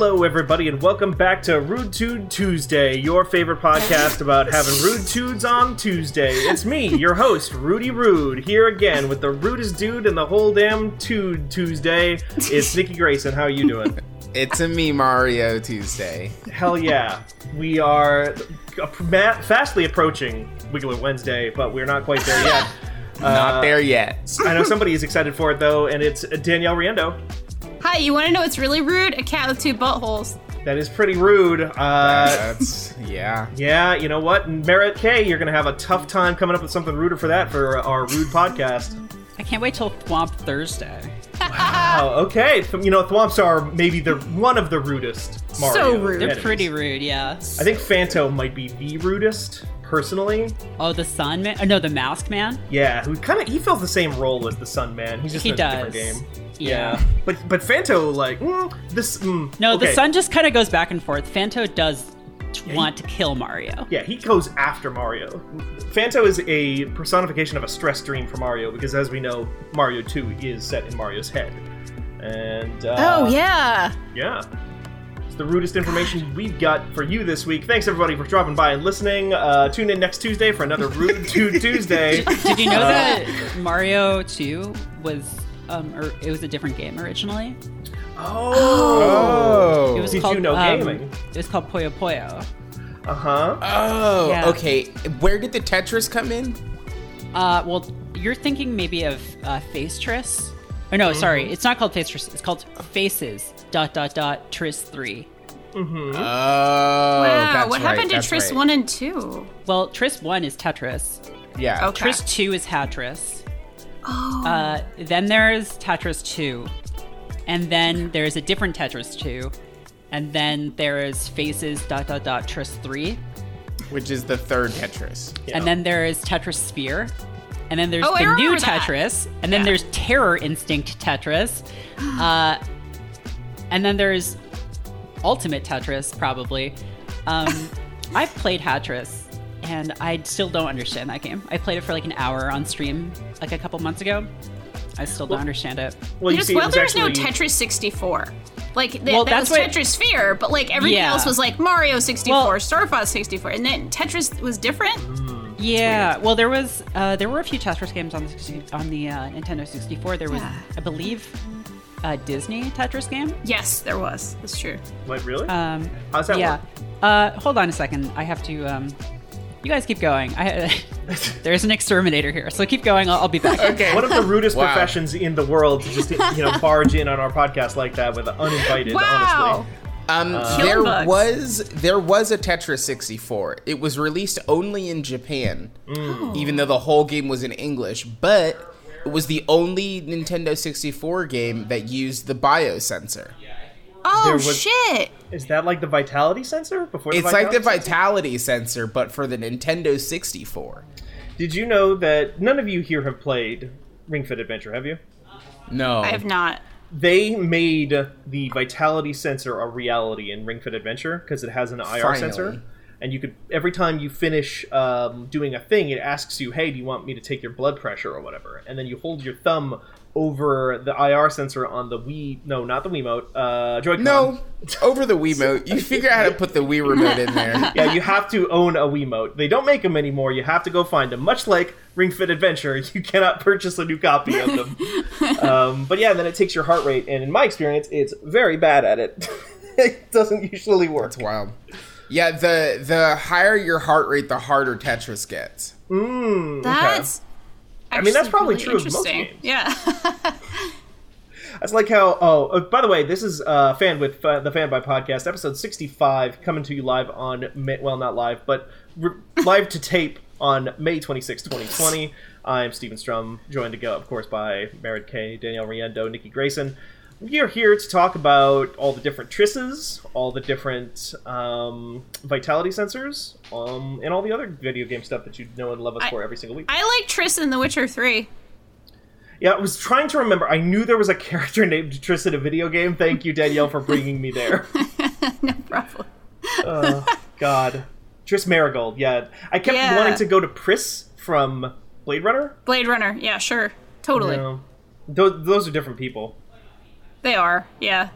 Hello, everybody, and welcome back to Rude Tude Tuesday, your favorite podcast about having rude tudes on Tuesday. It's me, your host, Rudy Rude, here again with the rudest dude in the whole damn Tude Tuesday. It's Nikki Grayson. How are you doing? It's a me Mario Tuesday. Hell yeah. We are fastly approaching Wiggler Wednesday, but we're not quite there yet. Not uh, there yet. I know somebody is excited for it, though, and it's Danielle Riendeau. Hi, you want to know what's really rude? A cat with two buttholes. That is pretty rude. Uh, That's yeah. yeah, you know what? Merritt K, you're gonna have a tough time coming up with something ruder for that for our rude podcast. I can't wait till Thwomp Thursday. wow. okay. You know, Thwomps are maybe the one of the rudest. Mario So rude. They're enemies. pretty rude, yeah. I think Phanto might be the rudest, personally. Oh, the Sun Man? Oh, no, the Mask Man? Yeah, who kind of he fills the same role as the Sun Man. He's just He in a different does. game. Yeah. but but Phanto like mm, this. Mm, No, the okay. Sun just kind of goes back and forth. Phanto does t- want to kill Mario. Yeah, he goes after Mario. Phanto is a personification of a stress dream for Mario because, as we know, Mario 2 is set in Mario's head. And uh, Oh yeah. yeah, it's the rudest information we've got for you this week. Thanks everybody for dropping by and listening. Uh, tune in next Tuesday for another Rude Tude Tuesday. Did you know that Mario 2 was, um, or it was a different game originally? Oh, Oh. It was Did called, you know um, gaming? It was called Puyo Puyo. uh huh. Oh, Yeah. okay. Where did the Tetris come in? Uh, well, you're thinking maybe of uh, Face Tris. Or no, sorry, it's not called Face Tris. It's called Faces dot dot dot Tris three. Mm-hmm. Oh, wow. that's what right, happened to Tris right. one and two? Well, Tris one is Tetris. Yeah. Okay. Tris two is Hatris. Oh. Uh, then there's Tetris 2. And then there's a different Tetris 2. And then there is Faces dot dot dot Tris 3. Which is the third Tetris. Yeah. And then there is Tetris Sphere. And then there's Oh, the new that. Tetris. And then Yeah. there's Terror Instinct Tetris. Uh, and then there's Ultimate Tetris, probably. Um, I've played Hatris, and I still don't understand that game. I played it for like an hour on stream like a couple months ago. I still don't understand it. Well, you Just see, it well, was there's actually no Tetris 64. Like th- Well, that was what- Tetris Sphere, but like everything Yeah. else was like Mario 64, Well- Star Fox 64, and then Tetris was different. Yeah, well, there was uh, there were a few Tetris games on the on the uh, Nintendo 64. There was, Yeah. I believe, a Disney Tetris game. Yes, there was. That's true. What really? Um, How's that yeah. work? Uh, hold on a second. I have to. Um, you guys keep going. I, there's an exterminator here, so keep going. I'll, I'll be back. Okay. One of the rudest Wow. professions in the world to just you know barge in on our podcast like that with an uninvited. Wow. Honestly, Um, Killing there bugs. was there was a Tetris 64. It was released only in Japan, even though the whole game was in English. But it was the only Nintendo 64 game that used the biosensor. Oh There was- shit! is that like the vitality sensor before? It's the like the vitality sensor? sensor, but for the Nintendo 64. Did you know that none of you here have played Ring Fit Adventure? Have you? No, I have not. They made the vitality sensor a reality in Ring Fit Adventure because it has an IR Finally. sensor, and you could every time you finish um, doing a thing, it asks you, "Hey, do you want me to take your blood pressure or whatever?" And then you hold your thumb over the IR sensor on the Wii. No, not the Wiimote. Uh, Joy-Con. No, over the Wiimote. You figure out how to put the Wii remote in there. Yeah, you have to own a Wiimote. They don't make them anymore. You have to go find them. Much like Ring Fit Adventure, you cannot purchase a new copy of them. um, but yeah, then it takes your heart rate, and in my experience, it's very bad at it. it doesn't usually work. It's wild. Yeah, the the higher your heart rate, the harder Tetris gets. That's. I mean, that's probably really true of most games. Yeah. That's like how. Oh, uh, by the way, this is uh, fan with uh, the Fanbyte podcast, episode sixty-five, coming to you live on May, well, not live, but re- live to tape on May 26, 2020. I'm Steven Strom, joined to go, of course, by Merritt K, Danielle Riendeau, Nikki Grayson. We are here to talk about all the different trisses, all the different um, vitality sensors, um, and all the other video game stuff that you know and love us I- for every single week. I like Triss in The Witcher 3. Yeah, I was trying to remember. I knew there was a character named Triss in a video game. Thank you, Danielle, for bringing me there. no problem. God. Triss Merigold, yeah. I kept Yeah. wanting to go to Priss from Blade Runner. Blade Runner. Yeah, sure. Totally. No. Those are different people. They are. Yeah.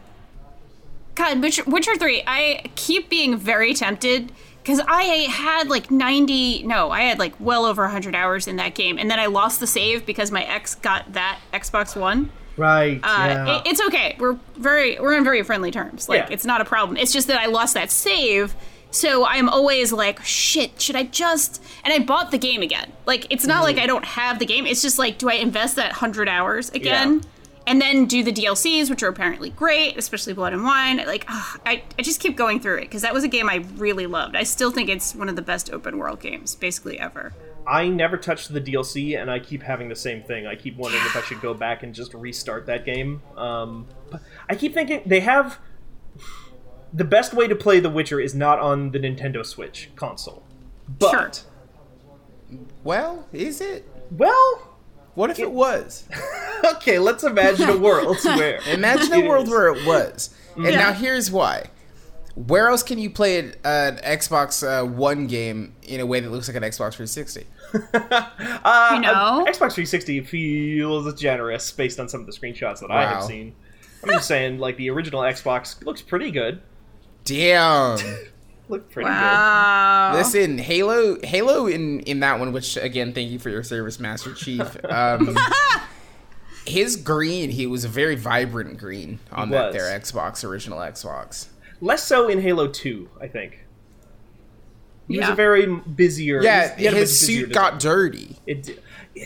God, Witcher, Witcher 3, I keep being very tempted because I had like 90, no, I had like well over 100 hours in that game. And then I lost the save because my ex got that Xbox One. Right. Uh, yeah. it- it's okay. We're very, we're on very friendly terms. Like, Yeah. it's not a problem. It's just that I lost that save. So I'm always like, shit, should I just. And I bought the game again. Like, it's not Mm-hmm. like I don't have the game. It's just like, do I invest that 100 hours again? Yeah. And then do the DLCs, which are apparently great, especially Blood and Wine. Like, ugh, I, I just keep going through it because that was a game I really loved. I still think it's one of the best open world games, basically ever. I never touched the DLC, and I keep having the same thing. I keep wondering if I should go back and just restart that game. Um, but I keep thinking they have the best way to play The Witcher is not on the Nintendo Switch console. But Sure. Well, is it? well, What if it was? okay, let's imagine a world where Imagine It a world is. where it was. And Yeah. now here's why. Where else can you play an an Xbox uh, One game in a way that looks like an Xbox 360? You know? Uh, Xbox 360 feels generous based on some of the screenshots that I have seen. I'm just saying, like the original Xbox looks pretty good. Damn. Looked pretty wow. Listen, Halo, Halo in in that one, which again, thank you for your service, Master Chief. Um, his green, he was a very vibrant green on that was. their Xbox original Xbox. Less so in Halo 2, I think. He was a very busier. Yeah, he his much busier suit got dirty. It, di-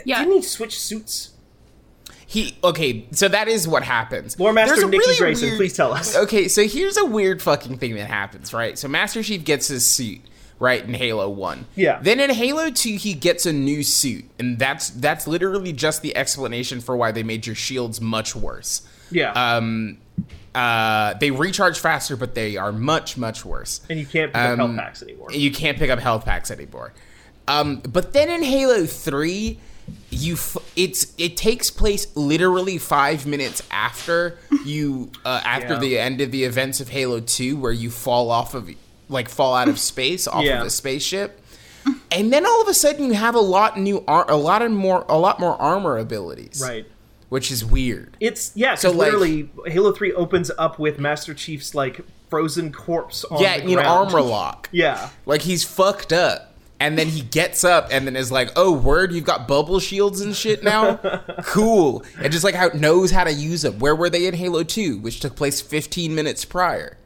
Yeah. Didn't he switch suits? He okay, so that is what happens. Lore Master Nikki really Grayson, weird- please tell us. Okay, so here's a weird fucking thing that happens, right? So Master Chief gets his suit, right, in Halo 1. Yeah. Then in Halo 2 he gets a new suit, and that's that's literally just the explanation for why they made your shields much worse. Yeah. Um uh they recharge faster, but they are much much worse. and you can't pick up um, health packs anymore. You can't pick up health packs anymore. Um, but then in Halo Three, you f- it's it takes place literally five minutes after you uh, after Yeah. the end of the events of Halo Two, where you fall off of like fall out of space off Yeah. of a spaceship. And then all of a sudden you have a lot new ar- a lot of more a lot more armor abilities, right. Which is weird. It's yeah. So, So like- literally, Halo Three opens up with Master Chief's like frozen corpse on yeah, the in ground. armor lock. Yeah. Like he's fucked up. And then he gets up and then is like, "Oh, word, you've got bubble shields and shit now. cool." And just like how knows how to use them. Where were they in Halo Two, which took place 15 minutes prior?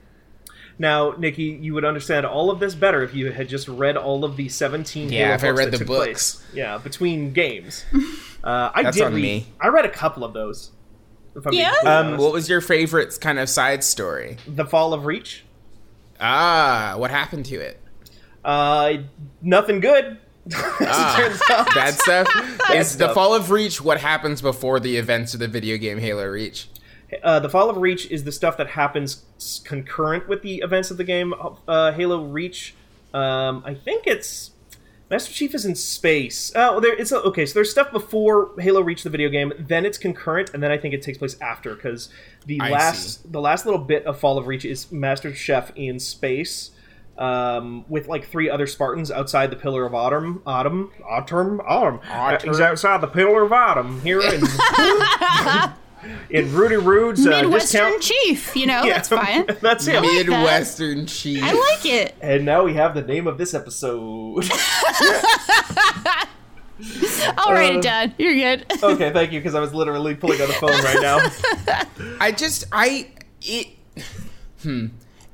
Now, Nikki, you would understand all of this better if you had just read all of the 17 Yeah, Halo if I read the books. place. Yeah, between games. Uh, I That's did on read. me. I read a couple of those. If I'm Yeah? Um, what was your favorite kind of side story? the Fall of Reach. Ah, what happened to it? Uh, nothing good. Ah. Bad stuff. Is the. Fall of Reach what happens before the events of the video game Halo Reach? Uh, the Fall of Reach is the stuff that happens concurrent with the events of the game uh, Halo Reach. Um, I think it's Master Chief is in space. Oh, there it's okay. So there's stuff before Halo Reach, the video game. Then it's concurrent, and then I think it takes place after because the I last the last little bit of Fall of Reach is Master Chef in space. Um, with like three other Spartans outside the Pillar of Autumn, Autumn, Autumn, Autumn. Uh, he's outside the Pillar of Autumn here in in Rudy Rude's uh, Midwestern discount. Chief, you know, Yeah, that's fine. That's it. like that. Midwestern Chief. I like it. And now we have the name of this episode. I'll write Uh, it down. You're good. okay, thank you, because I was literally pulling out the phone right now. I just I it hmm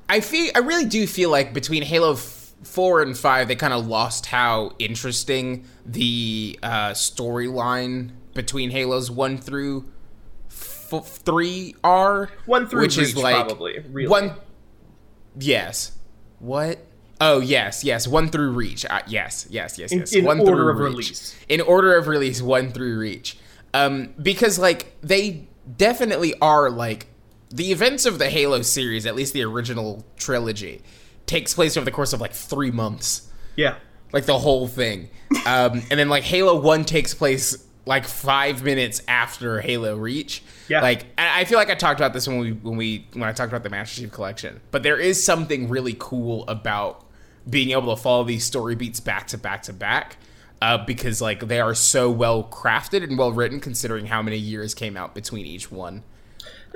I feel I really do feel like between Halo f- 4 and 5 they kind of lost how interesting the uh storyline between Halos 1 through f- 3 are One through which is Reach, like probably, really. one Yes. What? Oh yes, yes. One through Reach. Uh, yes, yes, yes, In- yes. in one order through of Reach. release. In order of release, one through Reach. Um, because like they definitely are like the events of the Halo series, at least the original trilogy, takes place over the course of like three months Yeah. like the whole thing. Um, and then like Halo One takes place like five minutes after Halo Reach. Yeah. Like I I feel like I talked about this when we when we when I talked about the Master Chief Collection. But there is something really cool about being able to follow these story beats back to back to back. Uh, because like they are so well crafted and well written considering how many years came out between each one.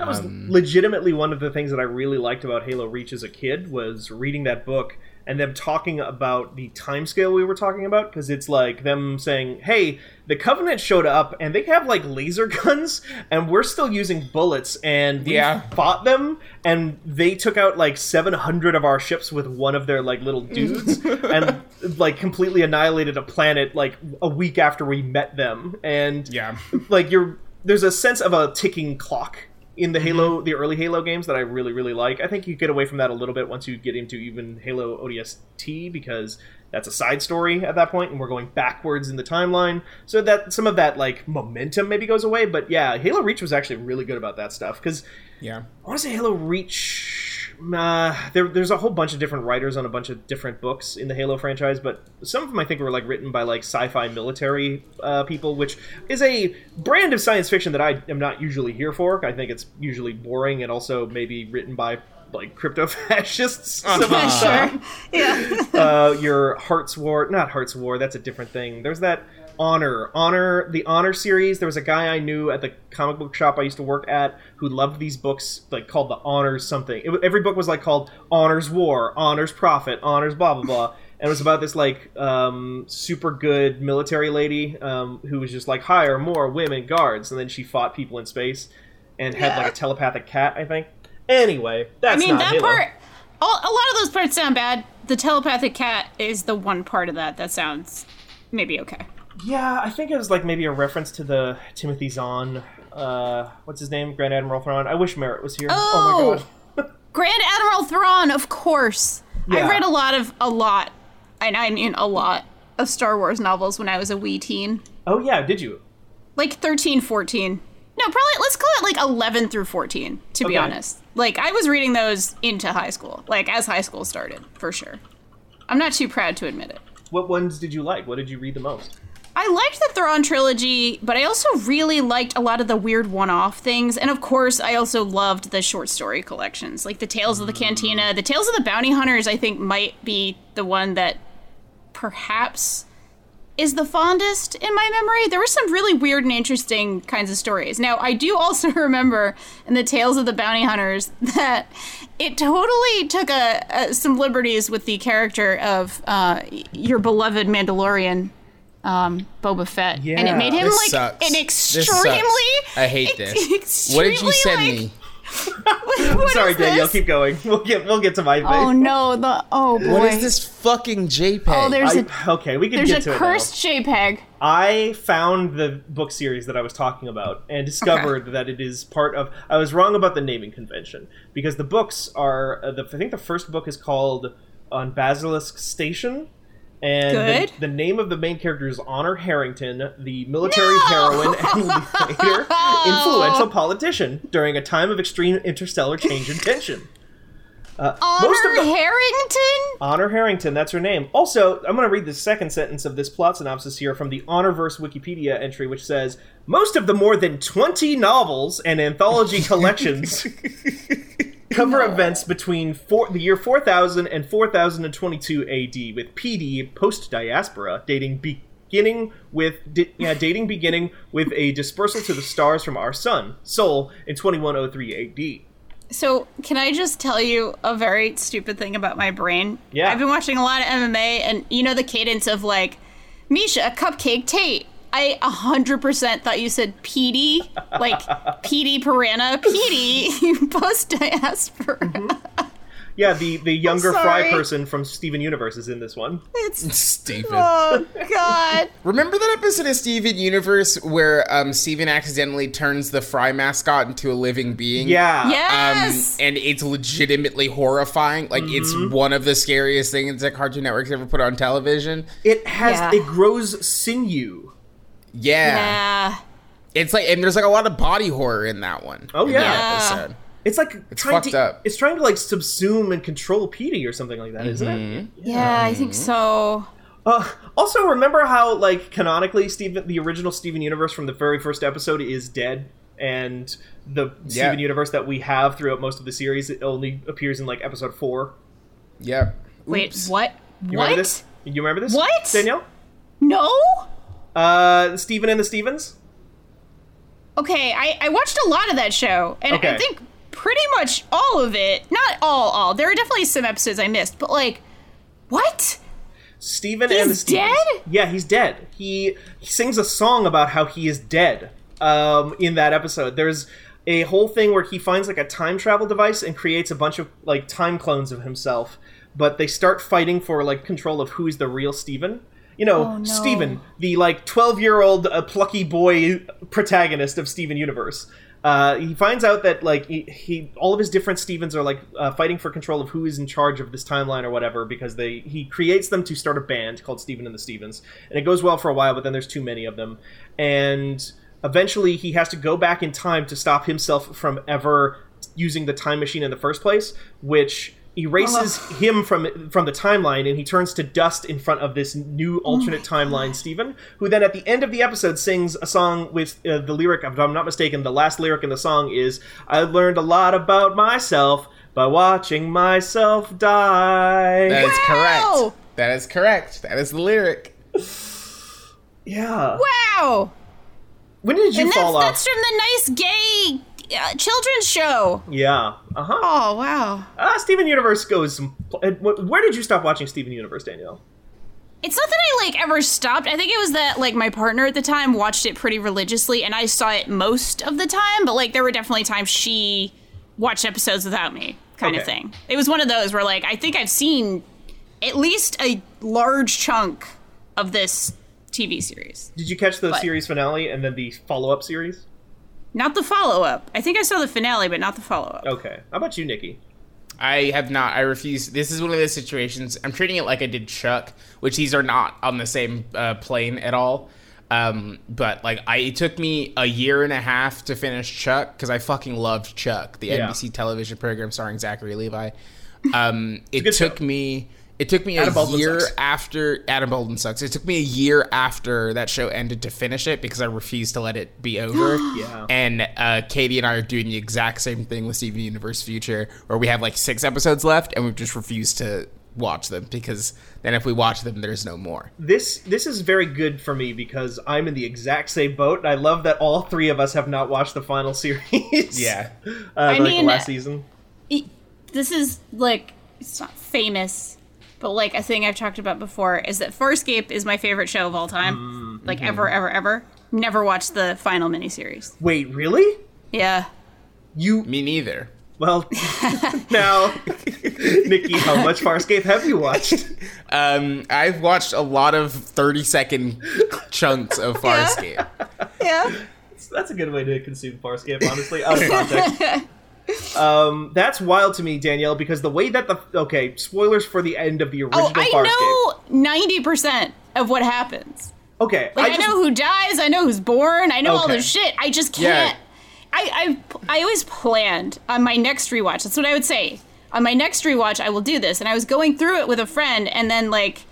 That was Um, legitimately one of the things that I really liked about Halo Reach as a kid was reading that book and them talking about the timescale we were talking about because it's like them saying, "Hey, the Covenant showed up and they have like laser guns and we're still using bullets and we Yeah. fought them and they took out like 700 of our ships with one of their like little dudes and like completely annihilated a planet like a week after we met them and Yeah. like you're there's a sense of a ticking clock in the Halo, mm-hmm. the early Halo games that I really, really like. I think you get away from that a little bit once you get into even Halo ODST because that's a side story at that point, and we're going backwards in the timeline. So that some of that like momentum maybe goes away. But yeah, Halo Reach was actually really good about that stuff because Yeah. I want to say Halo Reach. Uh, there, there's a whole bunch of different writers on a bunch of different books in the Halo franchise, but some of them I think were like written by like sci-fi military uh, people, which is a brand of science fiction that I am not usually here for. I think it's usually boring and also maybe written by like crypto fascists. Uh-huh. Yeah, sure. Yeah. uh, your Hearts War, not Hearts War. That's a different thing. There's that Honor, Honor, the Honor series. There was a guy I knew at the comic book shop I used to work at who loved these books, like called the Honors something. It, every book was like called Honors War, Honors Prophet, Honors blah blah blah. And it was about this like um, super good military lady um, who was just like hire more women guards, and then she fought people in space and had like a telepathic cat, I think. Anyway, that's I mean, not that Halo. part. All, a lot of those parts sound bad. The telepathic cat is the one part of that that sounds maybe okay. Yeah, I think it was like maybe a reference to the Timothy Zahn. Uh, what's his name? Grand Admiral Thrawn. I wish Merritt was here. Oh, Oh! my god. Grand Admiral Thrawn, of course. Yeah. I read a lot of a lot, and I mean a lot of Star Wars novels when I was a wee teen, Oh yeah, did you? like 13, 14. No, probably let's call it like 11 through 14 to be honest. Like I was reading those into high school, like as high school started, for sure. I'm not too proud to admit it. What ones did you like? What did you read the most? I liked the Thrawn trilogy, but I also really liked a lot of the weird one-off things, and of course, I also loved the short story collections, like the Tales of the Cantina, the Tales of the Bounty Hunters. I think might be the one that perhaps is the fondest in my memory. There were some really weird and interesting kinds of stories. Now, I do also remember in the Tales of the Bounty Hunters that it totally took a, a some liberties with the character of uh, your beloved Mandalorian, um, Boba Fett, and it made him This like sucks. an extremely. I hate this. What did you extremely, send like- me? What Sorry, is Danielle. this? Keep going. We'll get we'll get to my thing. Oh no! The oh boy! What is this fucking JPEG? Oh, there's a I, okay, we can there's get a to cursed JPEG. it now. I found the book series that I was talking about and discovered that it is part of. I was wrong about the naming convention because the books are. Uh, the, I think the first book is called "On Basilisk Station." And the, the name of the main character is Honor Harrington, the military No! heroine and later influential politician during a time of extreme interstellar change and tension. Uh, Honor the- Harrington. Honor Harrington, that's her name. Also, I'm going to read the second sentence of this plot synopsis here from the Honorverse Wikipedia entry, which says most of the more than 20 novels and anthology collections cover events between four, the year 4000 and 4022 AD, with PD post diaspora dating beginning with di- yeah, dating beginning with a dispersal to the stars from our sun, Sol, in 2103 AD. So, can I just tell you a very stupid thing about my brain? Yeah. I've been watching a lot of MMA, and you know the cadence of like, Miesha, Cupcake, Tate. I 100% thought you said PD, like PD Piranha, PD you post diaspora. Yeah, the, the younger fry person from Steven Universe is in this one. It's Steven. oh god. Remember that episode of Steven Universe where um, Steven accidentally turns the Fry mascot into a living being? Yeah. Um, Yes. and it's legitimately horrifying. Like it's one of the scariest things that Cartoon Network's ever put on television. It has Yeah. it grows sinew. Yeah. yeah. It's like and there's like a lot of body horror in that one. Oh, in yeah. that. It's like It's trying fucked to up. it's trying to like subsume and control Petey or something like that, not it? Yeah, I think so. Uh, also, remember how like canonically, Steven, the original Steven Universe from the very first episode is dead, and the Yeah. Steven Universe that we have throughout most of the series it only appears in like episode four. Yep. Wait, Oops. what? You what? remember this? You remember this? What? Danielle? No? Uh, Steven and the Stevens. okay, I, I watched a lot of that show, and Okay. I think pretty much all of it. Not all, all. There are definitely some episodes I missed, but like, what? Steven He's and the Stevens. dead? Yeah, he's dead. He, he sings a song about how he is dead. Um, in that episode, there's a whole thing where he finds like a time travel device and creates a bunch of like time clones of himself. But they start fighting for like control of who's the real Steven. You know, Oh, no. Steven, the like 12 year old uh, plucky boy protagonist of Steven Universe. Uh, he finds out that like he, he all of his different Stevens are like uh, fighting for control of who is in charge of this timeline or whatever because they he creates them to start a band called Steven and the Stevens and it goes well for a while but then there's too many of them and eventually he has to go back in time to stop himself from ever using the time machine in the first place which erases him from from the timeline and he turns to dust in front of this new alternate timeline Steven who then at the end of the episode sings a song with uh, the lyric if I'm not mistaken the last lyric in the song is I learned a lot about myself by watching myself die That is Wow! correct. That is correct. That is the lyric. yeah Wow! when did you and that's, fall off that's from the nice gay uh, children's show. yeah uh-huh Oh, wow. uh, Steven Universe goes some uh, wh- where did you stop watching Steven Universe Danielle It's not that I like ever stopped. I think it was that like my partner at the time watched it pretty religiously, and I saw it most of the time. But like there were definitely times she watched episodes without me, kind of thing. It was one of those where like I think I've seen at least a large chunk of this TV series. Did you catch the What? series finale and then the follow up series? Not the follow up. I think I saw the finale, but not the follow up. Okay. How about you, Nikki? I have not. I refuse. This is one of those situations. I'm treating it like I did Chuck, which these are not on the same uh, plane at all. Um, but like, I it took me a year and a half to finish Chuck because I fucking loved Chuck, the Yeah. NBC television program starring Zachary Levi. Um, it took show. me. It took me a Baldwin year sucks. after Adam Baldwin sucks. It took me a year after that show ended to finish it because I refused to let it be over. Yeah. And uh, Katie and I are doing the exact same thing with Steven Universe Future, where we have like six episodes left, and we've just refused to watch them because then if we watch them, there's no more. This this is very good for me because I'm in the exact same boat, and I love that all three of us have not watched the final series. Yeah. uh, like mean, last season. it- this is like it's not famous, but like a thing I've talked about before is that Farscape is my favorite show of all time. Mm-hmm. Like ever, ever, ever. Never watched the final miniseries. Wait, really? Yeah. You Me neither. well now, Nikki, how much Farscape have you watched? Um, I've watched a lot of 30 second chunks of Farscape. Yeah. yeah. That's a good way to consume Farscape, honestly, out of context. Um, that's wild to me, Danielle, because the way that the okay spoilers for the end of the original Oh, I Farscape. know ninety percent of what happens. Okay, Like I, just- know who dies. I know who's born. I know all Okay. this shit. I just can't. I, I I always planned on my next rewatch. That's what I would say. On my next rewatch, I will do this. And I was going through it with a friend, and then like,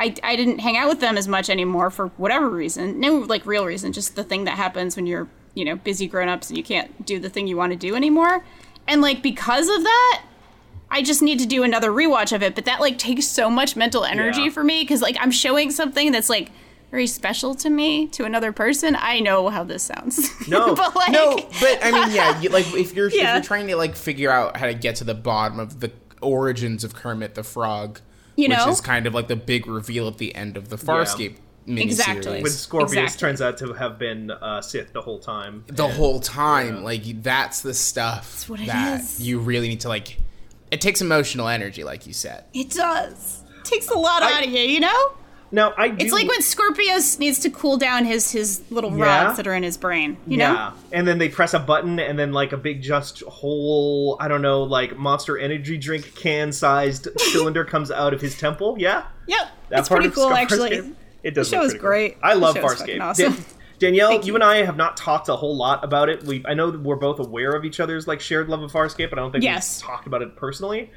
I I didn't hang out with them as much anymore for whatever reason. No like real reason, just the thing that happens when you're you know busy grown ups and you can't do the thing you want to do anymore. And like because of that, I just need to do another rewatch of it, but that like takes so much mental energy Yeah. for me because like I'm showing something that's like very special to me to another person. I know how this sounds. No. but like No, but I mean, yeah, you, like if you're if you're trying to like figure out how to get to the bottom of the origins of Kermit the Frog, You which know? is kind of like the big reveal at the end of the Farscape miniseries. Exactly. when Scorpius Exactly. turns out to have been uh, Sith the whole time. the whole time. Like that's the stuff what it that is. you really need to like. It takes emotional energy, like you said. it does. Takes a lot I- out of you, you know? Now I do, It's like when Scorpius needs to cool down his his little Yeah. rods that are in his brain, you yeah, know? and then they press a button, and then like a big just whole I don't know like Monster Energy drink can sized cylinder comes out of his temple. Yeah, Yep. That's pretty cool Farscape, actually. It does. The show is pretty cool. great. I love Farscape. awesome. Dan- Danielle, Thank you, and I have not talked a whole lot about it. We I know that we're both aware of each other's like shared love of Farscape, but I don't think Yes. we've talked about it personally.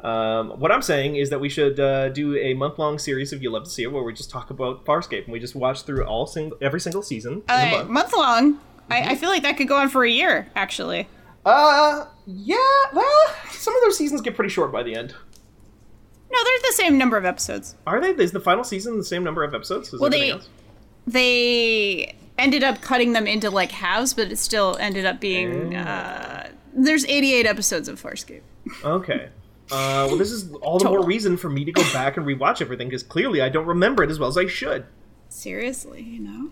Um, what I'm saying is that we should uh, do a month long series of You Love to See It, where we just talk about Farscape and we just watch through all single every single season. Uh, month. month long. I, I feel like that could go on for a year, actually. Uh, yeah. Well, some of those seasons get pretty short by the end. No, they're the same number of episodes. Are they? Is the final season the same number of episodes as Well, they- else? They ended up cutting them into like halves, but it still ended up being. Uh, there's 88 episodes of Farscape. Okay. Uh, well, this is all the more reason for me to go back and rewatch everything because clearly I don't remember it as well as I should. Seriously, you know.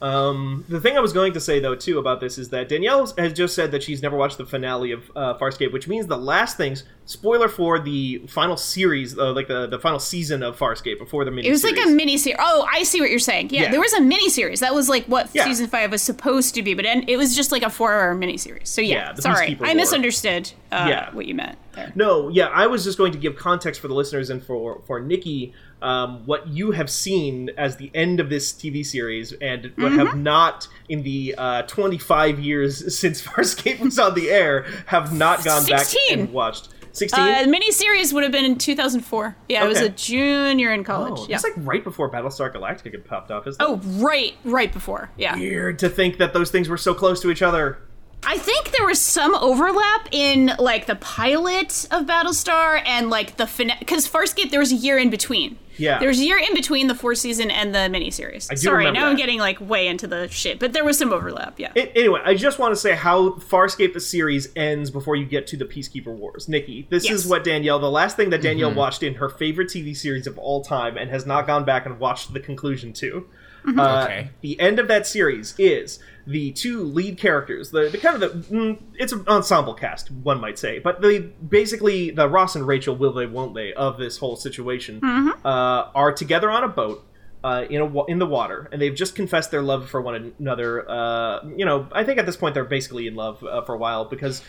Um, the thing I was going to say though too about this is that Danielle has just said that she's never watched the finale of uh, Farscape, which means the last things. Spoiler for the final series, uh, like the the final season of Farscape before the mini. It was like a mini series. Oh, I see what you're saying. Yeah, Yeah. there was a mini series. That was like what Yeah. season five was supposed to be, but it was just like a four hour mini series. So Yeah, yeah, sorry, I misunderstood uh, Yeah. what you meant there. No, yeah, I was just going to give context for the listeners and for for Nikki, um, what you have seen as the end of this TV series, and what have Mm-hmm. not in the uh, 25 years since Farscape was on the air, have not gone back and watched. 16. Uh, mini series would have been in 2004. Yeah, I was a junior in college. oh, yeah. it's like right before Battlestar Galactica popped off. Isn't it? oh, right, right before. Yeah. weird to think that those things were so close to each other. I think there was some overlap in like the pilot of Battlestar and like the finale because Farscape there was a year in between. Yeah. there was a year in between the fourth season and the miniseries. I do Sorry, remember now I'm getting like way into the shit, but there was some overlap. Yeah. A- anyway, I just want to say how Farscape the series ends before you get to the Peacekeeper Wars. Nikki, this is what Danielle, the last thing that Danielle watched in her favorite TV series of all time and has not gone back and watched the conclusion to. Uh, Okay. The end of that series is the two lead characters, the, the kind of the mm, it's an ensemble cast, one might say, but they basically the Ross and Rachel will they won't they of this whole situation uh, are together on a boat uh, in a in the water, and they've just confessed their love for one another. Uh, you know, I think at this point they're basically in love uh, for a while because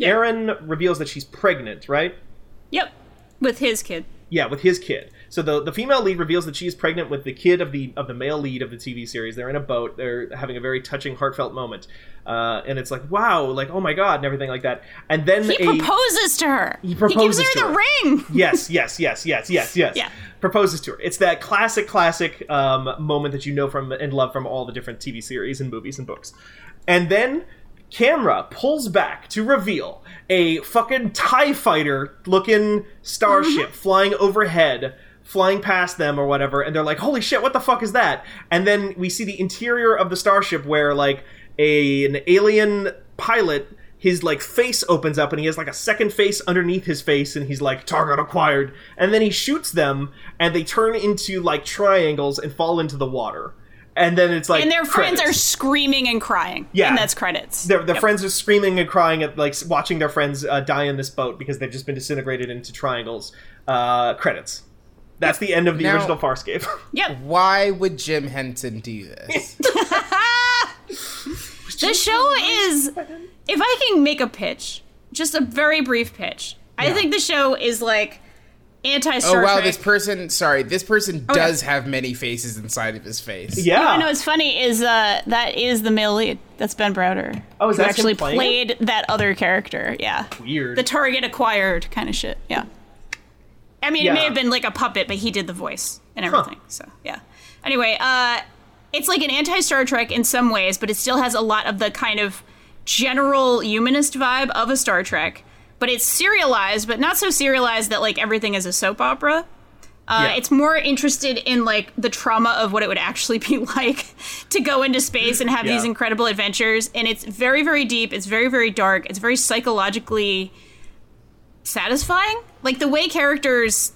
Aeryn reveals that she's pregnant, right? Yep. With his kid. Yeah, with his kid. So the the female lead reveals that she is pregnant with the kid of the of the male lead of the TV series. They're in a boat. They're having a very touching, heartfelt moment, uh, and it's like wow, like oh my god, and everything like that. And then He a, proposes to her. He proposes gives her to the her. ring. yes, yes, yes, yes, yes, yes. Yeah. Proposes to her. It's that classic, classic um, moment that you know from and love from all the different TV series and movies and books. And then camera pulls back to reveal a fucking TIE fighter looking starship Mm-hmm. flying overhead. Flying past them or whatever, and they're like, "Holy shit! What the fuck is that?" And then we see the interior of the starship, where like a an alien pilot his like face opens up and he has like a second face underneath his face and he's like target acquired and then he shoots them and they turn into like triangles and fall into the water and then it's like And their friends are screaming and crying. Yeah. And that's credits. their, their Yep. friends are screaming and crying at like watching their friends uh, die in this boat because they've just been disintegrated into triangles uh credits that's the end of the Now- original farscape Yep. Why would Jim Henson do this? The show is, if I can make a pitch, just a very brief pitch. I think the show is like anti Star oh wow, Trek. this person. Sorry, this person Oh, yeah. does have many faces inside of his face. yeah I know what's funny is uh, that is the male lead. That's Ben Browder. Oh, is who that actually playing played that other character? Yeah, weird the target acquired kind of shit. Yeah. I mean, Yeah. it may have been like a puppet, but he did the voice and everything. So yeah. Anyway, uh, it's like an anti Star Trek in some ways, but it still has a lot of the kind of general humanist vibe of a Star Trek. But it's serialized, but not so serialized that like everything is a soap opera. Uh, Yeah. It's more interested in like the trauma of what it would actually be like to go into space and have Yeah. these incredible adventures. And it's very, very deep. It's very, very dark. It's very psychologically satisfying. Like the way characters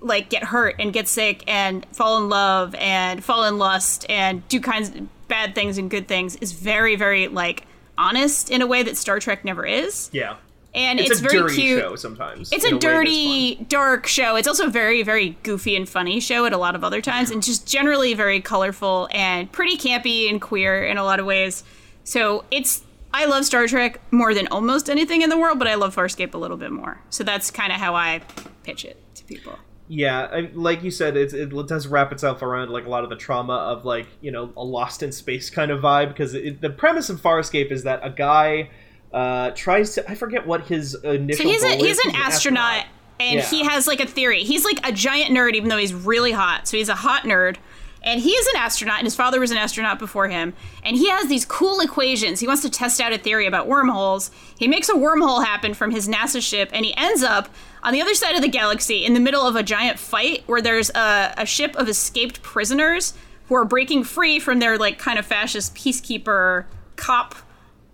like get hurt and get sick and fall in love and fall in lust and do kinds of bad things and good things is very, very like honest in a way that Star Trek never is. yeah And it's, it's, a very dirty cute. show sometimes It's a fun. dirty, dark show. It's also a very, very goofy and funny show at a lot of other times, and just generally very colorful and pretty campy and queer in a lot of ways. So it's. I love Star Trek more than almost anything in the world, but I love Farscape a little bit more. So that's kind of how I pitch it to people. Yeah, I, like you said, it does wrap itself around like a lot of the trauma of like you know a lost in space kind of vibe because it, the premise of Farscape is that a guy uh, tries to I forget what his initial So he's a he's is. an astronaut, and Yeah. he has like a theory. He's like a giant nerd, even though he's really hot. So he's a hot nerd, and he is an astronaut, and his father was an astronaut before him. And he has these cool equations. He wants to test out a theory about wormholes. He makes a wormhole happen from his NASA ship, and he ends up on the other side of the galaxy in the middle of a giant fight where there's a, a ship of escaped prisoners who are breaking free from their like kind of fascist peacekeeper cop,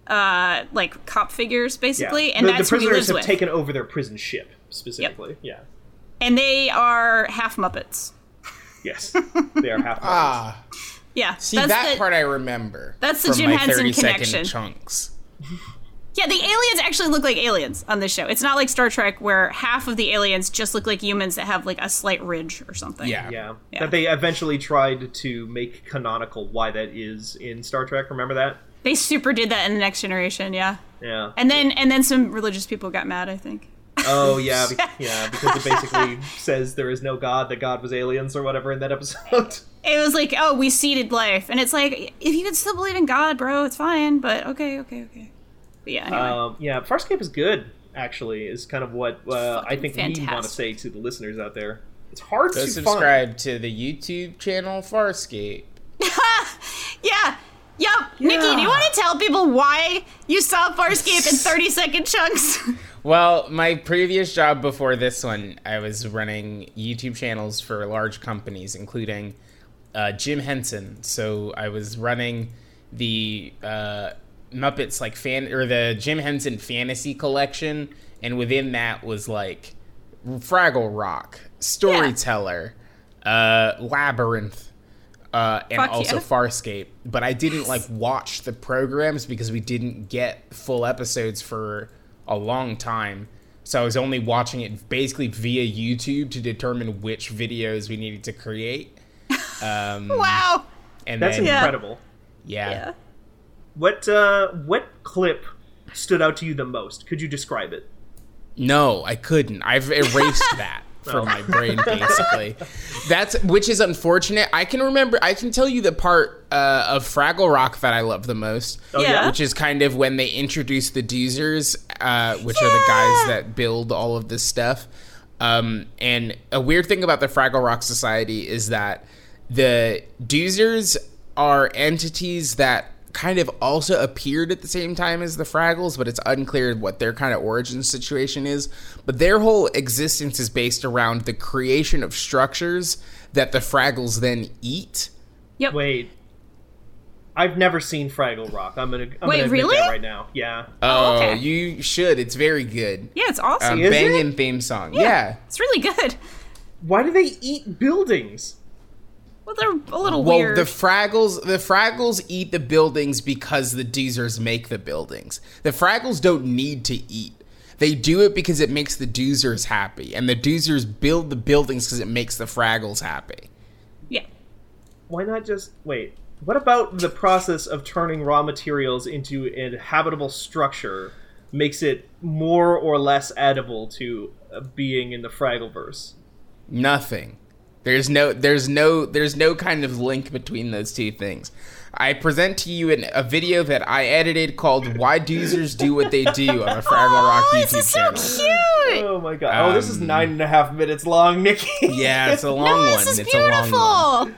uh, like cop figures basically, and the, that's the prisoners have with. taken over their prison ship specifically. Yeah. and they are half Muppets. Yes. They are half. Ah, Yeah, see that's that the, part I remember. that's the from Jim my Henson connection. chunks. Yeah, the aliens actually look like aliens on this show. It's not like Star Trek where half of the aliens just look like humans that have like a slight ridge or something. Yeah. Yeah. Yeah. That they eventually tried to make canonical why that is in Star Trek. Remember that? They super did that in the next generation, yeah. Yeah. And then and then some religious people got mad, I think. Oh yeah, be- yeah, because it basically says there is no God, that God was aliens or whatever in that episode. It was like, oh, we seeded life. And it's like, if you can still believe in God, bro, it's fine, but okay, okay, okay. But yeah, anyway. um, yeah, Farscape is good. Actually, is kind of what uh, I Fucking think we want to say to the listeners out there. It's hard Go to subscribe to the YouTube channel Farscape. yeah. Yup. Nikki, do you want to tell people why you saw Farscape in 30 second chunks? Well, my previous job before this one, I was running YouTube channels for large companies, including uh, Jim Henson. So I was running the uh, Muppets like fan or the Jim Henson Fantasy Collection, and within that was like Fraggle Rock, Storyteller, uh, Labyrinth. Uh, and Fuck also yeah. Farscape, but I didn't like watch the programs because we didn't get full episodes for a long time. So I was only watching it basically via YouTube to determine which videos we needed to create. Um, wow. and That's then, incredible. yeah. Yeah. What uh, what clip stood out to you the most? Could you describe it? No, I couldn't. I've erased that from Oh. my brain, basically. That's which is unfortunate. I can remember. I can tell you the part uh, of Fraggle Rock that I love the most. Oh, yeah? Yeah. Which is kind of when they introduce the Doozers, uh, which are the guys that build all of this stuff. Um, and a weird thing about the Fraggle Rock Society is that the Doozers are entities that kind of also appeared at the same time as the Fraggles, but it's unclear what their kind of origin situation is. But their whole existence is based around the creation of structures that the Fraggles then eat. Yep. Wait, I've never seen Fraggle Rock. I'm gonna I'm Wait, gonna really? that right now. Yeah. Oh, okay. you should. It's very good. Yeah, it's awesome. Um, Is it? theme song. Yeah. It's really good. Why do they eat buildings? Well, they're a little Well, weird. the Fraggles, the Fraggles eat the buildings because the Doozers make the buildings. The Fraggles don't need to eat. They do it because it makes the Doozers happy, and the Doozers build the buildings because it makes the Fraggles happy. yeah. Why not just wait? What about the process of turning raw materials into an habitable structure makes it more or less edible to a being in the Fraggleverse? Nothing. There's no, there's no, there's no kind of link between those two things. I present to you an, a video that I edited called "Why Doozers Do What They Do" on the Fraggle Rock oh, YouTube this is so channel. cute. Oh my god! oh, this is Um, nine and a half minutes long, Nikki. Yeah, it's a long No, one. this is it's a long one.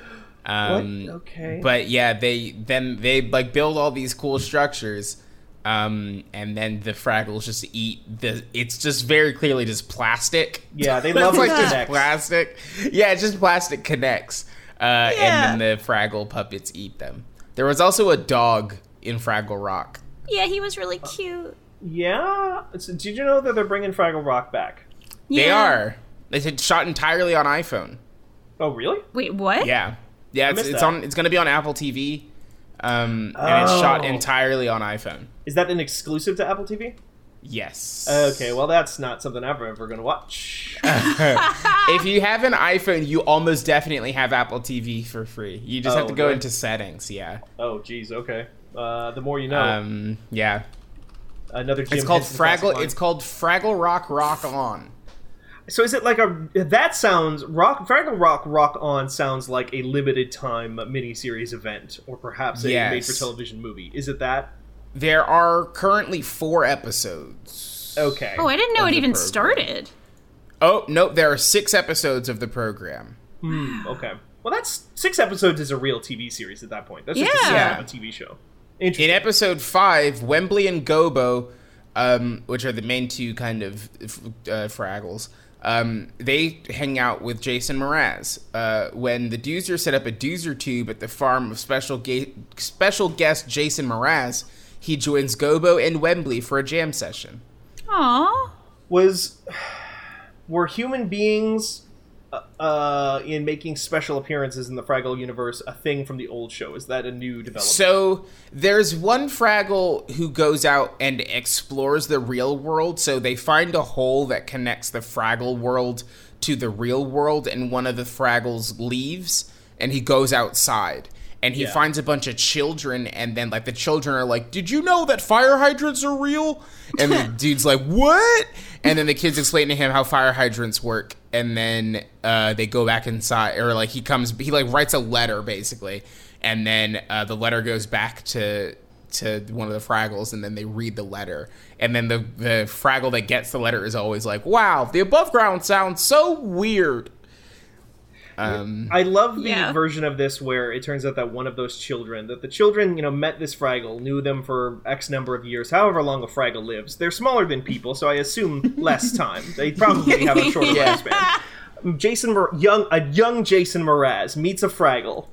Um, What? Okay. But yeah, they then they like build all these cool structures, um, and then the Fraggles just eat the. It's just very clearly just plastic. yeah, they love like like just connects. plastic. Yeah, it's just plastic connects, uh, Yeah. and then the Fraggle puppets eat them. There was also a dog in Fraggle Rock. Yeah, he was really cute. Yeah. So did you know that they're bringing Fraggle Rock back? They Yeah. are. It's shot entirely on iPhone. Oh, really? Wait, what? Yeah, yeah. It's, it's on. It's going to be on Apple TV, um, and it's shot Oh. entirely on iPhone. Is that an exclusive to Apple TV? Yes. Okay, well that's not something I'm ever going to watch. if you have an iPhone, you almost definitely have Apple TV for free. You just have Oh, to go really? into settings. Yeah. oh, geez. Okay. Uh, the more you know. Um. Yeah. Another. Jim It's called Henson Fraggle. It's called Fraggle Rock Rock On. So is it like a that sounds rock Fraggle Rock Rock On sounds like a limited time miniseries event or perhaps a Yes. made for television movie. Is it that? There are currently four episodes. Okay. Oh, I didn't know it even program. started. Oh no, there are six episodes of the program. Hmm, okay. Well, that's six episodes is a real TV series at that point. That's just a Yeah. of a TV show. In episode five, Wembley and Gobo, um, which are the main two kind of uh, Fraggles, Um, they hang out with Jason Mraz. Uh, when the Doozer set up a Doozer tube at the farm of special ga- special guest Jason Mraz, he joins Gobo and Wembley for a jam session. Aww. Was were human beings uh, uh, in making special appearances in the Fraggle universe a thing from the old show? Is that a new development? So there's one Fraggle who goes out and explores the real world. So they find a hole that connects the Fraggle world to the real world, and one of the Fraggles leaves, and he goes outside. And he Yeah. finds a bunch of children, and then like the children are like, "Did you know that fire hydrants are real?" And the dude's like, "What?" And then the kids explain to him how fire hydrants work, and then uh, they go back inside, or like he comes, he like writes a letter basically, and then uh, the letter goes back to to one of the Fraggles, and then they read the letter, and then the the Fraggle that gets the letter is always like, "Wow, the above ground sounds so weird." Um, I love the Yeah. version of this where it turns out that one of those children, that the children, you know, met this Fraggle, knew them for X number of years, however long a Fraggle lives. They're smaller than people, so I assume less time. They probably have a shorter Yeah. lifespan. Jason, Mor- young, a young Jason Mraz meets a Fraggle.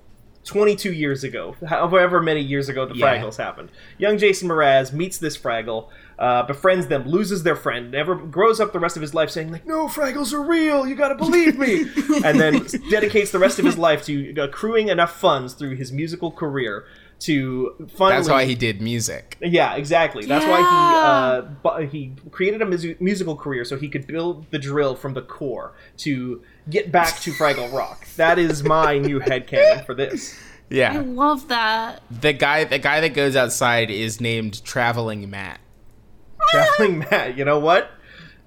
22 years ago, however many years ago the Yeah. Fraggles happened. Young Jason Mraz meets this Fraggle, uh, befriends them, loses their friend, never grows up the rest of his life saying like, "No, Fraggles are real. You gotta believe me," and then dedicates the rest of his life to accruing enough funds through his musical career to finally. that's why he did music. Yeah, exactly. That's why he uh, bu- he created a mus- musical career so he could build the drill from the core to get back to Fraggle Rock. That is my new headcanon for this. Yeah, I love that. the guy the guy that goes outside is named Traveling Matt. Traveling Matt, you know what?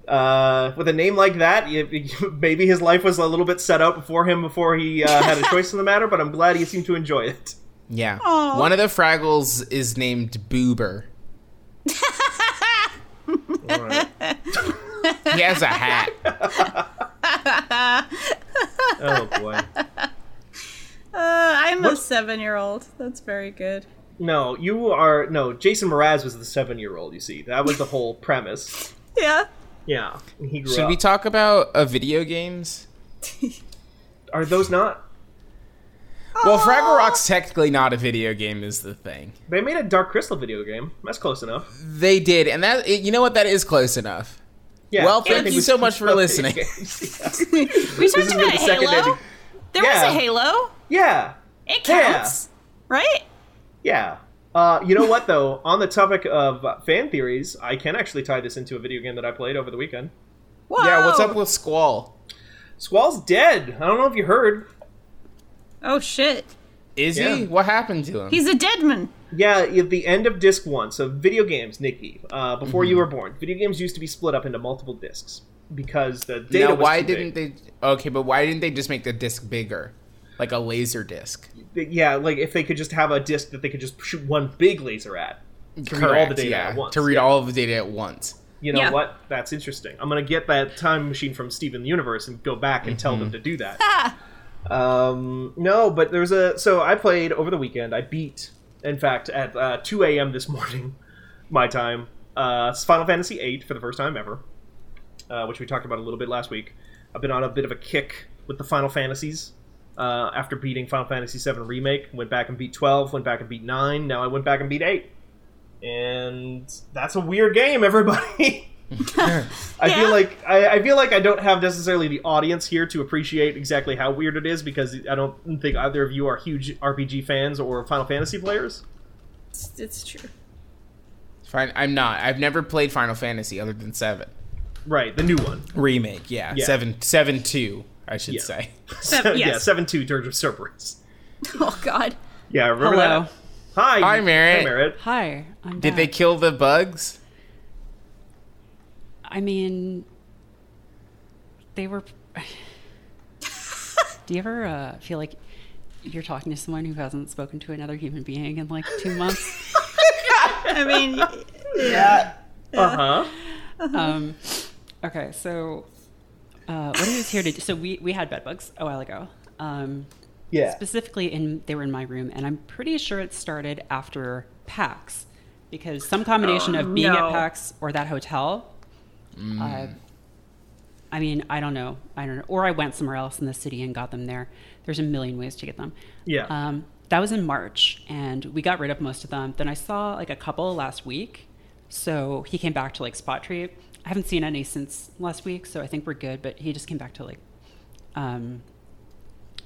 Uh, with a name like that, y- maybe his life was a little bit set out before him before he uh, had a choice in the matter. But I'm glad he seemed to enjoy it. Yeah, Aw. one of the Fraggles is named Boober. All right. He has a hat. Oh boy. Uh, I'm a seven year old. That's very good. No, you are no. Jason Mraz was the seven-year-old. You see, that was the whole premise. Yeah. Yeah, he grew Should up. we talk about uh, video games? are those not? Well, Fraggle Rock's technically not a video game, is the thing. They made a Dark Crystal video game. That's close enough. They did, and that you know what? That is close enough. Yeah. Well, thank you with so much for listening. games. We This talked has about the Halo. ending. There Yeah. was a Halo. yeah. It Yeah. counts, right? Yeah. Uh, you know what though? On the topic of uh, fan theories, I can actually tie this into a video game that I played over the weekend. Whoa. Yeah, what's up with Squall? Squall's dead. I don't know if you heard. Oh shit. Is Yeah. he? What happened to him? He's a dead man. Yeah, at the end of disc one. So video games, Nikki, uh, before you were born, video games used to be split up into multiple discs because the data now, was why too didn't big. they? Okay, but why didn't they just make the disc bigger, like a laser disc? Yeah, like if they could just have a disc that they could just shoot one big laser at to read all the data yeah, at once. to read Yeah. all of the data at once. You know Yeah. what? That's interesting. I'm gonna get that time machine from Steven Universe and go back and tell them to do that. Um, no, but there's a. So I played over the weekend. I beat, in fact, at uh, 2 a.m. this morning, my time, uh, Final Fantasy VIII for the first time ever, uh, which we talked about a little bit last week. I've been on a bit of a kick with the Final Fantasies. Uh, after beating Final Fantasy VII Remake, went back and beat 12, went back and beat 9, now I went back and beat 8. And that's a weird game, everybody. I Yeah. feel like I, I feel like I don't have necessarily the audience here to appreciate exactly how weird it is because I don't think either of you are huge RPG fans or Final Fantasy players. It's, it's true. Fine, I'm not. I've never played Final Fantasy other than seven Right, the new one. remake. Yeah, Yeah. seven, seven two, I should Yeah. say. Seven- yeah, yes. seven two Dirge of Cerberus. Oh god. Yeah, remember Hello. that? Hi, Hi, Merritt. Hi, Merritt. Hi. I'm Did they kill the bugs? I mean, they were. Do you ever uh, feel like you're talking to someone who hasn't spoken to another human being in like two months? I mean, Yeah. Uh huh. um, okay, so uh, what he was here to do. So we we had bed bugs a while ago. Um, Yeah. specifically in they were in my room and i'm pretty sure it started after pax because some combination of being no. at pax or that hotel uh, I mean, I don't know. I don't know. Or I went somewhere else in the city and got them there. There's a million ways to get them. Yeah. Um, that was in March, and we got rid of most of them. Then I saw like a couple last week. So he came back to like Spot Treat. I haven't seen any since last week, so I think we're good. But he just came back to like um,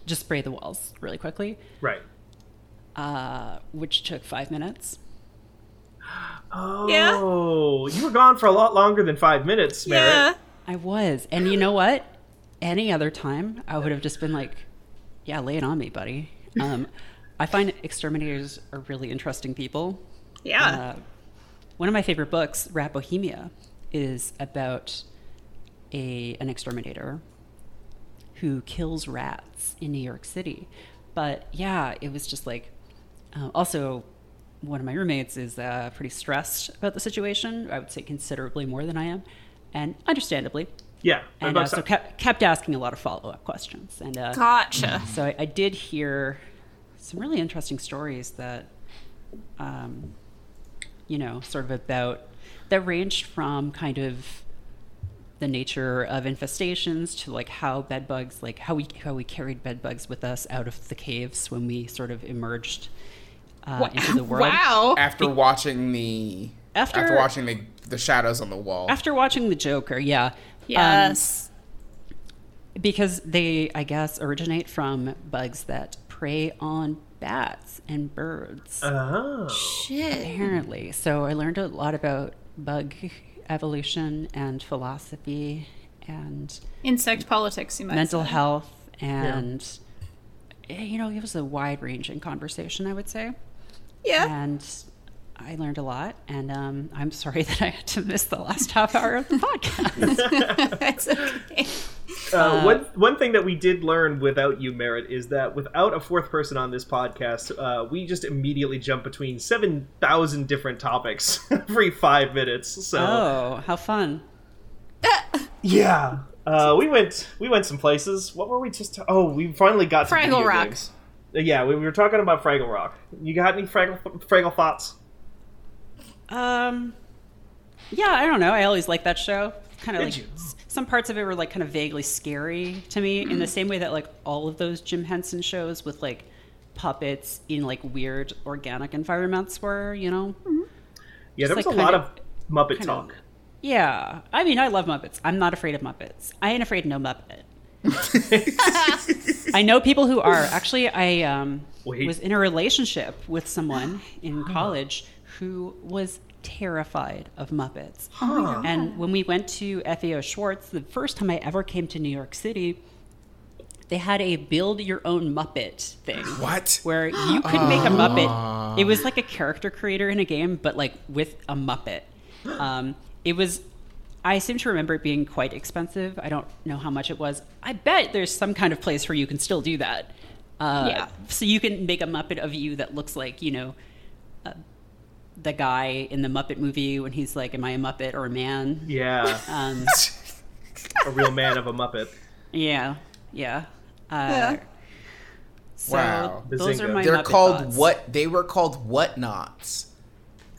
just spray the walls really quickly, right. uh, which took five minutes. Oh, you were gone for a lot longer than five minutes, Merritt. Yeah. I was. And you know what? Any other time, I would have just been like, yeah, lay it on me, buddy. Um, I find exterminators are really interesting people. Yeah. Uh, one of my favorite books, Rat Bohemia, is about a an exterminator who kills rats in New York City. But yeah, it was just like uh, also one of my roommates is uh, pretty stressed about the situation. I would say considerably more than I am, and understandably. Yeah. And but uh, so kept, kept asking a lot of follow up questions. And uh, Gotcha. so I, I did hear some really interesting stories that, um, you know, sort of about that ranged from kind of the nature of infestations to like how bed bugs, like how we how we carried bed bugs with us out of the caves when we sort of emerged uh, into the world. Wow. After watching the After- after watching the the shadows on the wall. After watching the Joker, yeah, Um, Yes. because they, I guess, originate from bugs that prey on bats and birds. Oh. Shit. apparently. So I learned a lot about bug evolution and philosophy and Insect politics, you might mental say. health and eh, you know, it was a wide ranging conversation, I would say. Yeah. And I learned a lot, and um, I'm sorry that I had to miss the last half hour of the podcast. It's okay. Uh, one one thing that we did learn without you, Merritt, is that without a fourth person on this podcast, uh, we just immediately jump between seven thousand different topics every five minutes. So oh, how fun! yeah, uh, we went we went some places. What were we just? oh, we finally got to Fraggle video Rock. games. Uh, Yeah, we, we were talking about Fraggle Rock. You got any Fraggle Fraggle thoughts? Um, yeah, I don't know. I always like that show. Kind of like you? S- some parts of it were like kind of vaguely scary to me, in the same way that like all of those Jim Henson shows with like puppets in like weird organic environments were. You know? Yeah, there was Just, a lot kind of Muppet talk. of- Yeah, I mean, I love Muppets. I'm not afraid of Muppets. I ain't afraid of no Muppet. I know people who are. Actually, I um, was in a relationship with someone in college who was terrified of Muppets. Huh. And when we went to FAO Schwarz, the first time I ever came to New York City, they had a build your own Muppet thing. what? Where you could make a Muppet. It was like a character creator in a game, but like with a Muppet. Um, it was. I seem to remember it being quite expensive. I don't know how much it was. I bet there's some kind of place where you can still do that. Uh, Yeah. So you can make a Muppet of you that looks like you know, uh, the guy in the Muppet movie when he's like, "Am I a Muppet or a man?" Yeah, Um, a real man of a Muppet. yeah, yeah. Uh, Yeah. So Wow. those are my They're Muppet called thoughts. what? They were called whatnots,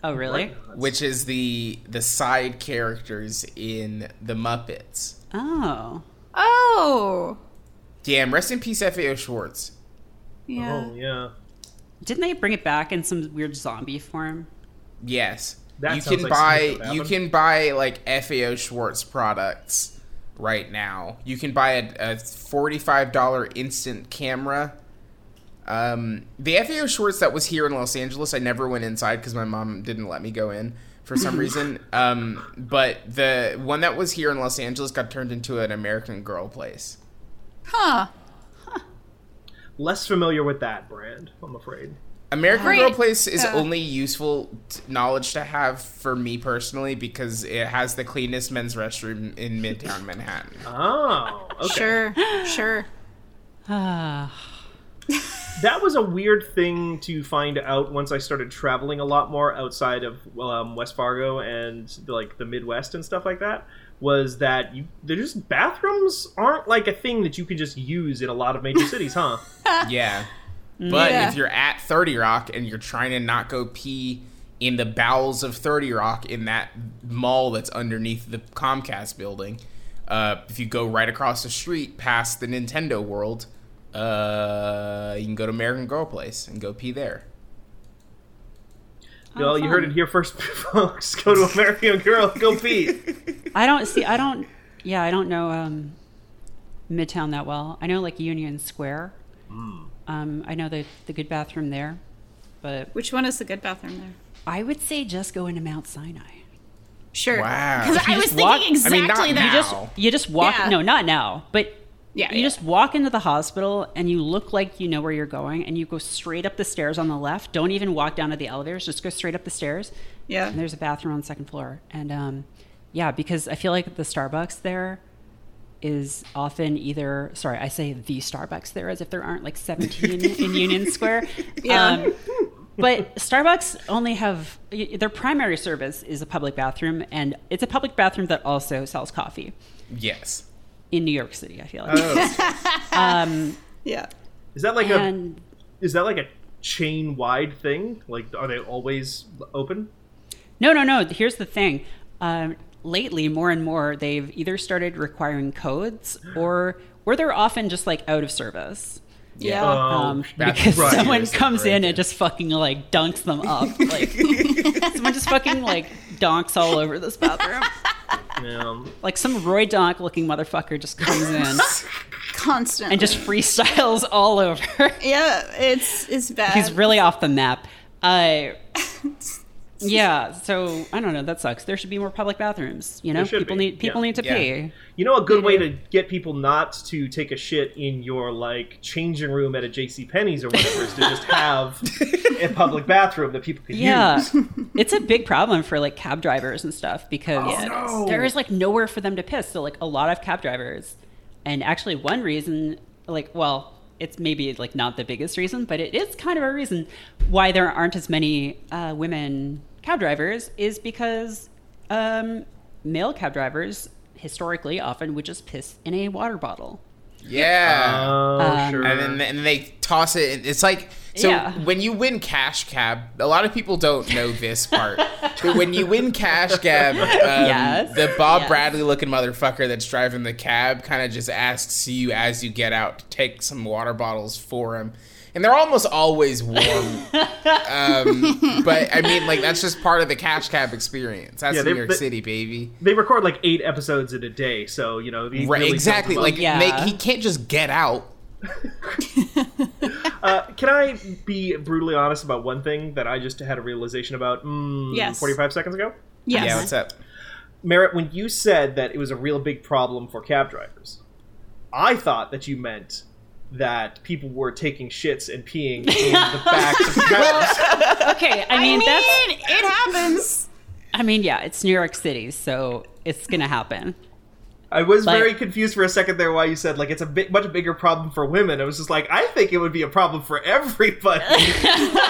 Oh, really? which is the the side characters in the Muppets. Oh. Oh. Damn, rest in peace, FAO Schwarz. Yeah. Oh yeah. Didn't they bring it back in some weird zombie form? Yes, That you can like buy you can buy like FAO Schwarz products right now. You can buy a, a forty-five dollar instant camera. Um, the FAO Schwarz that was here in Los Angeles, I never went inside because my mom didn't let me go in for some reason. Um, but the one that was here in Los Angeles got turned into an American Girl place. Huh. Less familiar with that brand, I'm afraid. American Great. Girl Place is Yeah. only useful t- knowledge to have for me personally because it has the cleanest men's restroom in Midtown Manhattan. Oh, okay. Sure. Sure. That was a weird thing to find out once I started traveling a lot more outside of um, West Fargo and like the Midwest and stuff like that. Was that you? They're just bathrooms aren't like a thing that you can just use in a lot of major cities, huh? Yeah. But Yeah. if you're at 30 Rock and you're trying to not go pee in the bowels of 30 Rock in that mall that's underneath the Comcast building, Uh, if you go right across the street past the Nintendo World, uh, you can go to American Girl Place and go pee there. well, you heard it here first, folks. Go to American Girl, go pee. I don't see. I don't. Yeah, I don't know um, Midtown that well. I know like Union Square. Hmm. Um, I know the the good bathroom there, but Which one is the good bathroom there? I would say just go into Mount Sinai. Sure. Wow. Because I was just thinking walk- I exactly mean, not that. now. Just you just walk. Yeah. No, not now. But Yeah, you yeah. just walk into the hospital and you look like you know where you're going, and you go straight up the stairs on the left. Don't even walk down to the elevators. Just go straight up the stairs. Yeah. And there's a bathroom on the second floor. And um, yeah, because I feel like the Starbucks there is often either sorry, I say the Starbucks there as if there aren't like 17 in Union Square. Yeah. Um, but Starbucks only have their primary service is a public bathroom, and it's a public bathroom that also sells coffee Yes. in New York City. I feel like. Oh. Yeah. Is that like and a is that like a chain wide thing? Like, are they always open? no, no, no. Here's the thing. Um, lately, more and more, they've either started requiring codes, or or they're often just like out of service. Yeah. um, that's because right. someone comes in and just fucking like dunks them up. Like someone just fucking like donks all over this bathroom. Yeah. Like some Roy Donk looking motherfucker just comes in Constantly. and just freestyles all over. Yeah, it's it's bad. He's really off the map. Uh, yeah, so I don't know. That sucks. There should be more public bathrooms. You know, people be, need people yeah. need to Yeah. pee. You know, a good way to get people not to take a shit in your like changing room at a J.C. Penney's or whatever is to just have a public bathroom that people can Yeah, use. it's a big problem for like cab drivers and stuff because no. there is like nowhere for them to piss. So like a lot of cab drivers, and actually one reason, like well, it's maybe like not the biggest reason, but it is kind of a reason why there aren't as many uh, women cab drivers is because um, male cab drivers historically often would just piss in a water bottle. Yeah. Oh, Um, sure. and then and they toss it. in- It's like so Yeah. when you win cash cab. A lot of people don't know this part, but when you win cash cab, um, Yes. the Bob Yes. Bradley looking motherfucker that's driving the cab kind of just asks you as you get out to take some water bottles for him. And they're almost always warm, um, but I mean, like that's just part of the cash cab experience. That's Yeah, New York they- City, baby. they record like eight episodes in a day, so you know. he Right, really exactly. Like. Yeah. they, he can't just get out. Uh, can I be brutally honest about one thing that I just had a realization about? Mm, Yes. Forty-five seconds ago. yes. Yeah, what's up? Merritt, when you said that it was a real big problem for cab drivers, I thought that you meant that people were taking shits and peeing in the backs of cabs. Okay, I I mean, mean, that's it happens. I mean, yeah, it's New York City, so it's gonna happen. I was Like- very confused for a second there why you said like it's a bit much bigger problem for women. I was just like, I think it would be a problem for everybody.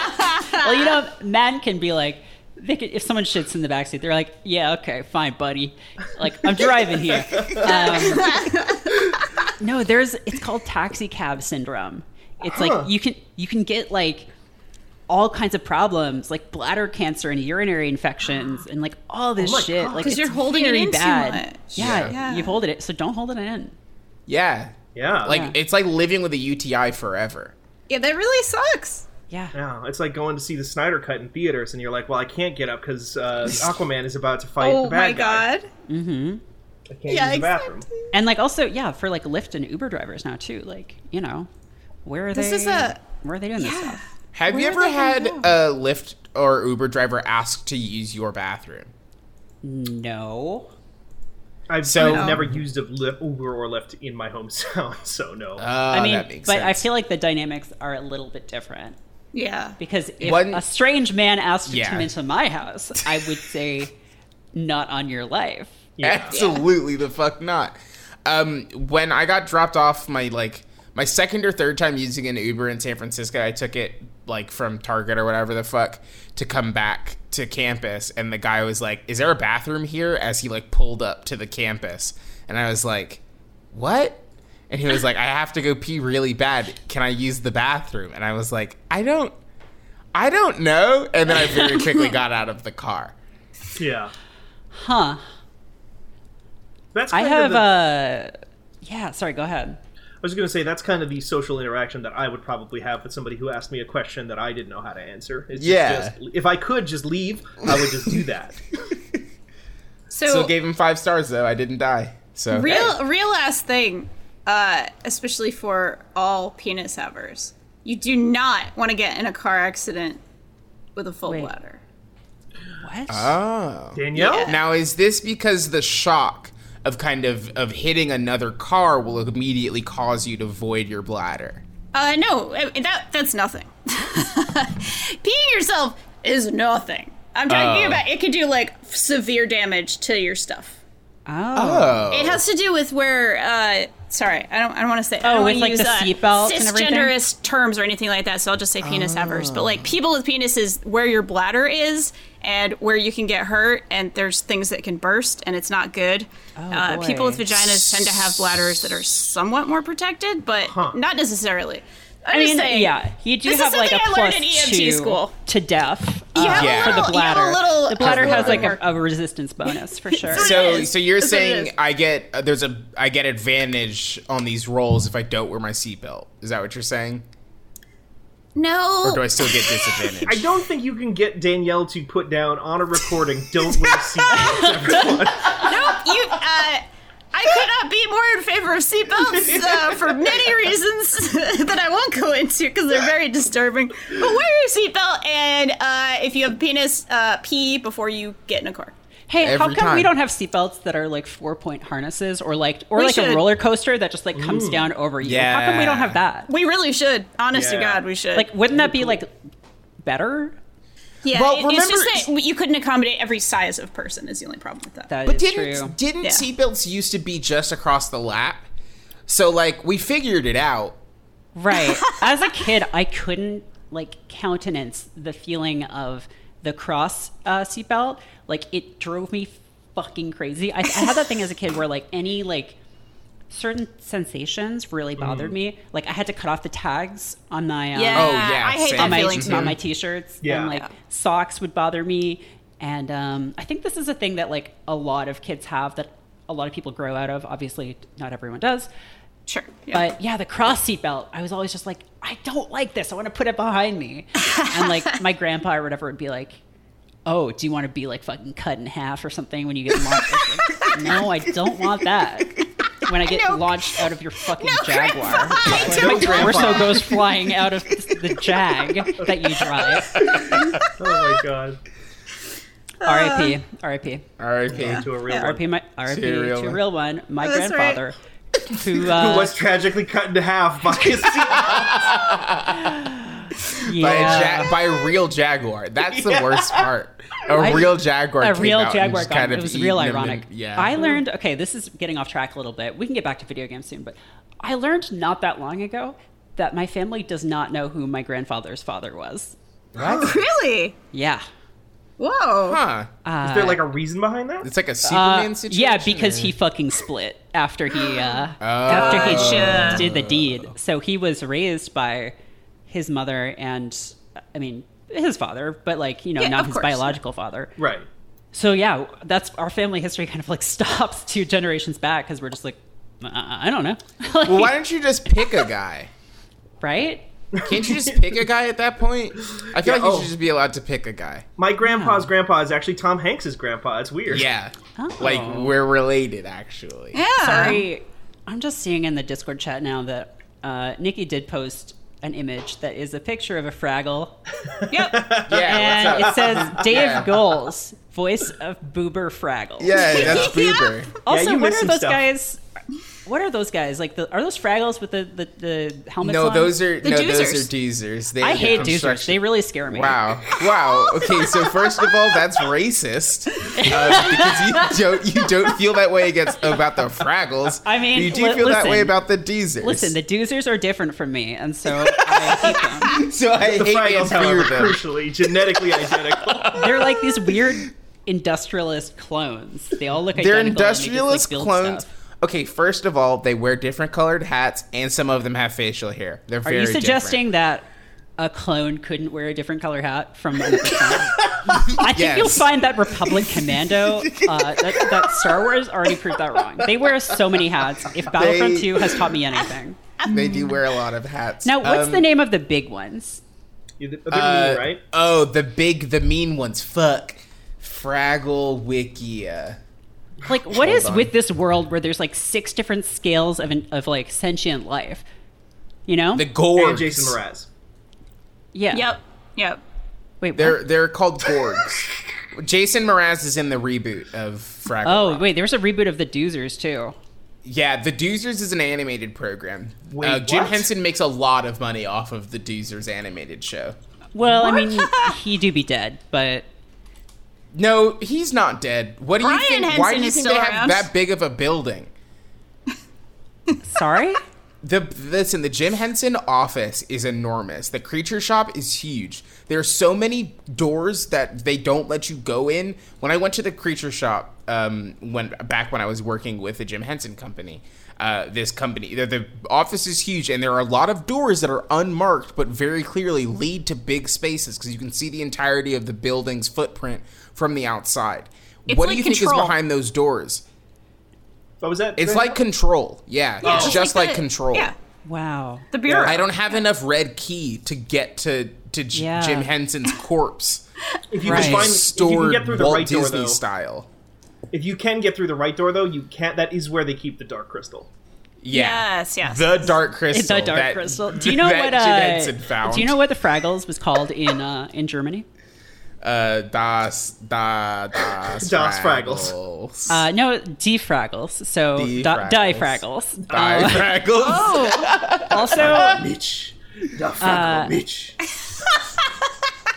Well, you know, men can be like, they could, if someone shits in the backseat, they're like, yeah, okay, fine, buddy. Like, I'm driving here. Um, no, there's, it's called taxi cab syndrome. It's Huh. like you can you can get like all kinds of problems like bladder cancer and urinary infections and like all this Oh shit. God. Like 'Cause it's you're holding it very in too bad. much. Yeah, Yeah. you've holded it, so don't hold it in. Yeah, yeah, like Yeah. it's like living with a UTI forever. Yeah, that really sucks. Yeah. yeah, it's like going to see the Snyder Cut in theaters, and you're like, well, I can't get up because uh, Aquaman is about to fight oh the bad my guy. god. Mm-hmm. I can't Yeah, use the bathroom. exactly. And like also, yeah, for like Lyft and Uber drivers now too. Like, you know, where are This they? is a- where are they doing this stuff? Have Where you ever had a Lyft or Uber driver ask to use your bathroom? No. I've, So- I've never used a Lyft, Uber or Lyft in my hometown, so no. Uh, I mean, that makes but I feel like the dynamics are a little bit different Yeah. because if One- a strange man asked to come into my house, I would say, not on your life. Yeah. Absolutely the fuck not. Um, when I got dropped off my like my second or third time using an Uber in San Francisco, I took it like from Target or whatever the fuck to come back to campus, and the guy was like, "Is there a bathroom here?" As he like pulled up to the campus, and I was like, "What?" And he was like, "I have to go pee really bad. Can I use the bathroom?" And I was like, "I don't." I don't know. And then I very quickly got out of the car. yeah. Huh. That's I have of the, uh yeah, sorry, go ahead. I was going to say that's kind of the social interaction that I would probably have with somebody who asked me a question that I didn't know how to answer. It's Yeah. just- if I could just leave, I would just do that. So, Still gave him five stars though. I didn't die. So real real last thing, uh, especially for all penis havers, you do not want to get in a car accident with a full Wait. bladder. What? Oh. Danielle? Yeah. Now is this because the shock of kind of of hitting another car will immediately cause you to void your bladder? Uh, no, uh, that that's nothing. Peeing yourself is nothing. I'm talking Oh. about it could do like severe damage to your stuff. oh. Oh. It has to do with where. Uh, sorry, I don't. I don't want to say. Oh, don't with, like, use, the uh, seatbelt and everything? cisgenderist terms or anything like that. So I'll just say penis havers. But like people with penises, where your bladder is and where you can get hurt, and there's things that can burst, and it's not good. uh, people with vaginas tend to have bladders that are somewhat more protected, but not necessarily. I'm I mean, saying, yeah, you do have like a something I learned plus in EMT two school. to deaf uh, You have a Yeah. for the little- you have a bladder. little- the bladder has like a, a resistance bonus for sure. So so you're That's saying. I get uh, there's a I get advantage on these rolls if I don't wear my seatbelt. Is that what you're saying? No. Or do I still get disadvantage? I don't think you can get Danielle to put down on a recording, don't wear seatbelts, everyone. Nope. You. Uh, I could not be more in favor of seatbelts uh, for many reasons that I won't go into because they're very disturbing. But wear your seatbelt, and uh, if you have a penis, uh, pee before you get in a car. Hey, how Every come we don't have seatbelts that are like four point harnesses or like or We like a roller coaster that just like comes down over you? How come we don't have that? We really should. Honest to God, we should. Like, wouldn't that be like better? yeah, Well, it- it's just remember- that you couldn't accommodate every size of person. Is the only problem with that. That is But didn't true. didn't Yeah. seatbelts used to be just across the lap? So like we figured it out. Right. As a kid, I couldn't like countenance the feeling of the cross uh, seatbelt. Like it drove me fucking crazy. I, I had that thing as a kid where like any like certain sensations really bothered me. Like I had to cut off the tags on my um, yeah, Oh, yeah, I hate same. on my feeling too. on my t-shirts Yeah. and like Yeah. socks would bother me and um, i think this is a thing that like a lot of kids have that a lot of people grow out of obviously not everyone does Sure. Yeah. but yeah the cross seatbelt i was always just like i don't like this i want to put it behind me and like my grandpa or whatever would be like oh do you want to be like fucking cut in half or something when you get launched Like, no i don't want that when I get No. launched out of your fucking No, Jaguar. Grandpa, I don't my want torso that. goes flying out of the Jag that you drive. Oh my god. R.I.P. R.I.p. R.I.P. To a real one. R.I.p. My R.I.p. To a real one. My That's grandfather, who, uh, Who was tragically cut into half by his seat. By a, ja- by a real jaguar. That's the Yeah. worst part. A I- real jaguar. a came real out Jaguar just gun. kind It of was real ironic. and- yeah. I learned. Okay, this is getting off track a little bit. We can get back to video games soon, but I learned not that long ago that my family does not know who my grandfather's father was. Oh, really? Yeah. Whoa. Huh. Is there like a reason behind that? It's like a Uh, Superman situation. yeah, because he fucking split after he uh, Oh. after he Gotcha. did the deed. So he was raised by his mother and I mean his father, but like you know Yeah, not his course. biological father. Right. So yeah, that's our family history kind of like stops two generations back because we're just like I, I don't know, Like, Well, why don't you just pick a guy? right? Can't you just pick a guy at that point? I feel Yeah, like you oh. should just be allowed to pick a guy. My grandpa's grandpa is actually Tom Hanks's grandpa. It's weird. Yeah. Oh. Like we're related, actually. Yeah. Sorry, I'm just seeing in the Discord chat now that uh, Nikki did post an image that is a picture of a Fraggle, Yep. Yeah. and it says Dave Yeah. Goelz, voice of Boober Fraggle. Yeah, that's Boober. Also, you what are those stuff. guys? What are those guys like? The, are those Fraggles with the the, the helmets? No, on? those are The no, those doozers. are doozers. They I hate doozers. construction- They really scare me. Wow! Wow! Okay, so first of all, that's racist uh, because you don't you don't feel that way against about the Fraggles. I mean, you do li- feel that way about the Doozers. Listen, the doozers are different from me, and so I hate them. so I The hate Fraggles, and fear however, them. crucially, genetically identical. They're like these weird industrialist clones. They all look They're identical. and they just, like, industrialist build clones. stuff. Okay, first of all, they wear different colored hats, and some of them have facial hair. They're Are very you suggesting that a clone couldn't wear a different color hat from another clone. I think you'll find that Republic Commando, uh, that, that Star Wars already proved that wrong. They wear so many hats. If Battlefront They- 2 has taught me anything. They do wear a lot of hats. Now, what's Um, the name of the big ones? You- They're uh, mean, right? Oh, the big, the mean ones. Fuck. Fraggle Wikia. Like, what is on. with this world where there's like six different scales of, an, of like sentient life? You know? The Gorgs. And Jason Mraz. yeah. Yep. Yep. Wait, They're what? they're called Gorgs. Jason Mraz is in the reboot of Fraggle. Oh, Rock. wait, there's a reboot of the Doozers too. Yeah, the Doozers is an animated program. Wait, uh, Jim what? Henson makes a lot of money off of the Doozers animated show. Well, I mean, he do be dead, but No, he's not dead. What do you Brian think? Why do you think they have around. that big of a building? sorry. The listen, the Jim Henson office is enormous. The creature shop is huge. There are so many doors that they don't let you go in. When I went to the creature shop, um, when back when I was working with the Jim Henson company, uh, this company, the, the office is huge, and there are a lot of doors that are unmarked, but very clearly lead to big spaces because you can see the entirety of the building's footprint from the outside. It's what like do you think is behind those doors? What was that? It's like Control. Yeah, Yeah, it's just like, the- Control. Yeah. Wow. The bureau. I don't have enough red key to get to to J- Yeah. Jim Henson's corpse. if you Right. can find, if you can get through the Walt right door Disney though, style. if you can get through the right door though, you can't. That is where they keep the Dark Crystal. Yeah. Yes, yes. The Dark Crystal. It's a dark that- crystal. Do you know what? Jim Uh, found? do you know what the Fraggles was called in uh, in Germany? Uh, das da das Das Fraggles. Fraggles. Uh, no, defraggles. So Die di- die Fraggles. fraggles. Die Uh, Fraggles. oh, also, Mitch, the Uh, Mitch.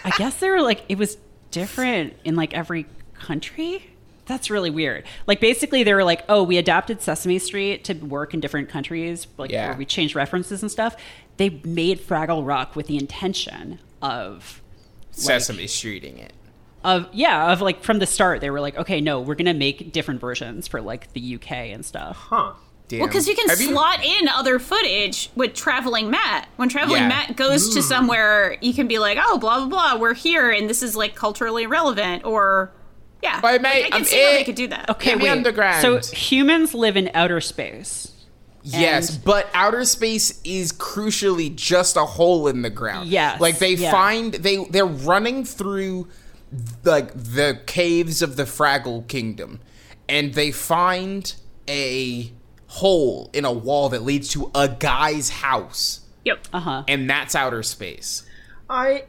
I guess they were like it was different in like every country. That's really weird. Like basically they were like, "Oh, we adapted Sesame Street to work in different countries, like Yeah. where we changed references and stuff." They made Fraggle Rock with the intention of Sesame Streeting it. of yeah, of like from the start they were like, "Okay, no, we're going to make different versions for like the UK and stuff." Huh. Damn. well, because you can Have slot in other footage with traveling Matt. When traveling Yeah. Matt goes to mm. somewhere, you can be like, "Oh, blah blah blah, we're here, and this is like culturally relevant," or yeah, Why, Like, I can I'm see how they could do that. Okay, Get me wait. underground. So humans live in outer space. Yes, And- but outer space is crucially just a hole in the ground. Yes, like they yeah. find they they're running through like the caves of the Fraggle Kingdom, and they find a hole in a wall that leads to a guy's house, Yep. Uh huh. and that's outer space. I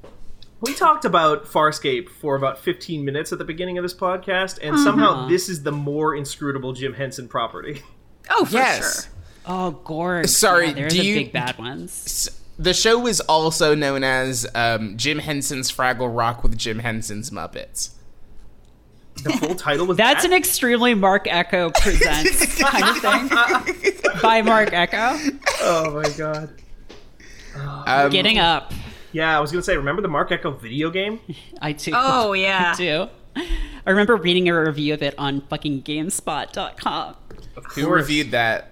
we talked about Farscape for about 15 minutes at the beginning of this podcast, and somehow this is the more inscrutable Jim Henson property. Oh, for yes. sure. Oh, Gorg. Sorry, yeah, they're do the you- big bad ones. S- The show is also known as um, Jim Henson's Fraggle Rock with Jim Henson's Muppets. The full title was That's that? an extremely Marc Ecko presents kind of thing by Marc Ecko. Oh my god. Um, Getting up. Yeah, I was gonna say, remember the Marc Ecko video game? I do. Oh yeah. I do. I remember reading a review of it on fucking GameSpot.com. Of Who reviewed that?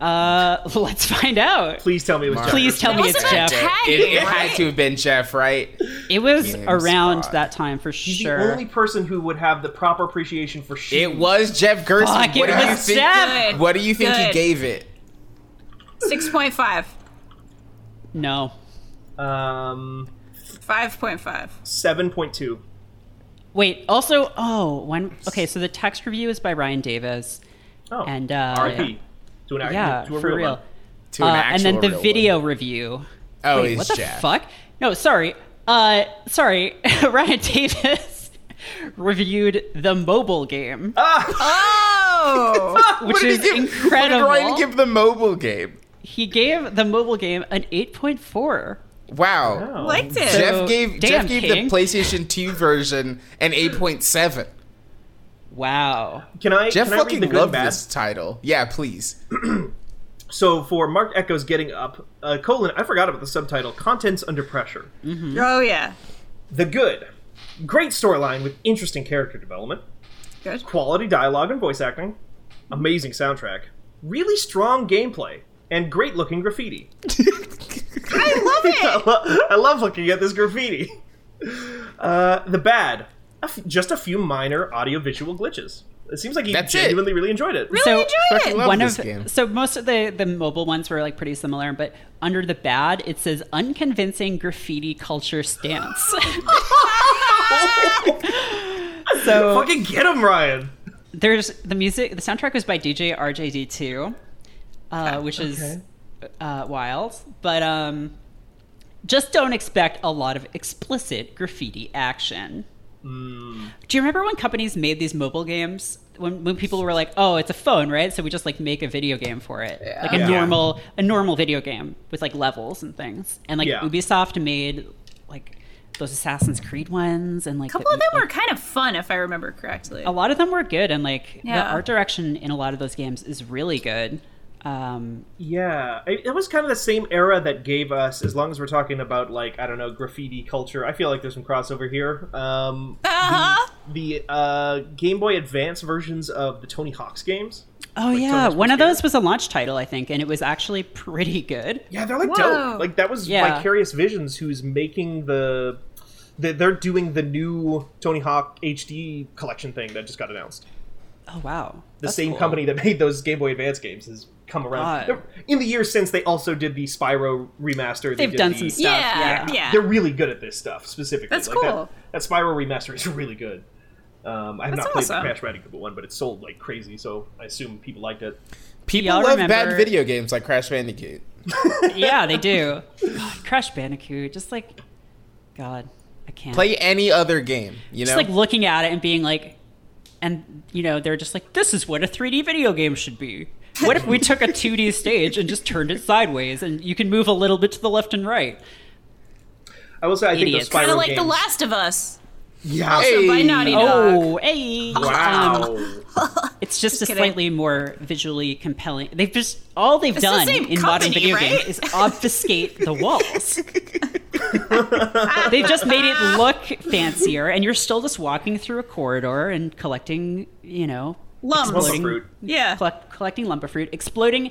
Uh, let's find out. Please tell me it was Mark. Jeff Please tell me it's Jeff. tag It, it had to have been Jeff, right? It was GameSpot. around that time for He's sure. the only person who would have the proper appreciation for shoes. It was Jeff Gerson. Fuck, what it do you was think? Jeff. Good. What do you think he gave it? Six point five. No. Um, Five point five. seven point two. Wait, also, oh, when, okay, so the text review is by Ryan Davis. Oh, And, uh, R.I.P. To an Yeah, to a for real, real. one. To an Uh, and then the video one. review. Oh, Wait, is what the Jeff. fuck? No, sorry. Uh, sorry. Ryan Davis reviewed the mobile game, Oh. which What did is he give- incredible. What did Ryan give the mobile game? he gave the mobile game an 8.4. Wow. Oh. Liked it. So- Jeff gave damn, Jeff gave King. the PlayStation 2 version an 8.7. Wow. Can I? Jeff can I read fucking the good and bad? this title. Yeah, please. So for Marc Ecko's Getting Up, uh, colon, I forgot about the subtitle. Contents under pressure. Oh yeah. The good, great storyline with interesting character development, Good. quality dialogue and voice acting, amazing soundtrack, really strong gameplay, and great looking graffiti. I love I, lo- I love looking at this graffiti. Uh, the bad, a f- just a few minor audio-visual glitches. It seems like he That's it. genuinely really enjoyed it. Really so enjoyed it. one of game. so most of the the mobile ones were like pretty similar, but under the bad it says unconvincing graffiti culture stance. so Fucking get him, Ryan. there's the music. The soundtrack was by DJ RJD2, uh, which is uh, wild. But um, just don't expect a lot of explicit graffiti action. Hmm. Do you remember when companies made these mobile games? When, when people were like, "Oh, it's a phone, right?" So we just like make a video game for it, like a Yeah. normal a normal video game with like levels and things. And like Yeah. Ubisoft made like those Assassin's Creed ones, and like A couple the- of them like, were kind of fun, if I remember correctly. a lot of them were good and like the art direction in a lot of those games is really good um Yeah, it, it was kind of the same era that gave us. As long as we're talking about like I don't know graffiti culture, I feel like there's some crossover here. Um, Uh-huh. the uh, Game Boy Advance versions of the Tony Hawk's games. oh Like yeah one of those was a launch title i think and it was actually pretty good Yeah, they're like Whoa. dope. Like that was Yeah. Vicarious Visions who's making the, the. They're doing the new Tony Hawk HD collection thing that just got announced. oh wow The That's same cool. company that made those Game Boy Advance games has come around. God. In the years since, they also did the Spyro remaster. They they've did done the- some stuff yeah, yeah, yeah. they're really good at this stuff specifically. That's like that- cool. That, Spyro remaster is really good. Um, I have That's not played awesome. the Crash Bandicoot one, but it sold like crazy, so I assume people liked it. People Y'all love remember- bad video games like Crash Bandicoot. yeah they do God, crash bandicoot just like god i can't Play any other game, you just know? like looking at it and being like and you know they're just like this is what a 3d video game should be what if we took a 2d stage and just turned it sideways and you can move a little bit to the left and right I will say, I Idiots. think the Spyro Kind of like games. The Last of Us. Yeah. Hey. by Naughty Dog. oh hey Wow. It's just, a kidding. slightly more visually compelling. They've just all they've the done same in modern company, video right? games is obfuscate the walls. they've just made it look fancier, and you're still just walking through a corridor and collecting, you know, Lums. Lumber exploding- fruit. Yeah. collect, collecting lumber fruit, exploding,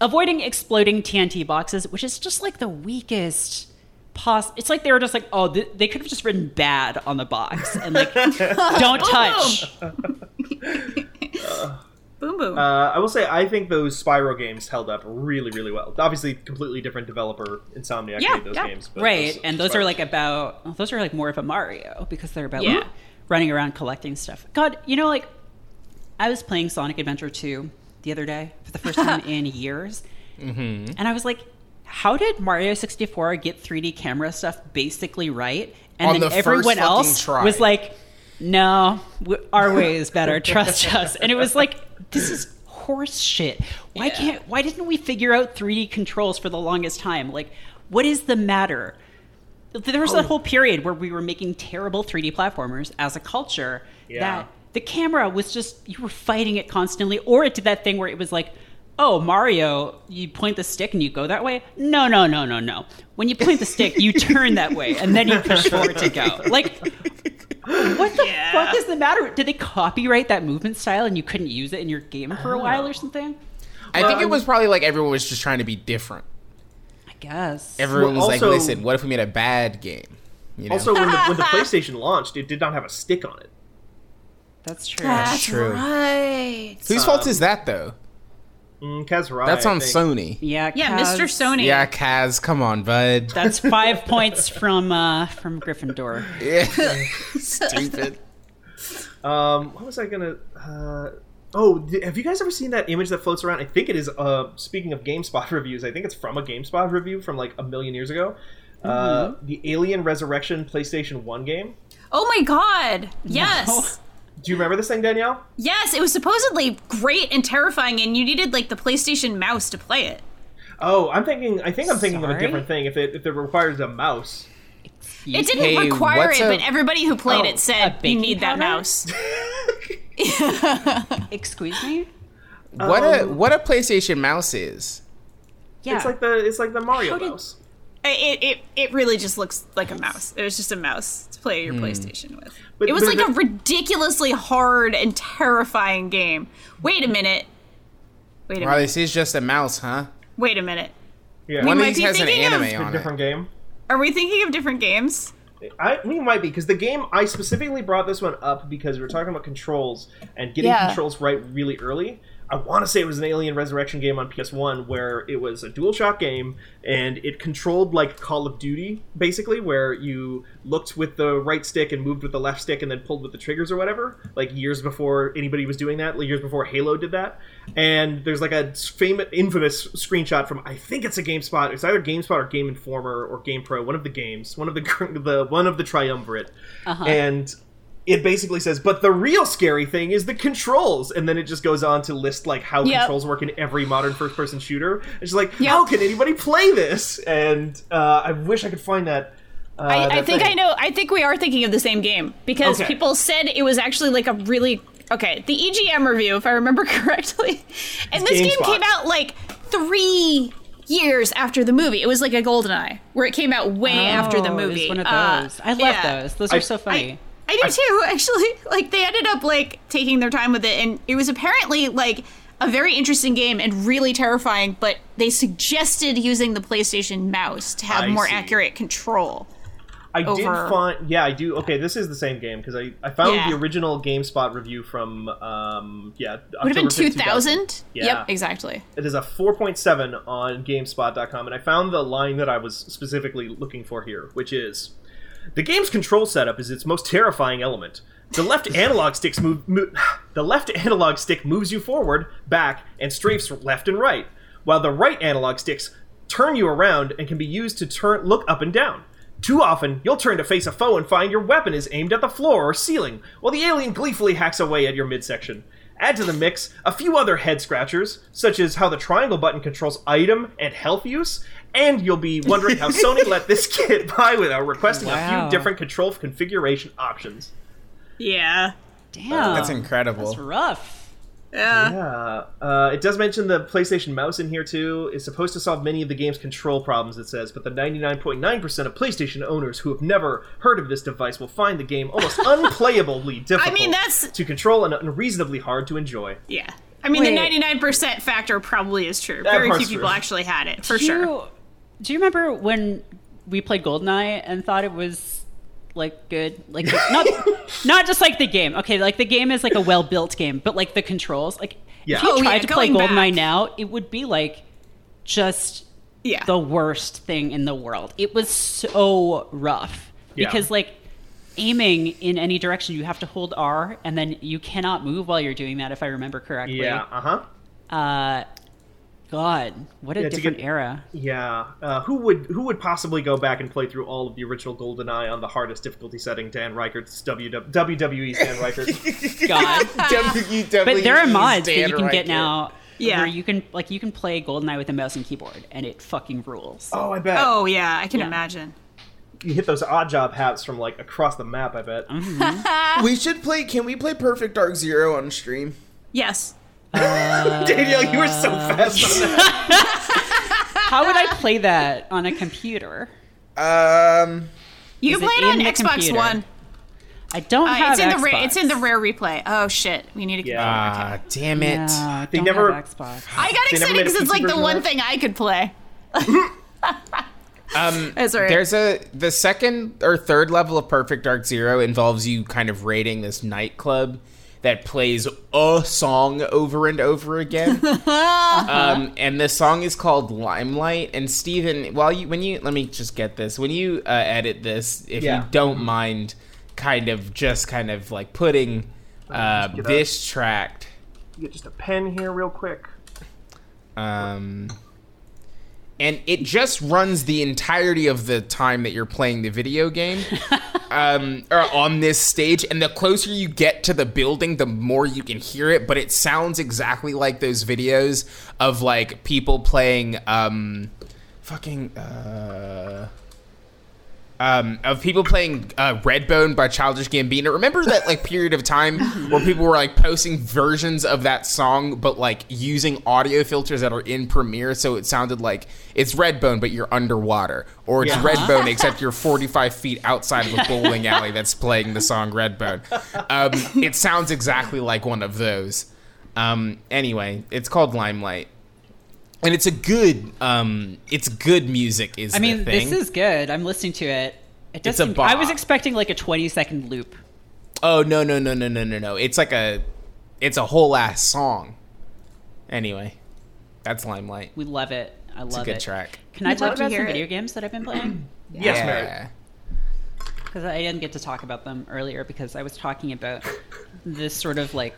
avoiding exploding TNT boxes, which is just like the weakest. Pos- it's like they were just like, oh, th- they could have just written bad on the box and like, don't touch. Boom boom. Uh, I will say, I think those Spyro games held up really, really well. Obviously, completely different developer, Insomniac Yeah, made those yeah. games. but right those- and those Spyro- are like about those are like more of a mario because they're about Yeah. like, running around collecting stuff god you know like i was playing sonic adventure 2 the other day for the first time in years mm-hmm. and i was like how did mario 64 get 3d camera stuff basically right and On then the everyone else try. was like no our way is better trust us and it was like this is horse shit why Yeah. can't why didn't we figure out 3d controls for the longest time like what is the matter there was Oh. a whole period where we were making terrible 3D platformers as a culture Yeah. that the camera was just you were fighting it constantly or it did that thing where it was like oh mario you point the stick and you go that way no no no no no when you point the stick you turn that way and then you push forward to go like what the Yeah. fuck is the matter did they copyright that movement style and you couldn't use it in your game for a oh. while or something I think it was probably like everyone was just trying to be different. i guess Everyone Well, was like, listen, what if we made a bad game? You know? Also, when the, when the PlayStation launched, it did not have a stick on it. That's true That's true. right. Whose fault is that, though? Mm, Kaz That's on. Sony. yeah Yeah, Kaz. Mr. Sony. Yeah, Kaz, come on, bud. That's five points from uh, from Gryffindor. Yeah. Stupid. Um, what was I gonna? Uh, oh, th- have you guys ever seen that image that floats around? I think it is. Uh, speaking of GameSpot reviews, I think it's from a GameSpot review from like a million years ago. Uh, the Alien Resurrection PlayStation One game. Oh my god. Yes. Do you remember this thing, Danielle? Yes, it was supposedly great and terrifying, and you needed like the PlayStation mouse to play it. Oh, I'm thinking. I think I'm thinking of a different thing. If it if it requires a mouse. It didn't Hey, require it, a- but everybody who played Oh, it said a you baking need that mouse. Excuse me? What a Um, what a PlayStation mouse is. Yeah. It's like the it's like the Mario How did- mouse. It, it it really just looks like a mouse. It was just a mouse to play your hmm. PlayStation with. But- it was but like a ridiculously hard and terrifying game. Wait a minute. Wait a Wow, minute. this is just a mouse, huh? Wait a minute. Yeah. One We of might these be has an thinking of- anime a on it. different game. Are we thinking of different games? I we might be because the game I specifically brought this one up because we were talking about controls and getting Yeah. controls right really early. I want to say it was an Alien Resurrection game on PS1 where it was a DualShock game and it controlled like Call of Duty basically, where you looked with the right stick and moved with the left stick and then pulled with the triggers or whatever. Like years before anybody was doing that, like years before Halo did that. And there's like a famous, infamous screenshot from I think it's a GameSpot. It's either GameSpot or Game Informer or GamePro, one of the games, one of the the one of the triumvirate, uh-huh. and it basically says, "But the real scary thing is the controls," and then it just goes on to list like how Yep. controls work in every modern first-person shooter. It's just like, Yep. how can anybody play this? And uh, I wish I could find that. Uh, I, I think thing. I know. I think we are thinking of the same game because Okay. people said it was actually like a really okay. The EGM review, if I remember correctly, and this game GameSpot. came out like three years after the movie. It was like a GoldenEye, where it came out way after the Oh, it was movie. one of Uh. I love yeah. those. Those are I- so funny. I do too, actually. Like they ended up like taking their time with it, and it was apparently like a very interesting game and really terrifying. But they suggested using the PlayStation mouse to have I more see. accurate control. I did find, yeah, I do. Okay, this is the same game because I, I found Yeah. the original GameSpot review from um yeah Would have been 5th, 2000. Yeah. Yep, exactly. It is a 4.7 on GameSpot.com, and I found the line that I was specifically looking for here, which is the game's control setup is its most terrifying element. The left analog sticks move, mo- the left analog stick moves you forward, back, and strafes left and right, while the right analog sticks turn you around and can be used to turn look up and down. Too often, you'll turn to face a foe and find your weapon is aimed at the floor or ceiling, while the alien gleefully hacks away at your midsection. Add to the mix a few other head scratchers, such as how the triangle button controls item and health use, and you'll be wondering how Sony let this get by without requesting a few different control configuration options. Yeah. Damn, That's incredible. That's rough. Yeah. Yeah, uh, it does mention the PlayStation mouse in here too. It's supposed to solve many of the game's control problems, it says, but the 99.9% of PlayStation owners who have never heard of this device will find the game almost unplayably difficult I mean, that's- to control and unreasonably hard to enjoy. Yeah. I mean, Wait. the 99% factor probably is true. That Very few part's people true. actually had it, for do sure. You, do you remember when we played Goldeneye and thought it was like good? Like not not just like the game. Okay, like the game is like a well built game, but like the controls, like Yeah. if you Oh, tried yeah, to play going Goldeneye back. now, it would be like just Yeah. the worst thing in the world. It was so rough Yeah. because like aiming in any direction, you have to hold R, and then you cannot move while you're doing that. If I remember correctly. Yeah, uh huh. God, what a Yeah, different get- era. Yeah, uh, who would who would possibly go back and play through all of the original GoldenEye on the hardest difficulty setting? Dan Ryckert's W WWE's Dan Ryckert. God. WWE But there are mods that you can get now. Yeah. Where you can like you can play GoldenEye with a mouse and keyboard, and it fucking rules. oh, I bet. Oh, yeah, I can Yeah. imagine. You hit those Oddjob hats from like across the map. I bet. We should play. Can we play Perfect Dark Zero on stream? Yes. Danielle, you were so fast on that. How would I play that on a computer? Um, You Is can play it on Xbox computer? One. I don't Uh, have it's in the Xbox. rare. It's in the rare replay. Oh shit, we need to. Yeah. ah, damn it. Yeah, I They don't never- have Xbox. I got excited because it's like the one that? thing I could play. Um, That's. There's a the second or third level of Perfect Dark Zero involves you kind of raiding this nightclub that plays a song over and over again. um, and the song is called Limelight. And Steven, while you when you let me just get this when you uh, edit this, if Yeah. you don't mind, kind of just kind of like putting uh, this track. Get just a pen here, real quick. Um, and it just runs the entirety of the time that you're playing the video game um, or on this stage. And the closer you get to the building, the more you can hear it. But it sounds exactly like those videos of like people playing um, fucking. Uh, um, of people playing uh, Redbone by Childish Gambino. Remember that like period of time where people were like posting versions of that song, but like using audio filters that are in Premiere, so it sounded like it's Redbone, but you're underwater, or it's Yeah. Redbone except you're 45 feet outside of a bowling alley that's playing the song Redbone. Um, it sounds exactly like one of those. Um, anyway, it's called Limelight. And it's a good um it's good music is I mean, the thing. this is good. I'm listening to it. It does It's a doesn't. I was expecting like a 20 second loop. oh no no no no no no no it's like a it's a whole ass song anyway that's limelight We love it. I love it's a love good it. track Can I We'd love talk about hear some it. video games that I've been playing? Yes, yeah. Mary. Because I didn't get to talk about them earlier because I was talking about this sort of like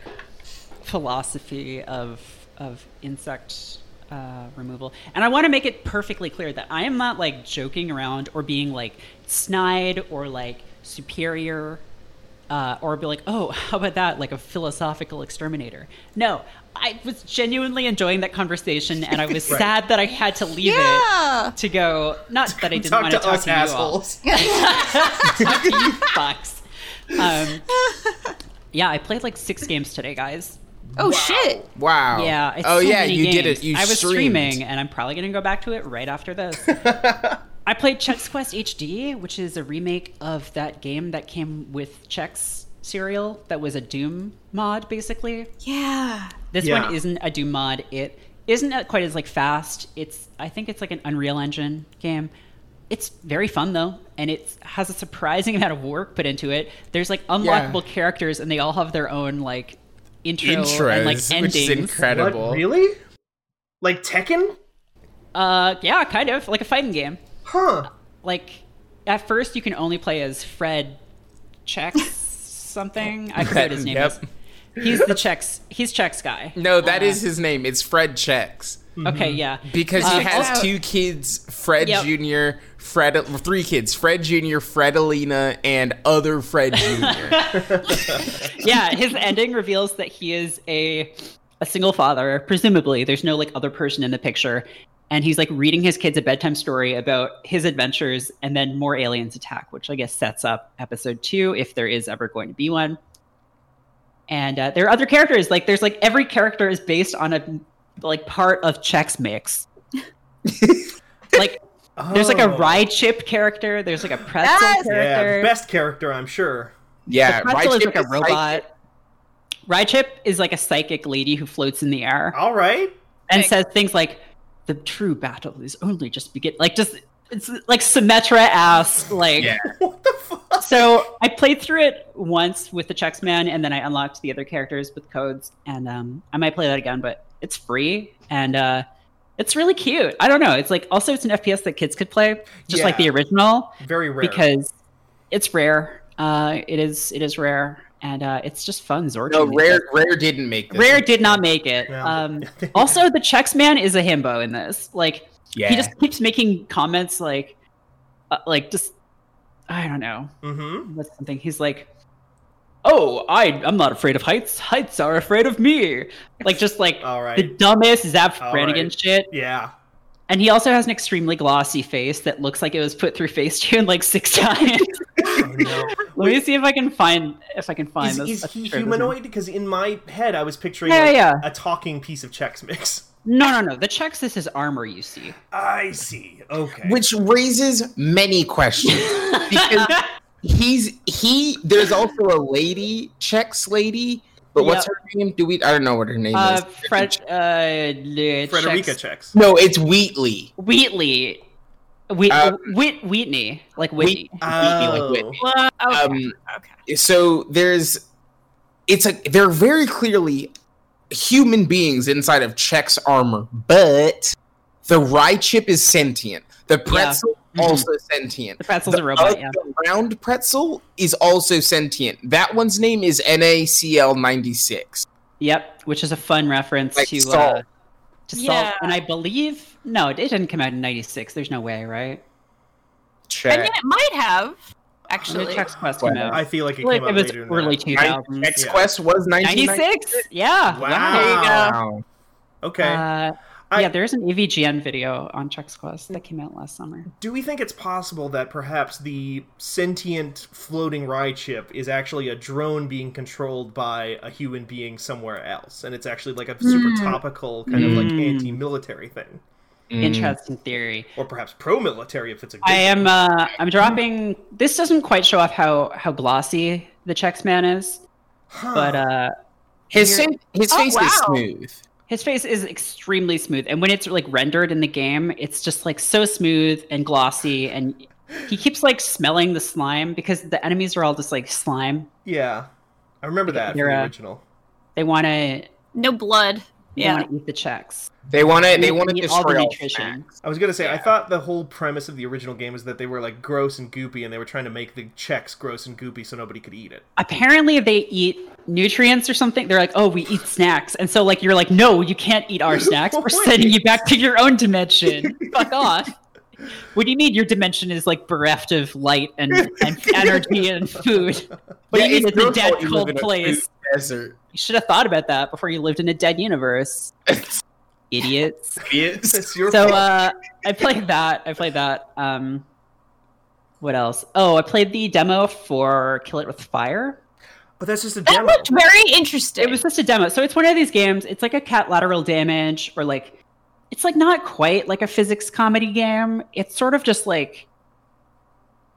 philosophy of of insect uh, removal, and I want to make it perfectly clear that I am not like joking around or being like snide or like superior. Uh, or be like, oh, how about that? Like a philosophical exterminator. No, I was genuinely enjoying that conversation, and I was Right. sad that I had to leave Yeah. it to go. Not that I didn't Talk want to to talk us to you all assholes. you fucks. Um, yeah, I played like six games today, guys. Oh shit! wow Yeah. It's oh so yeah many you did it you I was streamed. streaming, and I'm probably gonna go back to it right after this. I played Chex Quest HD, which is a remake of that game that came with Chex cereal that was a Doom mod, basically. Yeah. This Yeah. one isn't a Doom mod. It isn't quite as like fast. It's I think it's like an Unreal Engine game. It's very fun though, and it has a surprising amount of work put into it. There's like unlockable characters, and they all have their own like intro intros and like which is incredible What, really? Like Tekken? Uh, yeah, kind of like a fighting game. Huh. Like at first, you can only play as Fred Chex something. I forget what his name Yep. is. He's the Chex. He's Chex guy. no that Uh, is his name it's fred Chex Okay, yeah. because Uh, he has also- two kids fred Yep. jr fred three kids fred jr fredalina and other fred jr yeah, his ending reveals that he is a a single father. Presumably, there's no like other person in the picture, and he's like reading his kids a bedtime story about his adventures, and then more aliens attack, which I guess sets up episode two if there is ever going to be one. And uh, there are other characters. Like there's like every character is based on a like part of Chex Mix. like there's like a Oh. rye chip character. There's like a pretzel Yes! character. Yeah, best character, I'm sure. yeah The pretzel Right is like a Chip robot. chip is like a psychic lady who floats in the air All right. and Like- says things like, "The true battle is only just begin." Like just it's like Symmetra ass. Like Yeah. What the fuck? so, I played through it once with the Chex Man, and then I unlocked the other characters with codes, and um, I might play that again, but it's free and uh, it's really cute. I don't know. It's like also it's an FPS that kids could play, just like the original Very rare. because it's rare. Uh, it is it is rare, and uh, it's just fun. Zorchi. no rare it. rare didn't make this Rare did not make it. Yeah. Um, also, the Chex Man is a himbo in this. Like yeah he just keeps making comments like, uh, like just I don't know Mm-hmm. what's something. He's like, "Oh, I I'm not afraid of heights. Heights are afraid of me." Like just like All right. the dumbest Zapp All Brannigan right. shit. Yeah. And he also has an extremely glossy face that looks like it was put through Facetune like six times. Oh, no. Let me see if I can find if I can find Is, this. is he humanoid? Because in my head, I was picturing Yeah, like, yeah. a talking piece of Chex Mix. No, no, no. The Chex is his armor. You see. I see. Okay. which raises many questions because he's he there's also a lady Chex lady but what's her name do we i don't know what her name Uh, is Fred, uh, Frederica Chex- checks. no it's wheatley Wheatley. Wheat, Um, Wheat, Wheatney, like Whitney. Wheat- Oh. like Whitney. Well, okay. um okay. so there's it's like they're very clearly human beings inside of check's armor but the rye chip is sentient the pretzel. Also sentient The pretzel's the, a robot, oth- yeah. the round pretzel is also sentient that one's name is nacl 96 Yep, which is a fun reference Like to Salt. uh, to Salt. Yeah. And I believe no, it didn't come out in '96. There's no way, right? I check mean, it might have actually. did Chex Quest came out? I feel like it like came out it was later than early that. 2000s. X Yeah. Quest was 96? Yeah. Wow. There you go. Wow. Okay. Uh, I- yeah, there's an AVGN video on Chex Quest that came out last summer. Do we think it's possible that perhaps the sentient floating ride chip is actually a drone being controlled by a human being somewhere else, and it's actually like a super Hmm. topical kind of like Mm. anti-military thing, Mm. Interesting theory. or perhaps pro-military if it's a good I am uh I'm dropping this doesn't quite show off how how glossy the Chex Man is, Huh. but uh His Here- his Oh, face is smooth. His face is extremely smooth, and when it's like rendered in the game, it's just like so smooth and glossy. And he keeps like smelling the slime because the enemies are all just like slime. Yeah, I remember that from the original. They want to, No blood. They Yeah. want to eat the Chex. They want to. They They want to need all the nutrition. snacks. I was gonna say I thought the whole premise of the original game was that they were like gross and goopy, and they were trying to make the Chex gross and goopy so nobody could eat it. Apparently, they eat nutrients or something. They're like, "Oh, we eat snacks," and so like you're like, "No, you can't eat our snacks. We're sending you back to your own dimension. Fuck off." What do you mean your dimension is like bereft of light and, and energy and food? What Yeah, do you mean it's it's a dead, fault you live cold a place? Desert. You should have thought about that before you lived in a dead universe, idiots. Idiots. So uh, I played that. I played that. Um, what else? Oh, I played the demo for Kill It with Fire. but that's just a demo. That demo. looked very interesting. It was just a demo. So it's one of these games. It's like a Catlateral Damage, or like it's like not quite like a physics comedy game. It's sort of just like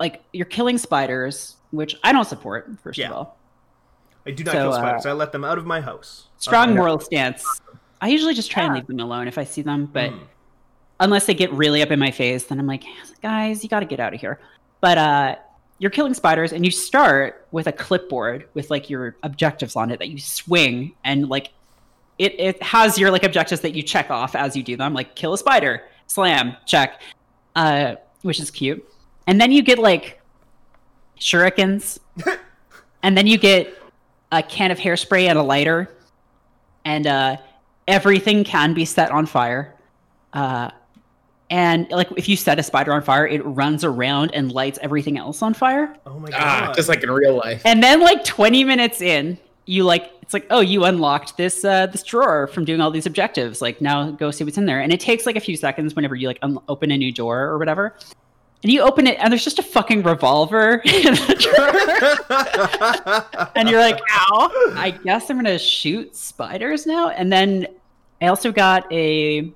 like you're killing spiders, which I don't support. First Yeah. of all, I do not so, kill uh, spiders. I let them out of my house. strong Okay. moral stance. I usually just try and leave them alone if I see them, but Mm. unless they get really up in my face, then I'm like, guys, you got to get out of here. But uh, you're killing spiders, and you start with a clipboard with like your objectives on it that you swing, and like it it has your like objectives that you check off as you do them, like kill a spider, slam, check, uh, which is cute. And then you get like shurikens, and then you get a can of hairspray and a lighter, and uh, everything can be set on fire. Uh, and like if you set a spider on fire, it runs around and lights everything else on fire. Oh my god! Ah, just like in real life. And then like 20 minutes in, you like it's like, oh, you unlocked this uh this drawer from doing all these objectives. Like now go see what's in there. And it takes like a few seconds whenever you like un- open a new door or whatever. And you open it and there's just a fucking revolver in the drawer. and you're like, ow, I guess I'm gonna shoot spiders now. And then I also got a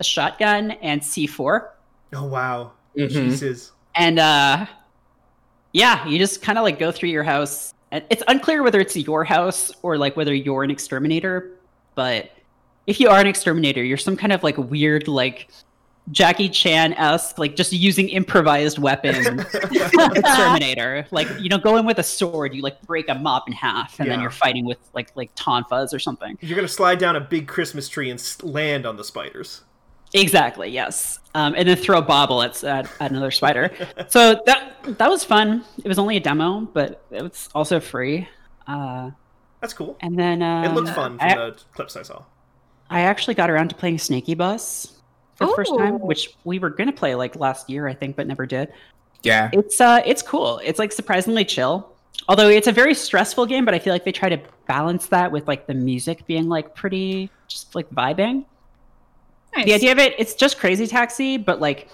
a shotgun and C4. oh wow! Mhm. Jesus. And uh yeah, you just kind of like go through your house. And it's unclear whether it's your house or like whether you're an exterminator, but if you are an exterminator, you're some kind of like weird like Jackie Chan esque, like just using improvised weapon exterminator. Like you don't go in with a sword, you like break a mop in half, and then you're fighting with like like tonfas or something. You're gonna slide down a big Christmas tree and land on the spiders. Exactly. Yes. Um, and then throw a bobble at, at, at another spider. so that that was fun. It was only a demo, but it was also free. Uh, That's cool. and then uh, it looked fun from I, the clips I saw. I actually got around to playing Snakeybus for the first time, which we were gonna play like last year, I think, but never did. Yeah. It's uh, it's cool. It's like surprisingly chill. Although it's a very stressful game, but I feel like they try to balance that with like the music being like pretty, just like vibing. Nice. The idea of it, it's just Crazy Taxi, but like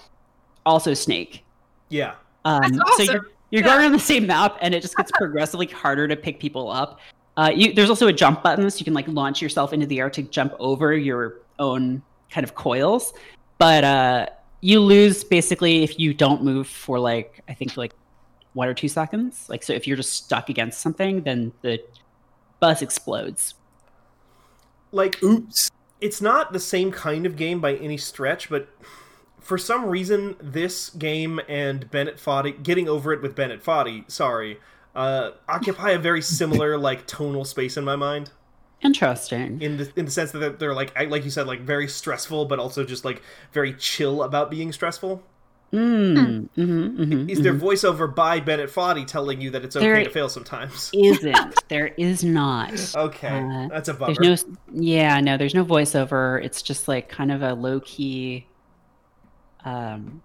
also Snake. Yeah. Um, That's So you're, you're Yeah. going on the same map, and it just gets progressively harder to pick people up. Uh, you, there's also a jump button, so you can like launch yourself into the air to jump over your own kind of coils. But uh, you lose basically if you don't move for like I think like one or two seconds. Like so, if you're just stuck against something, then the bus explodes. Like Oops. It's not the same kind of game by any stretch, but for some reason, this game and Bennett Foddy, getting over it with Bennett Foddy, sorry, uh, occupy a very similar like tonal space in my mind. Interesting. In the in the sense that they're, they're like like you said, like very stressful, but also just like very chill about being stressful. Mm, hmm hmm Is there voiceover by Bennett Foddy telling you that it's okay There- to fail sometimes? Isn't there is not. Okay, Uh, that's a bummer. There's no, yeah, no, there's no voiceover. It's just like kind of a low key, um,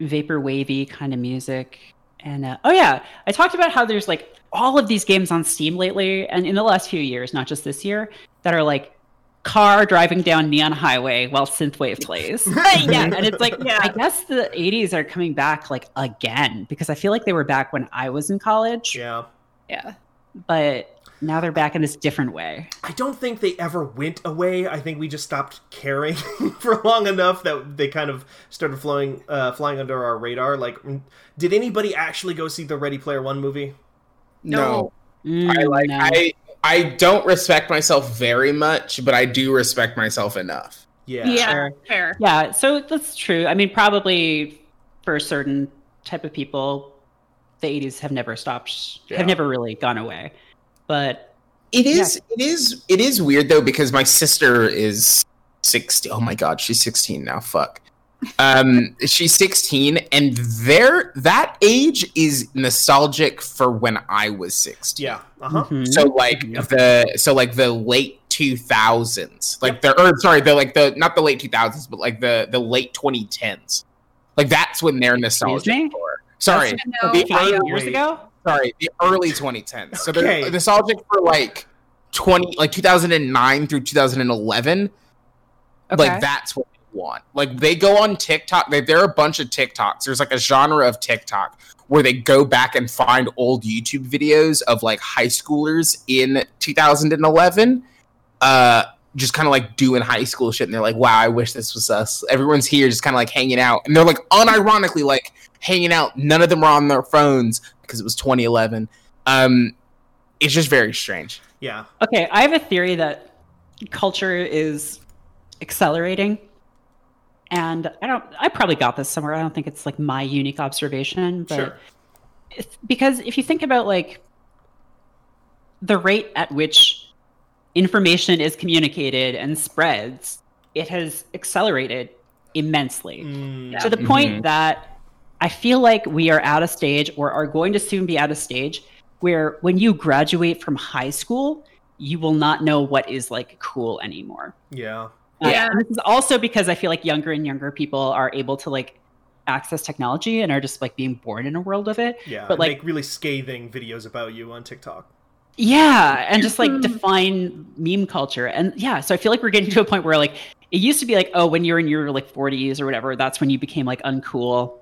vapor wavy kind of music. And uh, oh yeah, I talked about how there's like all of these games on Steam lately, and in the last few years, not just this year, that are like car driving down neon highway while synthwave plays. yeah, and it's like Yeah. I guess the 80s are coming back like again because I feel like they were back when I was in college. yeah. Yeah. But now they're back in this different way. I don't think they ever went away. I think we just stopped caring for long enough that they kind of started flying, uh, flying under our radar. Like, mm, did anybody actually go see the Ready Player One movie? No. Mm, I like no. I I don't respect myself very much, but I do respect myself enough. Yeah. Yeah, Sure. fair. Yeah, so that's true. I mean, probably for a certain type of people, the 80s have never stopped, Yeah. have never really gone away. But It is it is it is weird though because my sister is 60. Oh my god, she's 16 now. Fuck. Um she's 16 and there that age is nostalgic for when I was 16. Yeah. Uh huh. mhm. So like the so like the late 2000s. Like the or sorry, the like the not the late 2000s, but like the the late 2010s. Like that's when they're nostalgic me? for. Sorry. The five early- years ago? sorry, the early 2010s. So Okay. they're nostalgic for like 20 like 2009 through 2011. Okay. Like that's what they want. Like they go on TikTok. They, there are a bunch of TikToks. There's like a genre of TikTok where they go back and find old YouTube videos of like high schoolers in 2011. Uh just kind of like doing high school shit and they're like, wow, I wish this was us. Everyone's here just kind of like hanging out. And they're like unironically like hanging out. None of them are on their phones because it was 2011. Um it's just very strange. Yeah. Okay, I have a theory that culture is accelerating. And I don't I probably got this somewhere. I don't think it's like my unique observation, but Sure. it's, because if you think about like the rate at which information is communicated and spreads, it has accelerated immensely Mm, to the point that I feel like we are at a stage or are going to soon be at a stage where when you graduate from high school, you will not know what is like cool anymore. yeah. Yeah. and this is also because I feel like younger and younger people are able to like access technology and are just like being born in a world of it. Yeah. But, like- make really scathing videos about you on TikTok. Yeah, and just like define meme culture. And yeah, so I feel like we're getting to a point where like it used to be like, oh, when you're in your like 40s or whatever, that's when you became like uncool.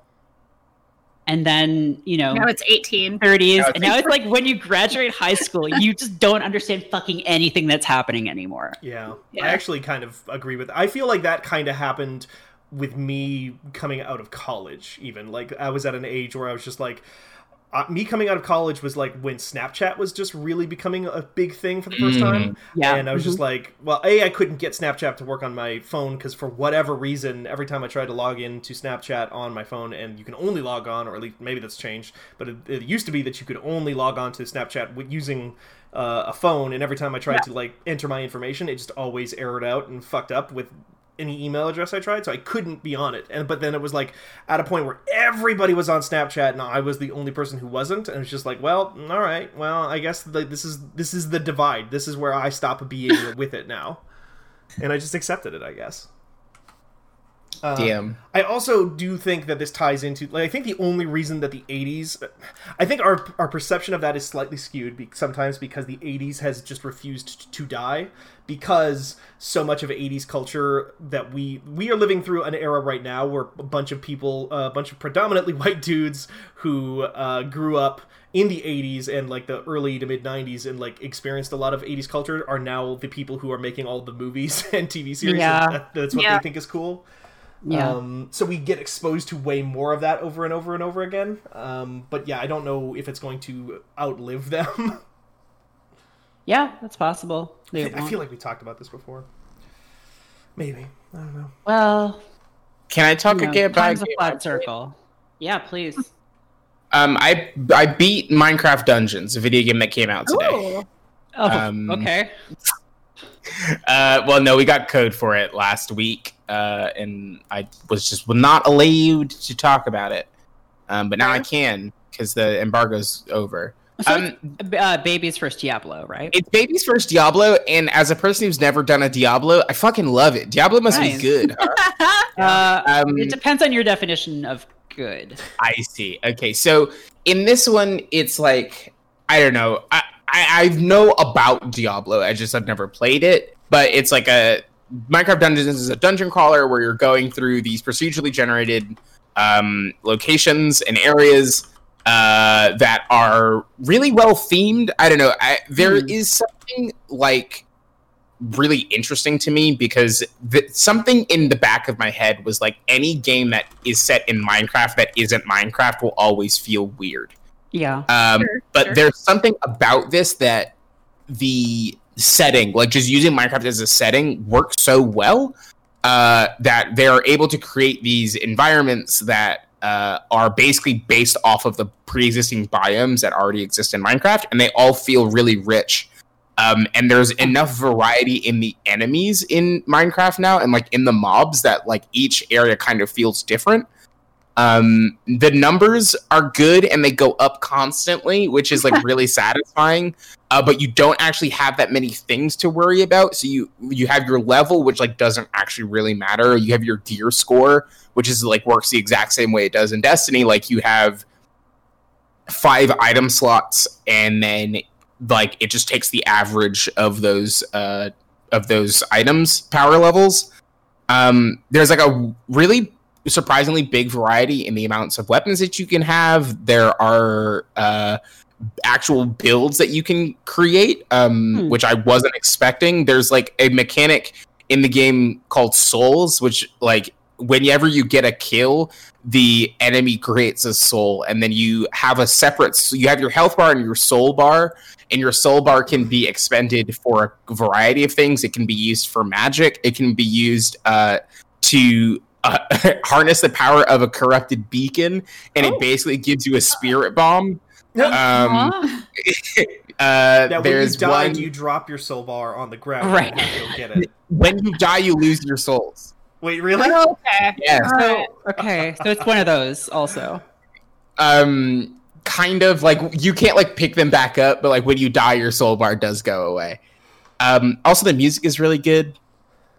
And then, you know, Now it's 18. 30s. Now it's and now it's like when you graduate high school, you just don't understand fucking anything that's happening anymore. Yeah. Yeah. I actually kind of agree with I feel like that kind of happened with me coming out of college even. Like I was at an age where I was just like uh, me coming out of college was like when Snapchat was just really becoming a big thing for the first Mm. time. Yeah. And I was just like, well, A, I couldn't get Snapchat to work on my phone because for whatever reason, every time I tried to log in to Snapchat on my phone, and you can only log on, or at least maybe that's changed, but it, it used to be that you could only log on to Snapchat using uh, a phone, and every time I tried to like enter my information, it just always errored out and fucked up with any email address I tried, so I couldn't be on it. And but then it was like at a point where everybody was on Snapchat and I was the only person who wasn't, and it's just like, well, all right, well, I guess the, this is this is the divide. This is where I stop being with it now, and I just accepted it, I guess. Uh, Damn. I also do think that this ties into like I think the only reason that the 80s I think our our perception of that is slightly skewed be, sometimes because the 80s has just refused to die because so much of 80s culture that we we are living through an era right now where a bunch of people a bunch of predominantly white dudes who uh, grew up in the 80s and like the early to mid 90s and like experienced a lot of 80s culture are now the people who are making all the movies and TV series Yeah. that, that's what Yeah. they think is cool Yeah. um, so we get exposed to way more of that over and over and over again. Um, but yeah, I don't know if it's going to outlive them. yeah, that's possible. They I won't. feel like we talked about this before. Maybe I don't know. well, Can I talk you know, again about time's a flat circle. Yeah, please. Um, I I beat Minecraft Dungeons, a video game that came out today. Ooh. Oh, Um, okay. Uh, well, no, we got code for it last week, uh, and I was just not allowed to talk about it. Um, but now I can because the embargo's over. So Um, uh, baby's first Diablo, right? It's baby's first Diablo, and as a person who's never done a Diablo, I fucking love it. Diablo must Nice. be good. huh? uh, Um, it depends on your definition of good. I see. Okay, so in this one, it's like I don't know. I, I I know about Diablo. I just have never played it. But it's like a Minecraft Dungeons is a dungeon crawler where you're going through these procedurally generated um, locations and areas uh, that are really well themed. I don't know. I, there Hmm. is something like really interesting to me because th- something in the back of my head was like any game that is set in Minecraft that isn't Minecraft will always feel weird. Yeah. Um, Sure, but sure. there's something about this that the setting, like just using Minecraft as a setting, works so well uh, that they're able to create these environments that uh, are basically based off of the pre-existing biomes that already exist in Minecraft, and they all feel really rich. Um, and there's enough variety in the enemies in Minecraft now, and like in the mobs that like each area kind of feels different. Um, the numbers are good and they go up constantly, which is like really satisfying. Uh, but you don't actually have that many things to worry about. So you you have your level, which like doesn't actually really matter. You have your gear score, which is like works the exact same way it does in Destiny. Like you have five item slots, and then like it just takes the average of those uh, of those items power levels. Um, there's like a really surprisingly big variety in the amounts of weapons that you can have. There are uh, actual builds that you can create, um, Hmm. which I wasn't expecting. There's like a mechanic in the game called souls, which like whenever you get a kill, the enemy creates a soul, and then you have a separate. So you have your health bar and your soul bar, and your soul bar can be expended for a variety of things. It can be used for magic. It can be used uh, to uh, harness the power of a corrupted beacon, and Oh. it basically gives you a spirit bomb. Um, Aw. uh, Now, when you die, one you drop your soul bar on the ground? Right. And have to get it. when you die, you lose your souls. Wait, really? okay. Yes. So, okay, so it's one of those also. um kind of like you can't like pick them back up but like when you die your soul bar does go away um also the music is really good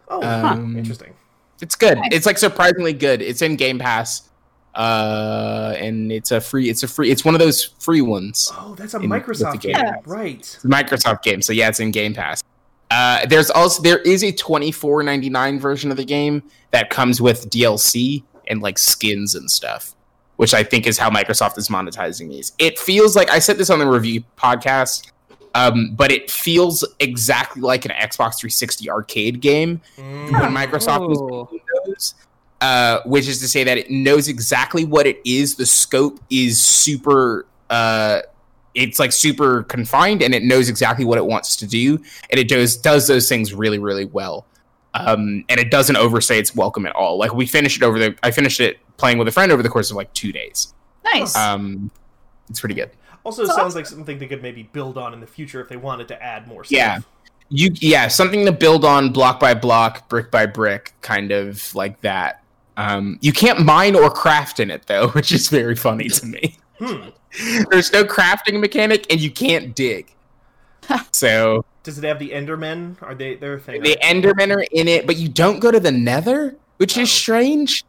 Oh, Um, interesting. It's good it's like surprisingly good it's in game pass uh and it's a free it's a free it's one of those free ones Oh, that's a in- Microsoft game. game, Yeah. right? it's a microsoft game so yeah it's in game pass uh there's also there is a 24.99 version of the game that comes with dlc and like skins and stuff which I think is how Microsoft is monetizing these. It feels like I said this on the review podcast, um, but it feels exactly like an Xbox 360 arcade game Mm. when Microsoft was Oh. making those. Uh, which is to say that it knows exactly what it is. The scope is super. Uh, it's like super confined, and it knows exactly what it wants to do, and it does does those things really, really well. Um, and it doesn't overstay its welcome at all. Like we finished it over the. I finished it playing with a friend over the course of like two days. Nice. Um, it's pretty good. Also, it So- sounds like something they could maybe build on in the future if they wanted to add more stuff. Yeah. You yeah, something to build on block by block, brick by brick, kind of like that. Um, you can't mine or craft in it though, which is very funny to me. Hmm. There's no crafting mechanic, and you can't dig. so Does it have the Endermen? Are they their thing? the Endermen are in it, but you don't go to the Nether, which is strange.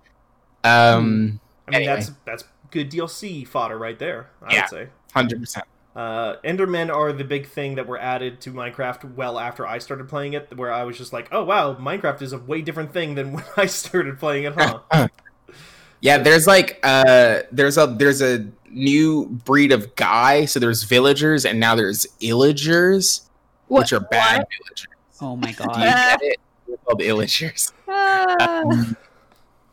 Um, I mean, anyway. that's that's good DLC fodder right there. I Yeah. would say. Hundred percent. Uh, Endermen are the big thing that were added to Minecraft well after I started playing it, where I was just like, oh wow, Minecraft is a way different thing than when I started playing it, huh? Yeah, there's like uh there's a there's a new breed of guy. So there's villagers and now there's illagers, What- which are bad what? villagers. Oh my god! Do you god. get it? They're called illagers. Ah.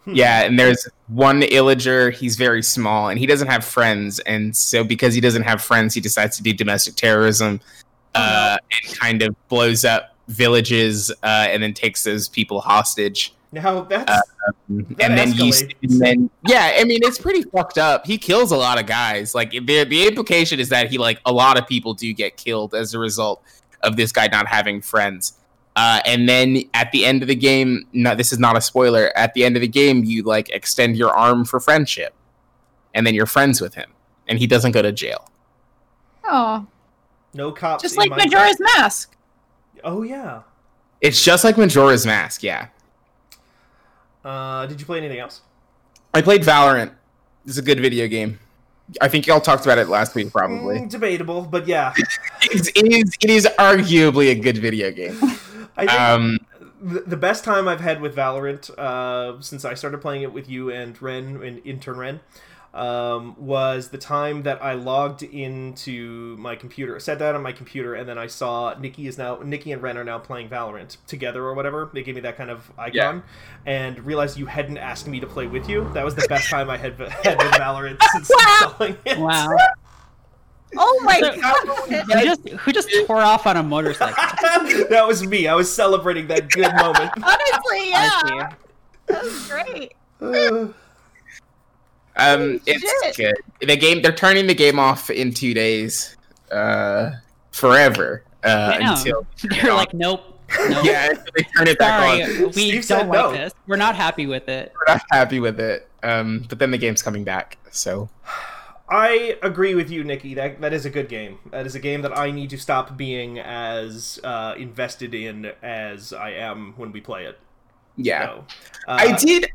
Yeah, and there's one illager. He's very small and he doesn't have friends, and so because he doesn't have friends, he decides to do domestic terrorism, uh, and kind of blows up villages, uh, and then takes those people hostage. now that's Uh, and then you, and then yeah, I mean it's pretty fucked up. He kills a lot of guys. Like the the implication is that he like a lot of people do get killed as a result of this guy not having friends. Uh, and then at the end of the game, no, this is not a spoiler. At the end of the game, you like extend your arm for friendship, and then you're friends with him, and he doesn't go to jail. oh, no cops. just like Minecraft. Majora's Mask. Oh yeah. It's just like Majora's Mask. Yeah, Uh, did you play anything else? I played Valorant. It's a good video game. I think y'all talked about it last week, probably. Mm, debatable, but yeah. It is it is arguably a good video game. I think Um, the, the best time I've had with Valorant uh, since I started playing it with you and Ren and intern Ren um, was the time that I logged into my computer, sat down on my computer, and then I saw Nikki is now Nikki and Ren are now playing Valorant together or whatever. They gave me that kind of icon, and realized you hadn't asked me to play with you. That was the best time I had had with Valorant since installing it. Wow. Oh my god! Who just who just tore off on a motorcycle? that was me. I was celebrating that good moment. Honestly, I yeah, that's great. Uh, Um, it's Shit. good. The game they're turning the game off in two days, uh, forever. Uh, until They're like, nope, nope. yeah, they turn it back on. Sorry, We Steve don't like no. this. We're not happy with it. We're not happy with it. Um, but then the game's coming back, so I agree with you, Nikki. That that is a good game. That is a game that I need to stop being as uh, invested in as I am when we play it. yeah. So, uh, I did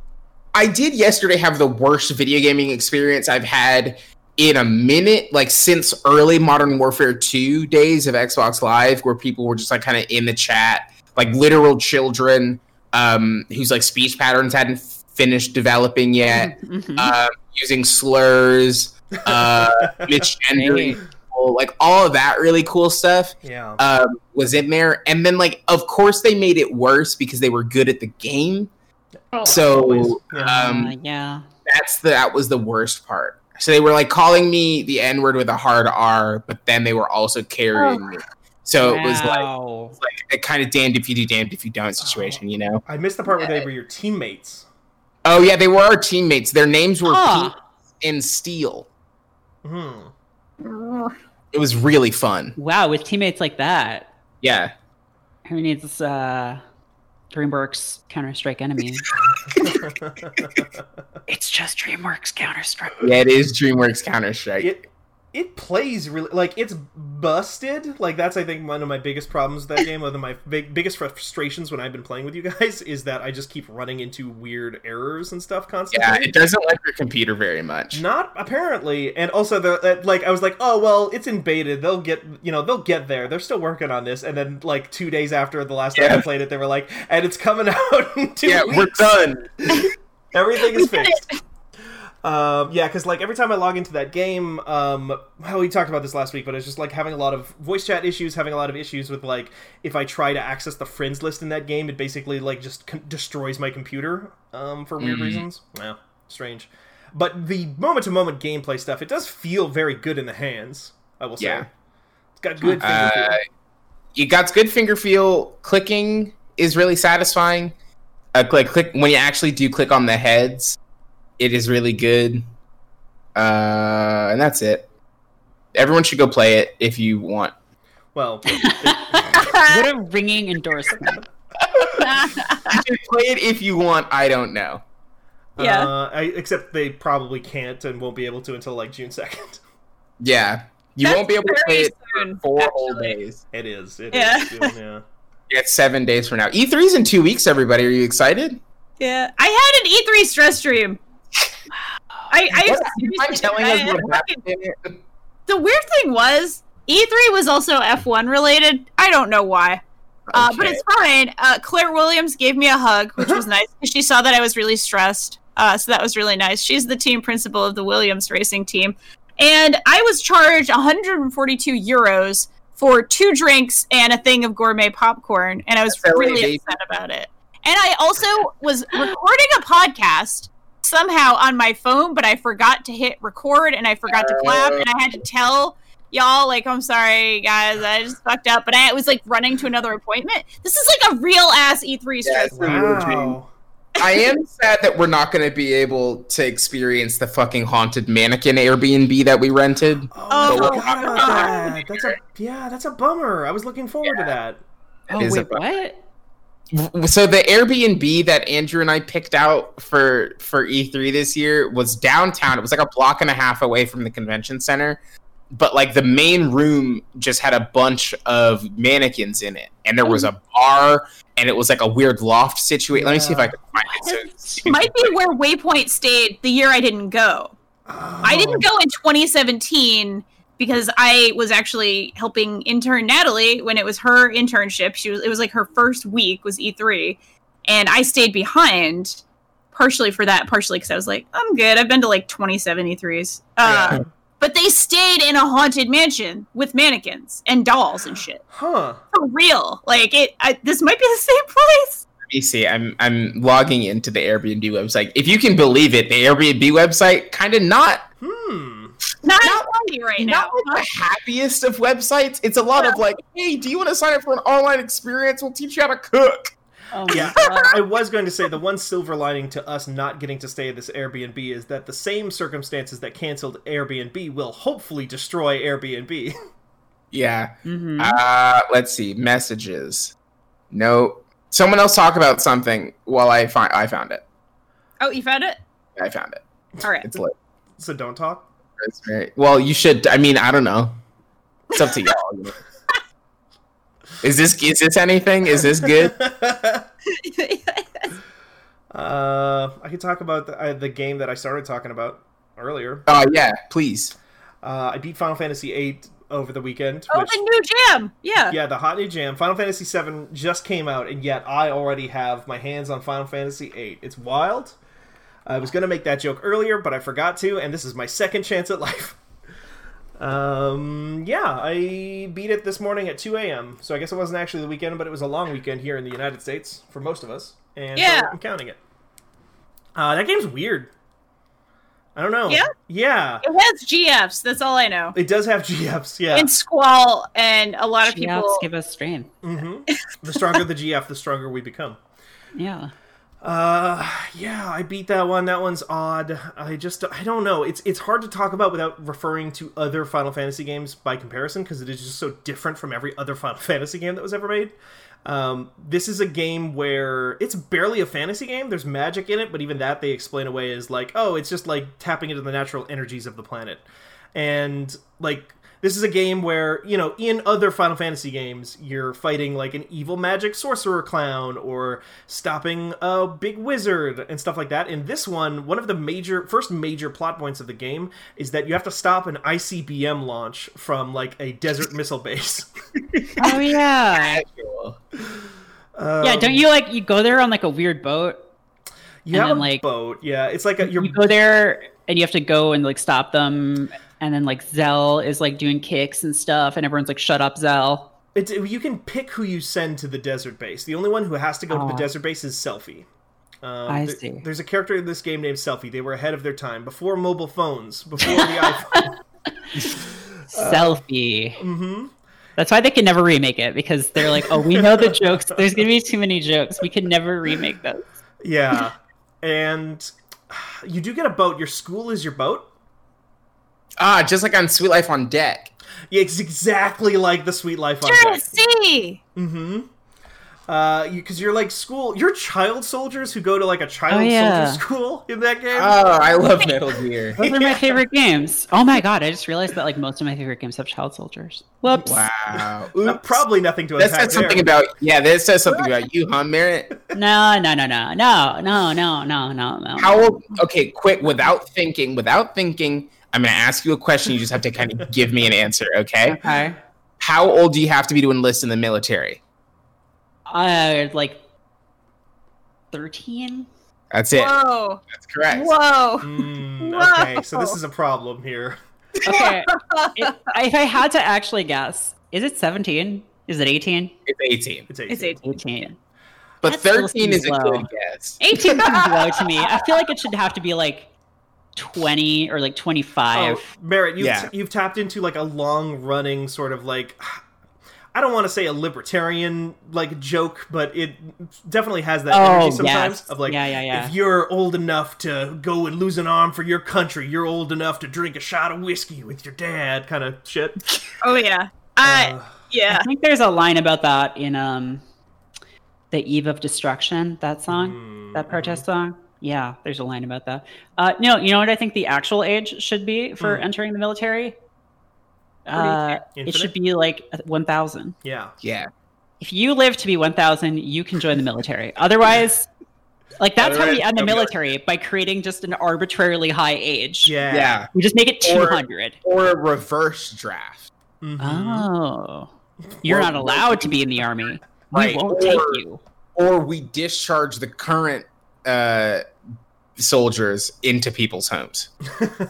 I did yesterday have the worst video gaming experience I've had in a minute, like since early Modern Warfare 2 days of Xbox Live, where people were just like kind of in the chat, like literal children, um, whose like speech patterns hadn't finished developing yet, Mhm. um, using slurs, uh, misgendering people, like all of that really cool stuff Yeah. um, was in there, and then like of course they made it worse because they were good at the game. Oh, So. Yeah. um, Uh, yeah. that's the that was the worst part. So they were like calling me the N word with a hard R, but then they were also carrying me. So it was like Wow. like a kind of damned if you do, damned if you don't situation, you know? I missed the part where they were your teammates. Oh yeah, they were our teammates. Their names were Huh. Pete and Steel. Hmm. It was really fun. Wow, with teammates like that, Yeah. who needs uh, DreamWorks Counter Strike enemy? it's just DreamWorks Counter Strike. Yeah, it is DreamWorks Counter Strike. it it plays really like it's busted. Like that's I think one of my biggest problems with that game. One of my big, biggest frustrations when I've been playing with you guys is that I just keep running into weird errors and stuff constantly. Yeah, it doesn't like your computer very much. Not apparently, and also the uh, like I was like, oh well, it's in beta. They'll get you know they'll get there. They're still working on this. And then like two days after the last time I played it, they were like, and it's coming out in two Yeah, weeks. we're done. Everything is fixed. Um, yeah, because like every time I log into that game, um, well, we talked about this last week, but it's just like having a lot of voice chat issues, having a lot of issues with like if I try to access the friends list in that game, it basically like just con- destroys my computer um, for weird Mhm. reasons. Yeah, strange. But the moment to moment gameplay stuff, it does feel very good in the hands. I will say, Yeah. it's got good. finger feel. Uh, you got good finger feel. Clicking is really satisfying. Uh, click, click when you actually do click on the heads, it is really good. Uh, and that's it. Everyone should go play it if you want. well, What a ringing endorsement. You should play it if you want. I don't know. Yeah. uh, I, except they probably can't and won't be able to until like June second. Yeah, you That's won't be able to play it soon, for four whole days. It is. It Yeah. is. June, yeah. Yeah, It's seven days from now. E3's in two weeks. Everybody, are you excited? Yeah, I had an E3 stress stream. I, I What? Telling us what happened the weird thing was E3 was also F1 related. I don't know why. Uh, but it's fine. Uh, Claire Williams gave me a hug, which was nice. She saw that I was really stressed. Uh, so that was really nice. She's the team principal of the Williams racing team. And I was charged 142 euros for two drinks and a thing of gourmet popcorn. And I was That's really upset about it. And I also was recording a podcast somehow on my phone, but I forgot to hit record and I forgot to clap. And I had to tell y'all, like, I'm sorry, guys, I just fucked up. But I was like running to another appointment. This is like a real ass E3 Yeah, stress. it's a real dream. Wow. I am sad that we're not going to be able to experience the fucking haunted mannequin Airbnb that we rented. Oh, Oh, I But forgot we're- about that. Oh that's a yeah. That's a bummer. I was looking forward to that. Oh wait, what? So the Airbnb that Andrew and I picked out for for E3 this year was downtown. It was like a block and a half away from the convention center. But like the main room just had a bunch of mannequins in it, and there was a bar, and it was like a weird loft situation. Let me see if I can find it. So Might be where Waypoint stayed the year I didn't go. Oh. I Oh. didn't go in 2017 because I was actually helping intern Natalie when it was her internship. She was it was like her first week was E3, and I stayed behind partially for that, partially because I was like, I'm good. I've been to like 27 E3s. Uh, Yeah. But they stayed in a haunted mansion with mannequins and dolls and shit Huh. for real. Like it, I, this might be the same place. Let me see. I'm I'm logging into the Airbnb website. If you can believe it, the Airbnb website kind of not Hmm. Not, Not happy right now. not like the happiest of websites. It's a lot of like, hey, do you want to sign up for an online experience? We'll teach you how to cook. Oh Yeah, God. I was going to say the one silver lining to us not getting to stay at this Airbnb is that the same circumstances that canceled Airbnb will hopefully destroy Airbnb. Yeah. Mhm. Uh, let's see. Messages. No. Someone else talk about something while I find I found it. Oh, you found it? I found it. All right. It's lit. so don't talk. It's very well. You should. I mean, I don't know. It's up to y'all. is this is this anything? Is this good? Uh, I could talk about the, uh, the game that I started talking about earlier. Oh yeah, please. Uh, I beat Final Fantasy VIII over the weekend. oh, which, the new jam. Yeah. yeah, the hot new jam. Final Fantasy VII just came out, and yet I already have my hands on Final Fantasy VIII. It's wild. I was gonna make that joke earlier, but I forgot to, and this is my second chance at life. Um, yeah, I beat it this morning at 2 a.m. So I guess it wasn't actually the weekend, but it was a long weekend here in the United States for most of us, and so Yeah. I'm counting it. Uh, that game's weird. I don't know. Yeah? Yeah. It has GFs. That's all I know. It does have GFs, yeah. And Squall, and a lot of Yeah, people. give us strength. hmm The stronger the GF, the stronger we become. Yeah. Uh, yeah, I beat that one. That one's odd. I just, I don't know. It's it's hard to talk about without referring to other Final Fantasy games by comparison because it is just so different from every other Final Fantasy game that was ever made. Um, this is a game where it's barely a fantasy game. There's magic in it, but even that they explain away as like, oh, it's just like tapping into the natural energies of the planet. And like this is a game where, you know, in other Final Fantasy games, you're fighting like an evil magic sorcerer clown or stopping a big wizard and stuff like that. In this one, one of the major first major plot points of the game is that you have to stop an ICBM launch from like a desert missile base. Oh yeah. Um, yeah. Don't you like you go there on like a weird boat? You have then, like, boat, yeah. It's like a you're You go there and you have to go and like stop them, and then like Zell is like doing kicks and stuff, and everyone's like, "Shut up, Zell." It's, you can pick who you send to the desert base. The only one who has to go to the desert base is Selphie. Um, I there- see. There's a character in this game named Selphie. They were ahead of their time, before mobile phones, before the iPhone. Selfie. hmm That's why they can never remake it because they're like, "Oh, we know the jokes. There's gonna be too many jokes. We can never remake those." Yeah, and you do get a boat. Your school is your boat. Ah, just like on Sweet Life on Deck. Yeah, it's exactly like the Sweet Life on Sure, Deck. see. Mm-hmm. Uh, because you, are like school. You're child soldiers who go to like a child Oh, yeah. soldier school in that game. Oh, I love Metal Gear. Those are my favorite games. Oh my god! I just realized that like most of my favorite games have child soldiers. Whoops. Wow. Uh, probably nothing to That unpack says something there. about yeah. That says something about you, huh, Merritt? No, no, no, no, no, no, no, no, no, no. How old? Okay, quick, without thinking, without thinking, I'm gonna ask you a question. You just have to kind of give me an answer, okay? Okay. How old do you have to be to enlist in the military? Uh, like thirteen. That's it. Whoa. That's correct. Whoa. Mm, Whoa. okay, so this is a problem here. Okay. if, if I had to actually guess, is it seventeen? Is it eighteen? It's 18, It's 18. It's 18. Eighteen. but That still 13 is a good guess. 18 seems low to me. I feel like it should have to be like 20 or like 25. Oh, Merritt, you've, Yeah. you've tapped into like a long running sort of like I don't want to say a libertarian like joke, but it definitely has that Oh, energy sometimes yes. of like Yeah, yeah, yeah. if you're old enough to go and lose an arm for your country, you're old enough to drink a shot of whiskey with your dad kind of shit. Oh yeah. I Uh, yeah. I think there's a line about that in um the Eve of Destruction, that song, that protest song. Yeah, there's a line about that. Uh, no, you know what I think the actual age should be for Hmm. entering the military? Uh, it should be like 1,000. yeah. Yeah. If you live to be 1,000, you can join the military. Otherwise, like that's how we end the don't military by creating just an arbitrarily high age. Yeah. Yeah. We just make it 200. Or a reverse draft. Mhm. Oh. You're Or- not allowed to be in the army. Right, We won't take you. Or we discharge the current uh, soldiers into people's homes.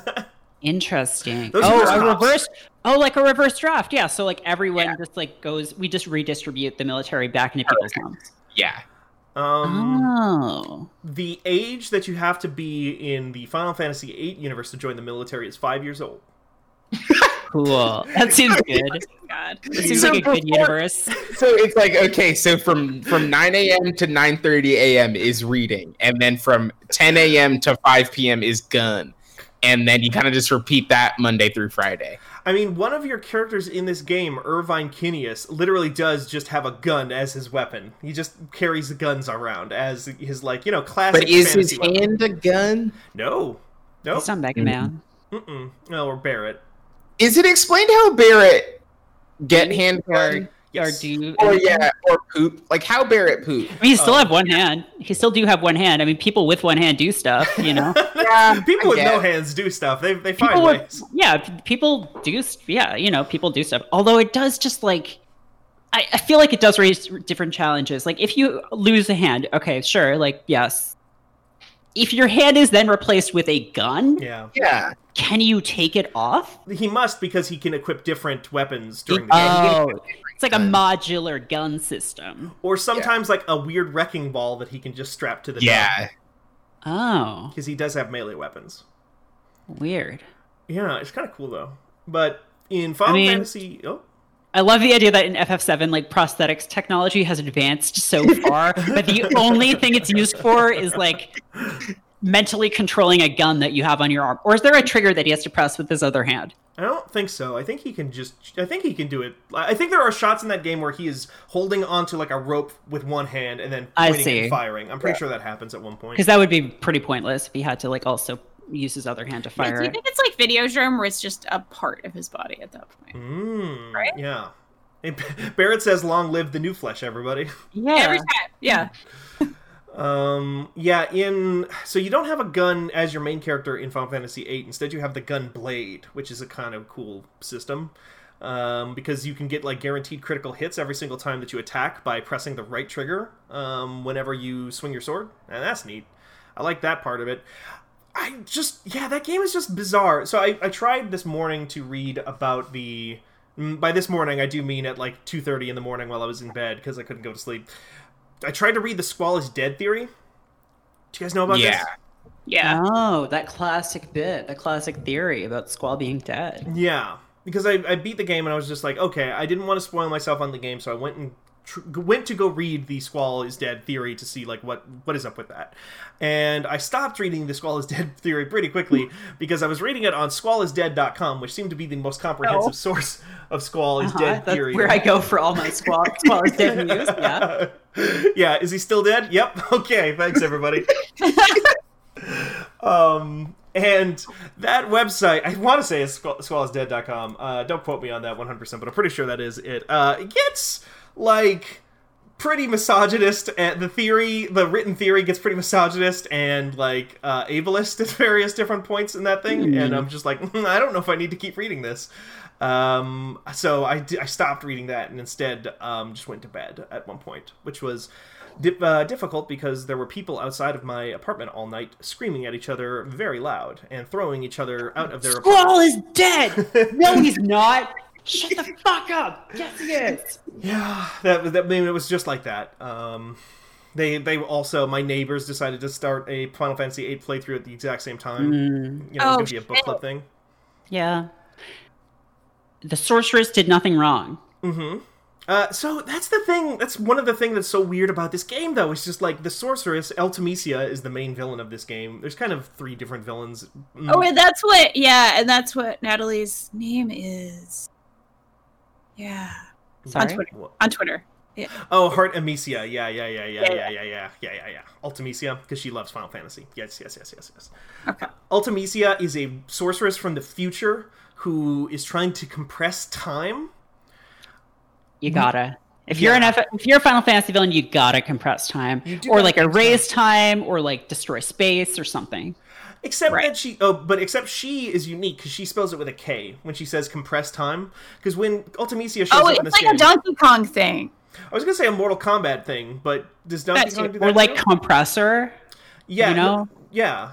Interesting. Those oh, a reverse. Oh, like a reverse draft. Yeah. So like everyone just like goes. We just redistribute the military back into people's homes. Yeah. Um, Oh. the age that you have to be in the Final Fantasy VIII universe to join the military is five years old. Cool. That seems oh good. God. It seems So like a good universe. So it's like okay, so from from 9 a.m. to 9:30 a.m. is reading, and then from 10 a.m. to 5 p.m. is gun, and then you kind of just repeat that Monday through Friday. I mean, one of your characters in this game, Irvine Kinneas, literally does just have a gun as his weapon. He just carries the guns around as his like you know classic. But is his weapon. hand a gun? No, no, It's not Mega Man. mm-mm. no, or Barrett. Is it explained how Barrett get hand Or, gun? or do you, Or yeah, or poop? Like how Barrett poop? I mean, you still Oh. have one hand. He still do have one hand. I mean, people with one hand do stuff, you know. Yeah, People I with no hands do stuff. They they find people ways. yeah, people do. Yeah, you know, people do stuff. Although it does just like, I, I feel like it does raise different challenges. Like if you lose a hand, okay, sure, like yes. If your hand is then replaced with a gun, Yeah, Yeah. can you take it off? he must because he can equip different weapons during the oh. game, Oh, it's like a modular gun system. or sometimes like a weird wrecking ball that he can just strap to the Yeah. Oh, because he does have melee weapons. weird. Yeah, it's kind of cool though. But in Final mean- Fantasy, oh, I love the idea that in FF7, like prosthetics technology has advanced so far, but the only thing it's used for is like mentally controlling a gun that you have on your arm. Or is there a trigger that he has to press with his other hand? I don't think so. I think he can just. I think he can do it. I think there are shots in that game where he is holding onto like a rope with one hand and then I see. and firing. I'm pretty sure that happens at one point. Because that would be pretty pointless if he had to like also use his other hand to Yeah, fire do you it. think it's like Videodrome where it's just a part of his body at that point? Mm, Right? Yeah. Hey, Barrett says, "Long live the new flesh, everybody." Yeah. Every time. Yeah. Um, yeah, in so you don't have a gun as your main character in Final Fantasy VIII. Instead, you have the gun blade, which is a kind of cool system. Um, because you can get like guaranteed critical hits every single time that you attack by pressing the right trigger um, whenever you swing your sword, and that's neat. I like that part of it. I just yeah, that game is just bizarre. So I, I tried this morning to read about the. mm, By this morning, I do mean at like two thirty in the morning while I was in bed because I couldn't go to sleep. I tried to read the Squall is Dead theory. Do you guys know about Yeah. this? Yeah. Yeah. Oh, that classic bit, the classic theory about Squall being dead. Yeah, because I, I beat the game and I was just like, okay, I didn't want to spoil myself on the game, so I went and tr- went to go read the Squall is Dead theory to see like what what is up with that. And I stopped reading the Squall is Dead theory pretty quickly because I was reading it on squallisdead.com, which seemed to be the most comprehensive Oh. source of Squall is Uh-huh, Dead That's theory. where I go for all my Squall, Squall is dead news. Yeah. yeah, is he still dead? Yep. Okay, thanks everybody. um and that website, I want to say is squall- squallisdead.com. Uh, don't quote me on that 100%, but I'm pretty sure that is it. Uh, it gets, like, pretty misogynist. And the theory, the written theory gets pretty misogynist and, like, uh, ableist at various different points in that thing. And I'm just like, "Hmm, I don't know if I need to keep reading this. Um, so I, I stopped reading that and instead um, just went to bed at one point, which was di- uh, difficult because there were people outside of my apartment all night screaming at each other very loud and throwing each other out of their Squall is dead. No, he's not. Shut the fuck up. Yes, he is. Yeah, that was that. I mean, it was just like that. Um, they they also my neighbors decided to start a Final Fantasy VIII playthrough at the exact same time. You know, Oh, it's gonna be a book shit. club thing. Yeah. The sorceress did nothing wrong. Uh, so that's the thing. That's one of the things that's so weird about this game, though. It's just like the sorceress Ultimecia is the main villain of this game. There's kind of three different villains. Mm, Oh, and that's what. Yeah, and that's what Natalie's name is. Yeah. On Twitter. On Twitter. Yeah. Oh, Heart Amicia. Yeah, yeah, yeah, yeah, yeah, Yeah, yeah, yeah, yeah, yeah, yeah, yeah. Ultimecia, because she loves Final Fantasy. Yes, yes, yes, yes, yes. Okay. Uh, Ultimecia is a sorceress from the future who is trying to compress time. You gotta. If you're an F- if you're a Final Fantasy villain, you gotta compress time, You do or like compress erase time, or like destroy space, or something. Except Right. that she, oh, but except she is unique because she spells it with a K when she says compressed time. Because when Ultimecia shows Oh, up in it's this like game, a Donkey Kong thing. I was gonna say a Mortal Kombat thing, but does Donkey That's Kong it. do that? Or like compressor, yeah, you know? yeah,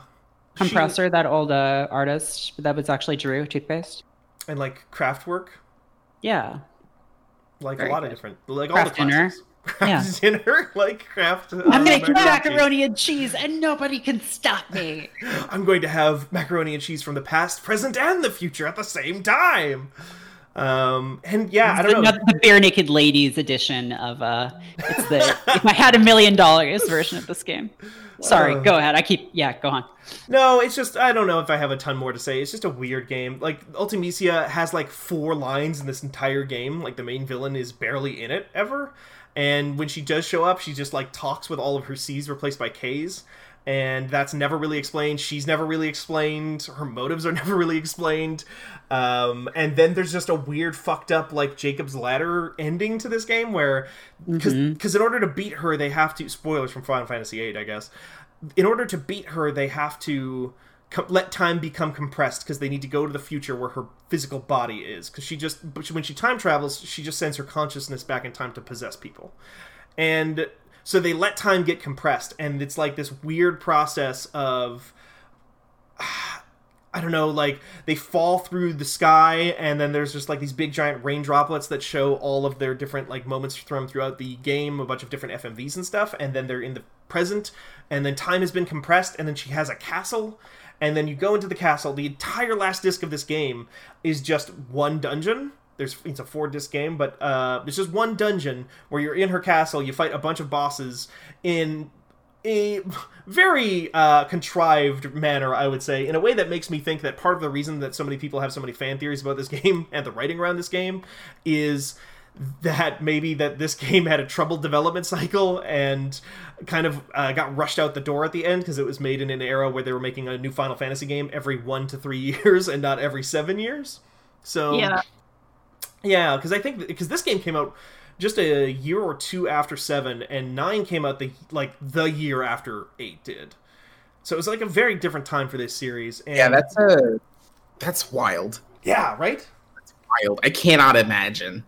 She- compressor, that old uh, artist that was actually Drew toothpaste. and like Kraftwerk, Yeah. like Very a lot of different, like all the dinner. Classics. craft dinner, like craft. Uh, I'm making macaroni macaroni and cheese, and nobody can stop me. I'm going to have macaroni and cheese from the past, present, and the future at the same time. Um, and yeah, I don't know. The Barenaked Ladies edition of uh, it's the if I had a million dollars version of this game. Sorry, Uh. go ahead. I keep yeah, go on. No, it's just I don't know if I have a ton more to say. It's just a weird game. Like Ultimecia has like four lines in this entire game. Like the main villain is barely in it ever. And when she does show up, she just like talks with all of her C's replaced by K's. And that's never really explained. She's never really explained. Her motives are never really explained. Um, and then there's just a weird, fucked up, like Jacob's Ladder ending to this game where, because in order to beat her, they have to. Spoilers from Final Fantasy VIII, I guess in order to beat her, they have to co- let time become compressed because they need to go to the future where her physical body is. Because she just, when she time travels, she just sends her consciousness back in time to possess people, and so they let time get compressed, and it's like this weird process of. I don't know, like they fall through the sky, and then there's just like these big giant rain droplets that show all of their different like moments from throughout the game, a bunch of different FMVs and stuff, and then they're in the present, and then time has been compressed, and then she has a castle, and then you go into the castle. The entire last disc of this game is just one dungeon. There's it's a four disc game, but uh, it's just one dungeon where you're in her castle. You fight a bunch of bosses in a very uh, contrived manner, I would say, in a way that makes me think that part of the reason that so many people have so many fan theories about this game and the writing around this game is that maybe that this game had a troubled development cycle and kind of uh, got rushed out the door at the end because it was made in an era where they were making a new Final Fantasy game every one to three years and not every seven years. So Yeah. Yeah, because I think because this game came out just a year or two after seven, and nine came out the like the year after eight did. So it was like a very different time for this series. And, Yeah, that's a that's wild. yeah, right. That's wild. I cannot imagine.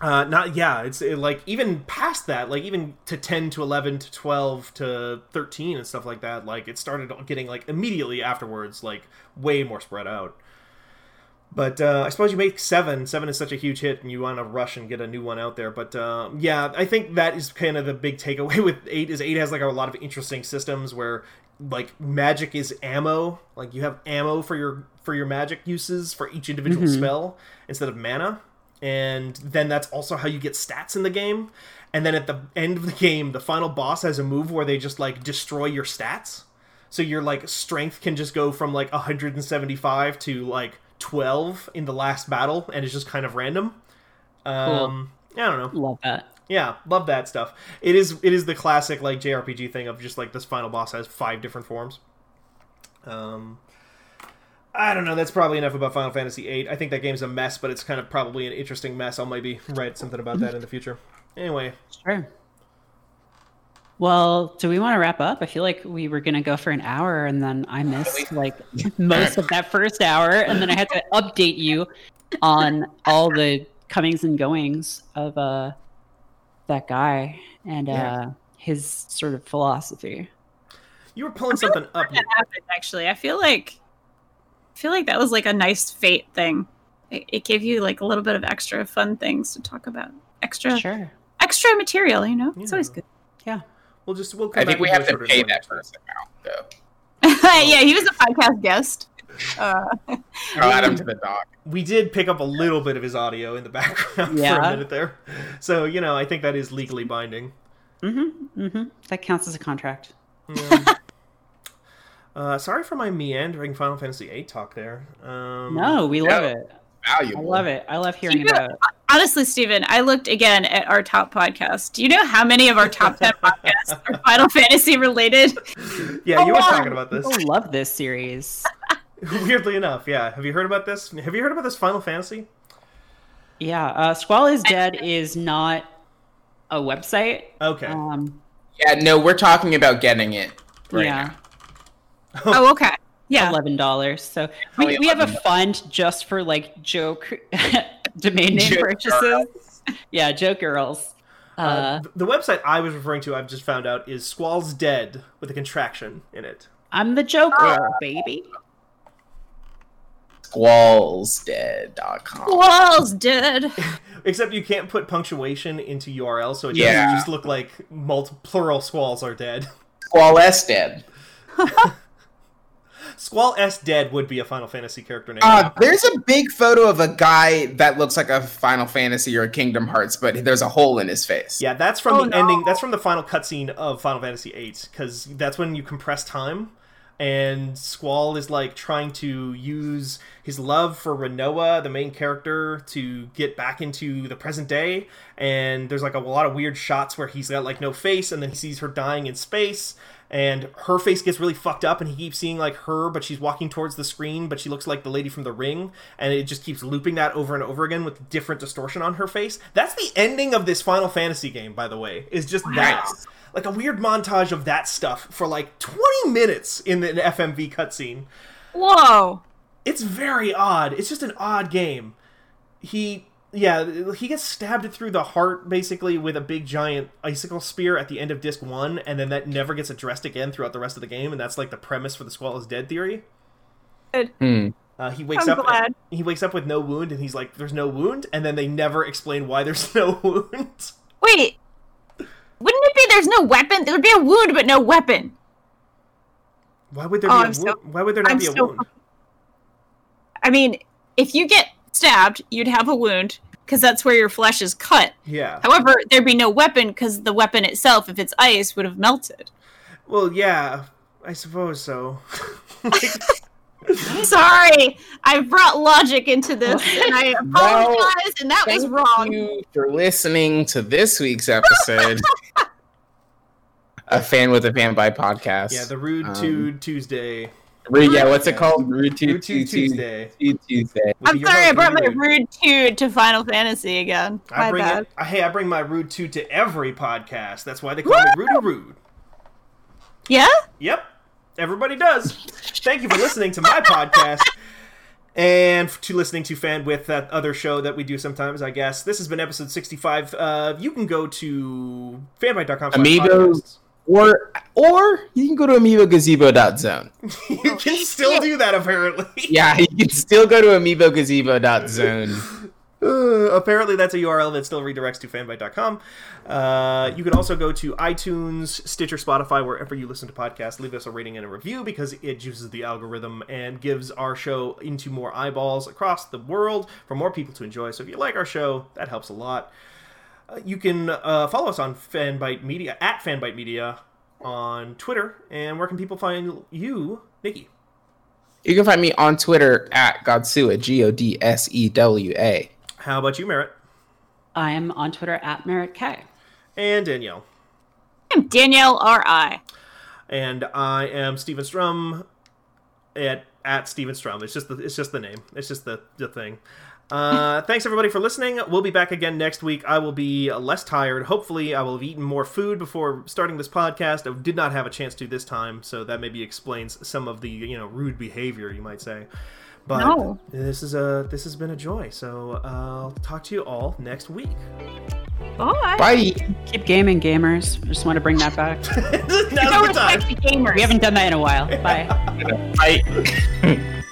Uh, not yeah, it's it, like even past that, like even to ten to eleven to twelve to thirteen and stuff like that. Like it started getting like immediately afterwards, like way more spread out. But uh, I suppose you make seven. Seven is such a huge hit, and you want to rush and get a new one out there. But um, yeah, I think that is kind of the big takeaway with eight. Is eight has like a lot of interesting systems where like magic is ammo. Like you have ammo for your for your magic uses for each individual spell instead of mana and then that's also how you get stats in the game. And then at the end of the game, the final boss has a move where they just like destroy your stats. So your like strength can just go from like 175 to like 12 in the last battle, and it's just kind of random. Um, I don't know. Love that. Yeah, love that stuff. It is it is the classic like JRPG thing of just like this final boss has five different forms. Um I don't know. That's probably enough about Final Fantasy VIII. I think that game's a mess, but it's kind of probably an interesting mess. I'll maybe write something about that in the future. Anyway, Sure. Well, do we want to wrap up? I feel like we were gonna go for an hour, and then I missed like most of that first hour, and then I had to update you on all the comings and goings of uh that guy and Yeah. uh his sort of philosophy. you were pulling something up. that happened actually i feel like i feel like that was like a nice fate thing it, it gave you like a little bit of extra fun things to talk about extra Sure. extra material you know it's always good Yeah. We'll just we'll come I back think we have to pay that first amount, though. yeah he was a podcast guest uh, I'll add him to the doc. We did pick up a little bit of his audio in the background for a minute there, so you know I think that is legally binding. Mm-hmm. Mm-hmm. That counts as a contract. Uh, sorry for my meandering Final Fantasy VIII talk there. Um, No, we love Yeah. it. I love it. I love hearing You about it. Honestly steven i looked again at our top podcast. do you know how many of our top 10 podcasts are final fantasy related Yeah, you were Oh, talking about this. People love this series. Weirdly enough, yeah. Have you heard about this? Have you heard about this Final Fantasy? Yeah, uh, Squall is Dead is not a website. Okay. Um, Yeah, no, we're talking about getting it. Right yeah, now. oh okay yeah eleven dollars. So we, Only we have a $11. fund just for like joke domain name Joke purchases. Yeah, joke girls. Uh, Uh, the website I was referring to, I've just found out, is Squall's Dead with a contraction in it. I'm the Joker, girl, baby. squallsdead.com. Squall's dead. Except you can't put punctuation into URL, so it Yeah. doesn't just look like multi- plural squalls are dead. Squall S dead. Squall S dead would be a Final Fantasy character name. Uh, there's a big photo of a guy that looks like a Final Fantasy or a Kingdom Hearts, but there's a hole in his face. yeah, that's from Oh, the no. ending. That's from the final cutscene of Final Fantasy VIII, because that's when you compress time. And Squall is like trying to use his love for Rinoa, the main character, to get back into the present day. And there's like a lot of weird shots where he's got like no face, and then he sees her dying in space, and her face gets really fucked up, and he keeps seeing like her, but she's walking towards the screen, but she looks like the lady from The Ring, and it just keeps looping that over and over again with different distortion on her face. That's the ending of this Final Fantasy game, by the way, is just that. Nice. Like a weird montage of that stuff for like 20 minutes in an FMV cutscene. Whoa. It's very odd. It's just an odd game. He, yeah, he gets stabbed through the heart basically with a big giant icicle spear at the end of disc one, and then that never gets addressed again throughout the rest of the game, and that's like the premise for the Squall is Dead theory. Hmm. Uh, he wakes I'm up. glad. He wakes up with no wound, and he's like, "There's no wound," and then they never explain why there's no wound. Wait. Wouldn't it be there's no weapon? There would be a wound, but no weapon. Why would there Oh, be a I'm so- wound? Why would there not I'm be a so wound? I mean, if you get stabbed, you'd have a wound because that's where your flesh is cut. Yeah. However, there'd be no weapon because the weapon itself, if it's ice, would have melted. Well, yeah, I suppose so. I'm sorry, I brought logic into this, and I apologize, and that was Thank wrong. you for listening to this week's episode. a fan with a Fanbyte podcast. yeah, the Rude Um, Tude Tuesday. Rude, yeah, what's it called? Rude Rude Tuesday. Tude Tuesday. Tuesday. I'm sorry, I brought my Rude. rude tude to Final Fantasy again. I bring bad. it. Hey, I bring my Rude Tude to every podcast. That's why they call me Rudy Rude. Yeah? Yep, everybody does. Thank you for listening to my podcast. And to listening to Fan with that other show that we do sometimes, I guess. This has been episode 65. Uh, you can go to fanbyte.com. slash Amiibo. podcasts. Or or you can go to amiibogazebo.zone. You can still do that, apparently. Yeah, you can still go to amiibogazebo.zone. Uh, apparently, that's a URL that still redirects to fanbyte.com. Uh, you can also go to iTunes, Stitcher, Spotify, wherever you listen to podcasts. Leave us a rating and a review because it juices the algorithm and gives our show into more eyeballs across the world for more people to enjoy. So if you like our show, that helps a lot. Uh, you can uh, follow us on Fanbyte Media at Fanbyte Media on Twitter. And where can people find you, Nikki? You can find me on Twitter at Godsewa, G O D S E W A. How about you, Merritt? I'm on Twitter at Merritt K. And Danielle. I'm Danielle R.I. and I am Steven Strom at at Steven Strom. It's just the it's just the name. It's just the the thing. Uh, thanks everybody for listening. We'll be back again next week. I will be less tired. Hopefully, I will have eaten more food before starting this podcast. I did not have a chance to this time, so that maybe explains some of the you know rude behavior you might say. But No. this is a this has been a joy. So uh, I'll talk to you all next week. Bye. Bye. Keep gaming, gamers. I just want to bring that back. Now's Don't the time. gamers. We haven't done that in a while. Bye. Bye.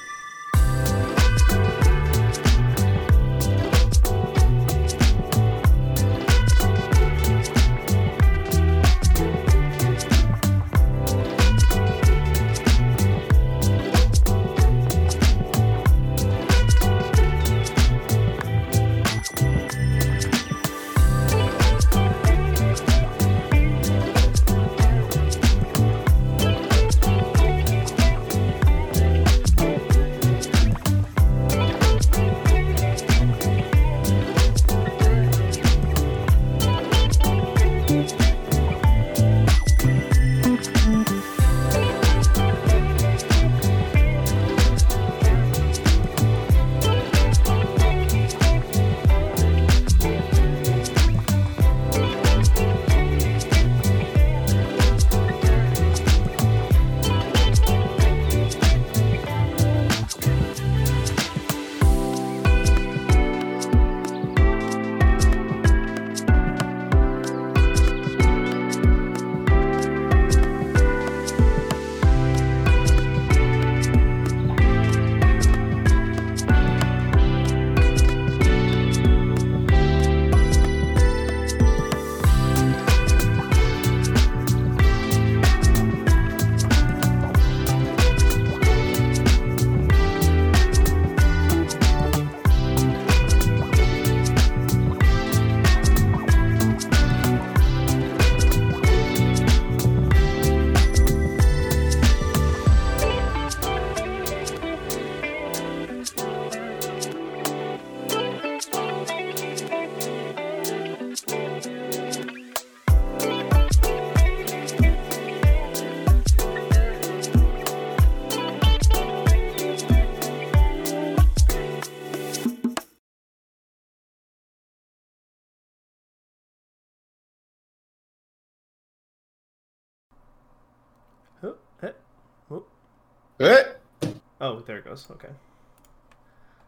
Oh, there it goes. Okay.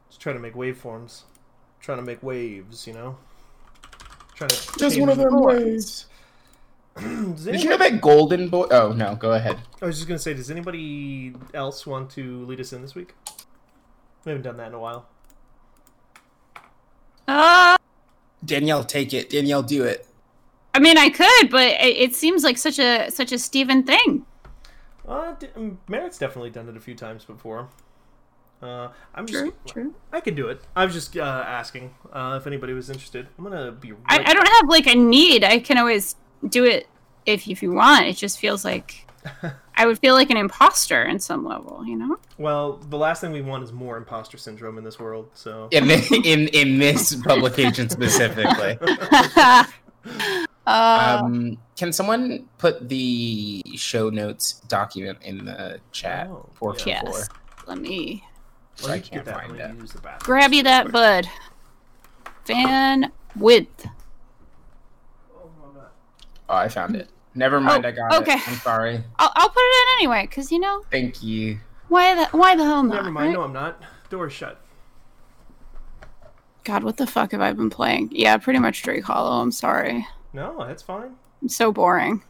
Just trying to make waveforms. Trying to make waves, you know? Trying to Just one of the- them ways. Does Did you know that Golden Boy? Oh no, go ahead. I was just gonna say, does anybody else want to lead us in this week? We haven't done that in a while. Uh, Danielle, take it. Danielle, do it. I mean, I could, but it, it seems like such a such a Steven thing. Uh, d- um, Merritt's definitely done it a few times before. Uh, I'm just, True, true. I can do it. I was just uh, asking uh, if anybody was interested. I'm gonna be. Right I, I don't have like a need. I can always do it if if you want. It just feels like I would feel like an imposter in some level, you know? Well, the last thing we want is more imposter syndrome in this world. So In this, in in this publication specifically. Uh, Um, can someone put the show notes document in the chat? Oh, Four yeah. four four. yes. Let me Well, I can can't get find it. you use the bathroom. grab you that bud. Fan width. Oh, I found it. Never mind, Oh, I got okay. it. I'm sorry. I'll, I'll put it in anyway, cause you know Thank you. why the why the hell not? Never mind. right? No, I'm not. Door's shut. God, what the fuck have I been playing? Yeah, pretty much Drake Hollow. I'm sorry. No, that's fine. I'm so boring.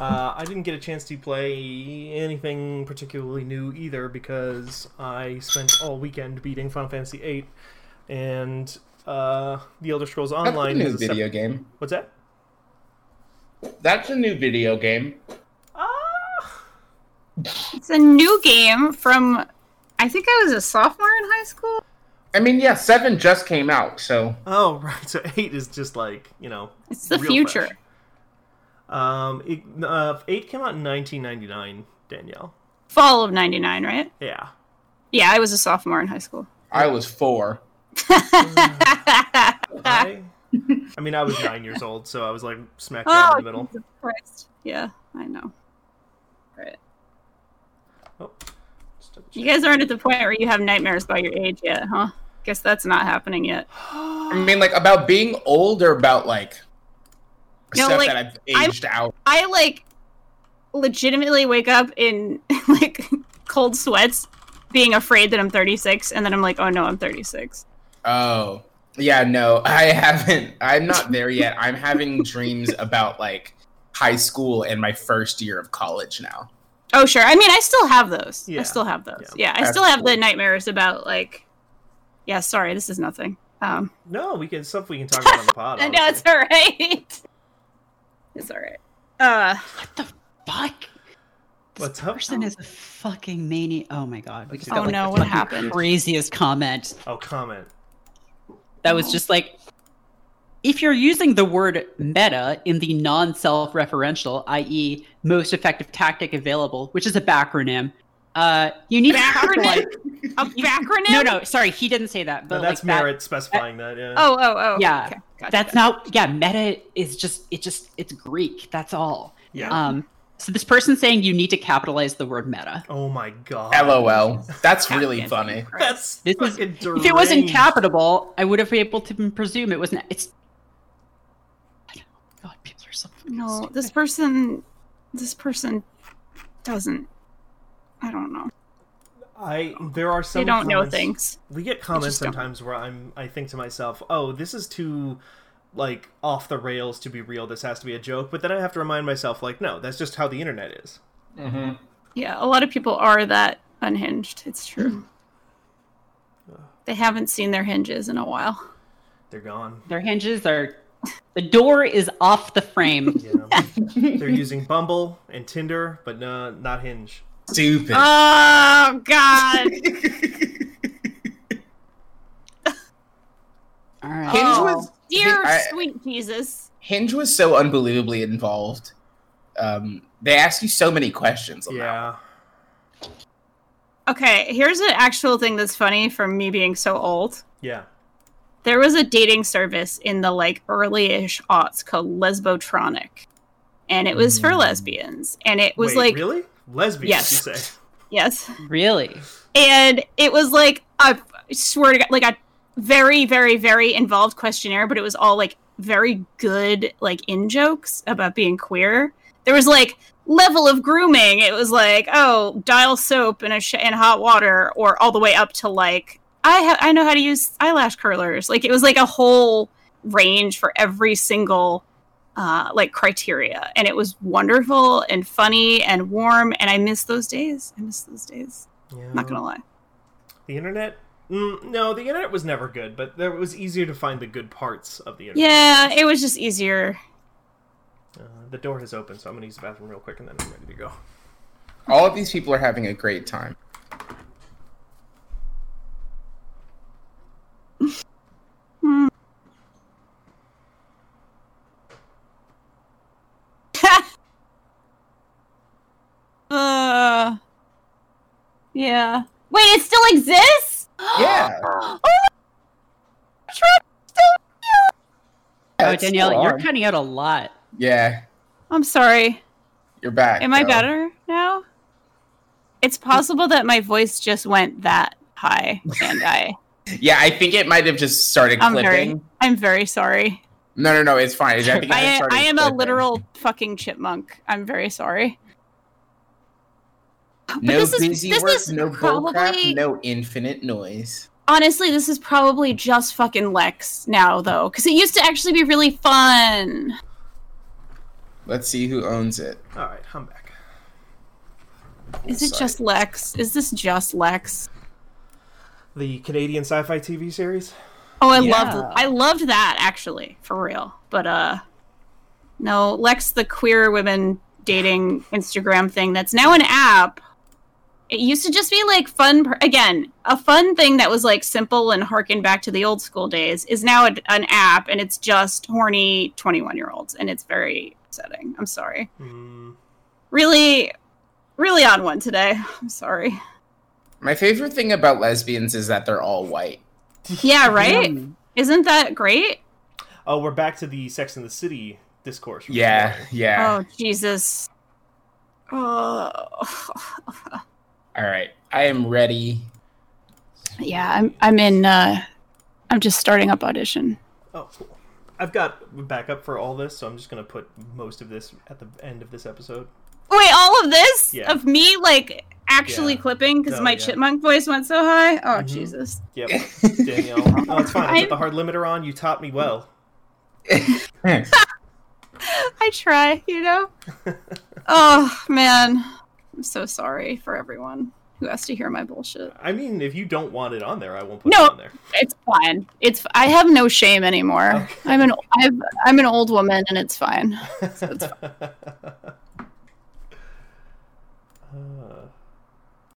Uh, I didn't get a chance to play anything particularly new either because I spent all weekend beating Final Fantasy VIII, and uh, The Elder Scrolls That's a Online new is a sep- video game. What's that? That's a new video game. Ah, It's a new game from I think I was a sophomore in high school. I mean, yeah, seven just came out, so oh right. So eight is just like you know. It's the future. fresh. Um, it, uh, eight came out in 1999. Danielle. Fall of 99, right? Yeah. Yeah, I was a sophomore in high school. I was four. I, I mean, I was nine years old, so I was like smack down Oh, in the middle. Jesus Christ. Yeah, I know. Right. Oh, just You guys aren't at the point where you have nightmares about your age yet, huh? Guess that's not happening yet. I mean, like about being old or about like No, stuff like, that I've I'm- aged out. I like legitimately wake up in like cold sweats being afraid that I'm 36 and then I'm like, "Oh no, I'm 36." Oh, yeah, no, I haven't. I'm not there yet. I'm having dreams about like high school and my first year of college now. Oh, sure. I mean, I still have those. Yeah. I still have those. Yeah. Yeah, I That's still have the nightmares about like Yeah, sorry, this is nothing. Um No, we can stuff we can talk about on the pod. I know it's all right. It's all right. Uh What the fuck? This What's up? person is a fucking maniac. Oh my god. We just Oh got like no, the what fucking happened? craziest comment Oh, comment. that was just like if you're using the word meta in the non-self-referential, i.e., most effective tactic available, which is a backronym, uh, you need to capitalize. Backronym? A backronym? No, no, sorry, he didn't say that. But No, that's like that- merit specifying that. Yeah. Oh, oh, oh. Yeah, Okay, gotcha, that's not. Yeah, meta is just it. Just it's Greek. That's all. yeah. Um, so this person saying you need to capitalize the word meta. oh my god. LOL. That's really funny. That's This is fucking if it wasn't deranged. capitable, I would have been able to presume it wasn't. It's. I don't know. God, people are so No, stupid. this person this person doesn't I don't know. I there are some They don't know things. We get comments just don't. sometimes where I'm I think to myself, "Oh, this is too like off the rails to be real. This has to be a joke." But then I have to remind myself like, "No, that's just how the internet is." Mm-hmm. Yeah, a lot of people are that unhinged. It's true. Mm. They haven't seen their hinges in a while. They're gone. Their hinges are. The door is off the frame. Yeah. They're using Bumble and Tinder, but no, not Hinge. Stupid. Oh god. All right. Hinge Oh, was Dear I- sweet Jesus. Hinge was so unbelievably involved. Um, they ask you so many questions. On that. Yeah. Okay, here's an actual thing that's funny from me being so old. Yeah. There was a dating service in the like early-ish aughts called Lesbotronic. And it was for lesbians. And it was Wait, like really lesbians. Yes. You say? yes. Really? and it was like I swear to God, like a very, very, very involved questionnaire, but it was all like very good, like in jokes about being queer. there was like level of grooming. It was like, oh, dial soap in a sh- in hot water, or all the way up to like, I ha- I know how to use eyelash curlers. Like it was like a whole range for every single uh, like criteria, and it was wonderful and funny and warm. And I miss those days. I miss those days. Yeah. Not gonna lie. The internet? Mm, no, the internet was never good, but there was easier to find the good parts of the internet. Yeah, it was just easier. Uh, the door has opened, so I'm gonna use the bathroom real quick and then I'm ready to go. All of these people are having a great time. uh, yeah. Wait, it still exists? Yeah. oh, Trump still. Oh, That's Danielle, still you're on. cutting out a lot. Yeah, I'm sorry. you're back. Am I though. better now? It's possible that my voice just went that high, and I. Yeah, I think it might have just started I'm clipping. very. I'm very sorry. No, no, no, it's fine. I think it I, started I am a clipping. literal fucking chipmunk. I'm very sorry. But No this is- busy this work, is no probably- bullcrap, no infinite noise. Honestly, this is probably just fucking Lex now, though, because it used to actually be really fun. Let's see who owns it. Alright, I'm back. Is it Site. just Lex? Is this just Lex? The Canadian sci-fi TV series? Oh, I Yeah. loved I loved that actually, for real. But uh no, Lex the queer women dating Instagram thing that's now an app. It used to just be like fun per- again, a fun thing that was like simple and harken back to the old school days is now a, an app and it's just horny 21-year-olds and it's very upsetting. I'm sorry. Hmm. Really really on one today. I'm sorry. My favorite thing about lesbians is that they're all white. Yeah, right? Isn't that great? Oh, we're back to the Sex and the City discourse. Yeah, yeah. Oh, Jesus. Oh. All right, I am ready. Yeah, I'm I'm in uh I'm just starting up audition. Oh, cool. I've got backup for all this, so I'm just gonna put most of this at the end of this episode. Wait, all of this Yeah. of me like actually Yeah. clipping because Oh, my yeah. chipmunk voice went so high? Oh Mhm. Jesus. Yep, Danielle. Oh, it's fine. I I'm- put the hard limiter on. You taught me well. I try, you know? oh man. I'm so sorry for everyone who has to hear my bullshit. I mean, if you don't want it on there, I won't put no, it on there. It's fine. It's I have no shame anymore. Okay. I'm an I've, I'm an old woman, and it's fine. So it's fine. uh.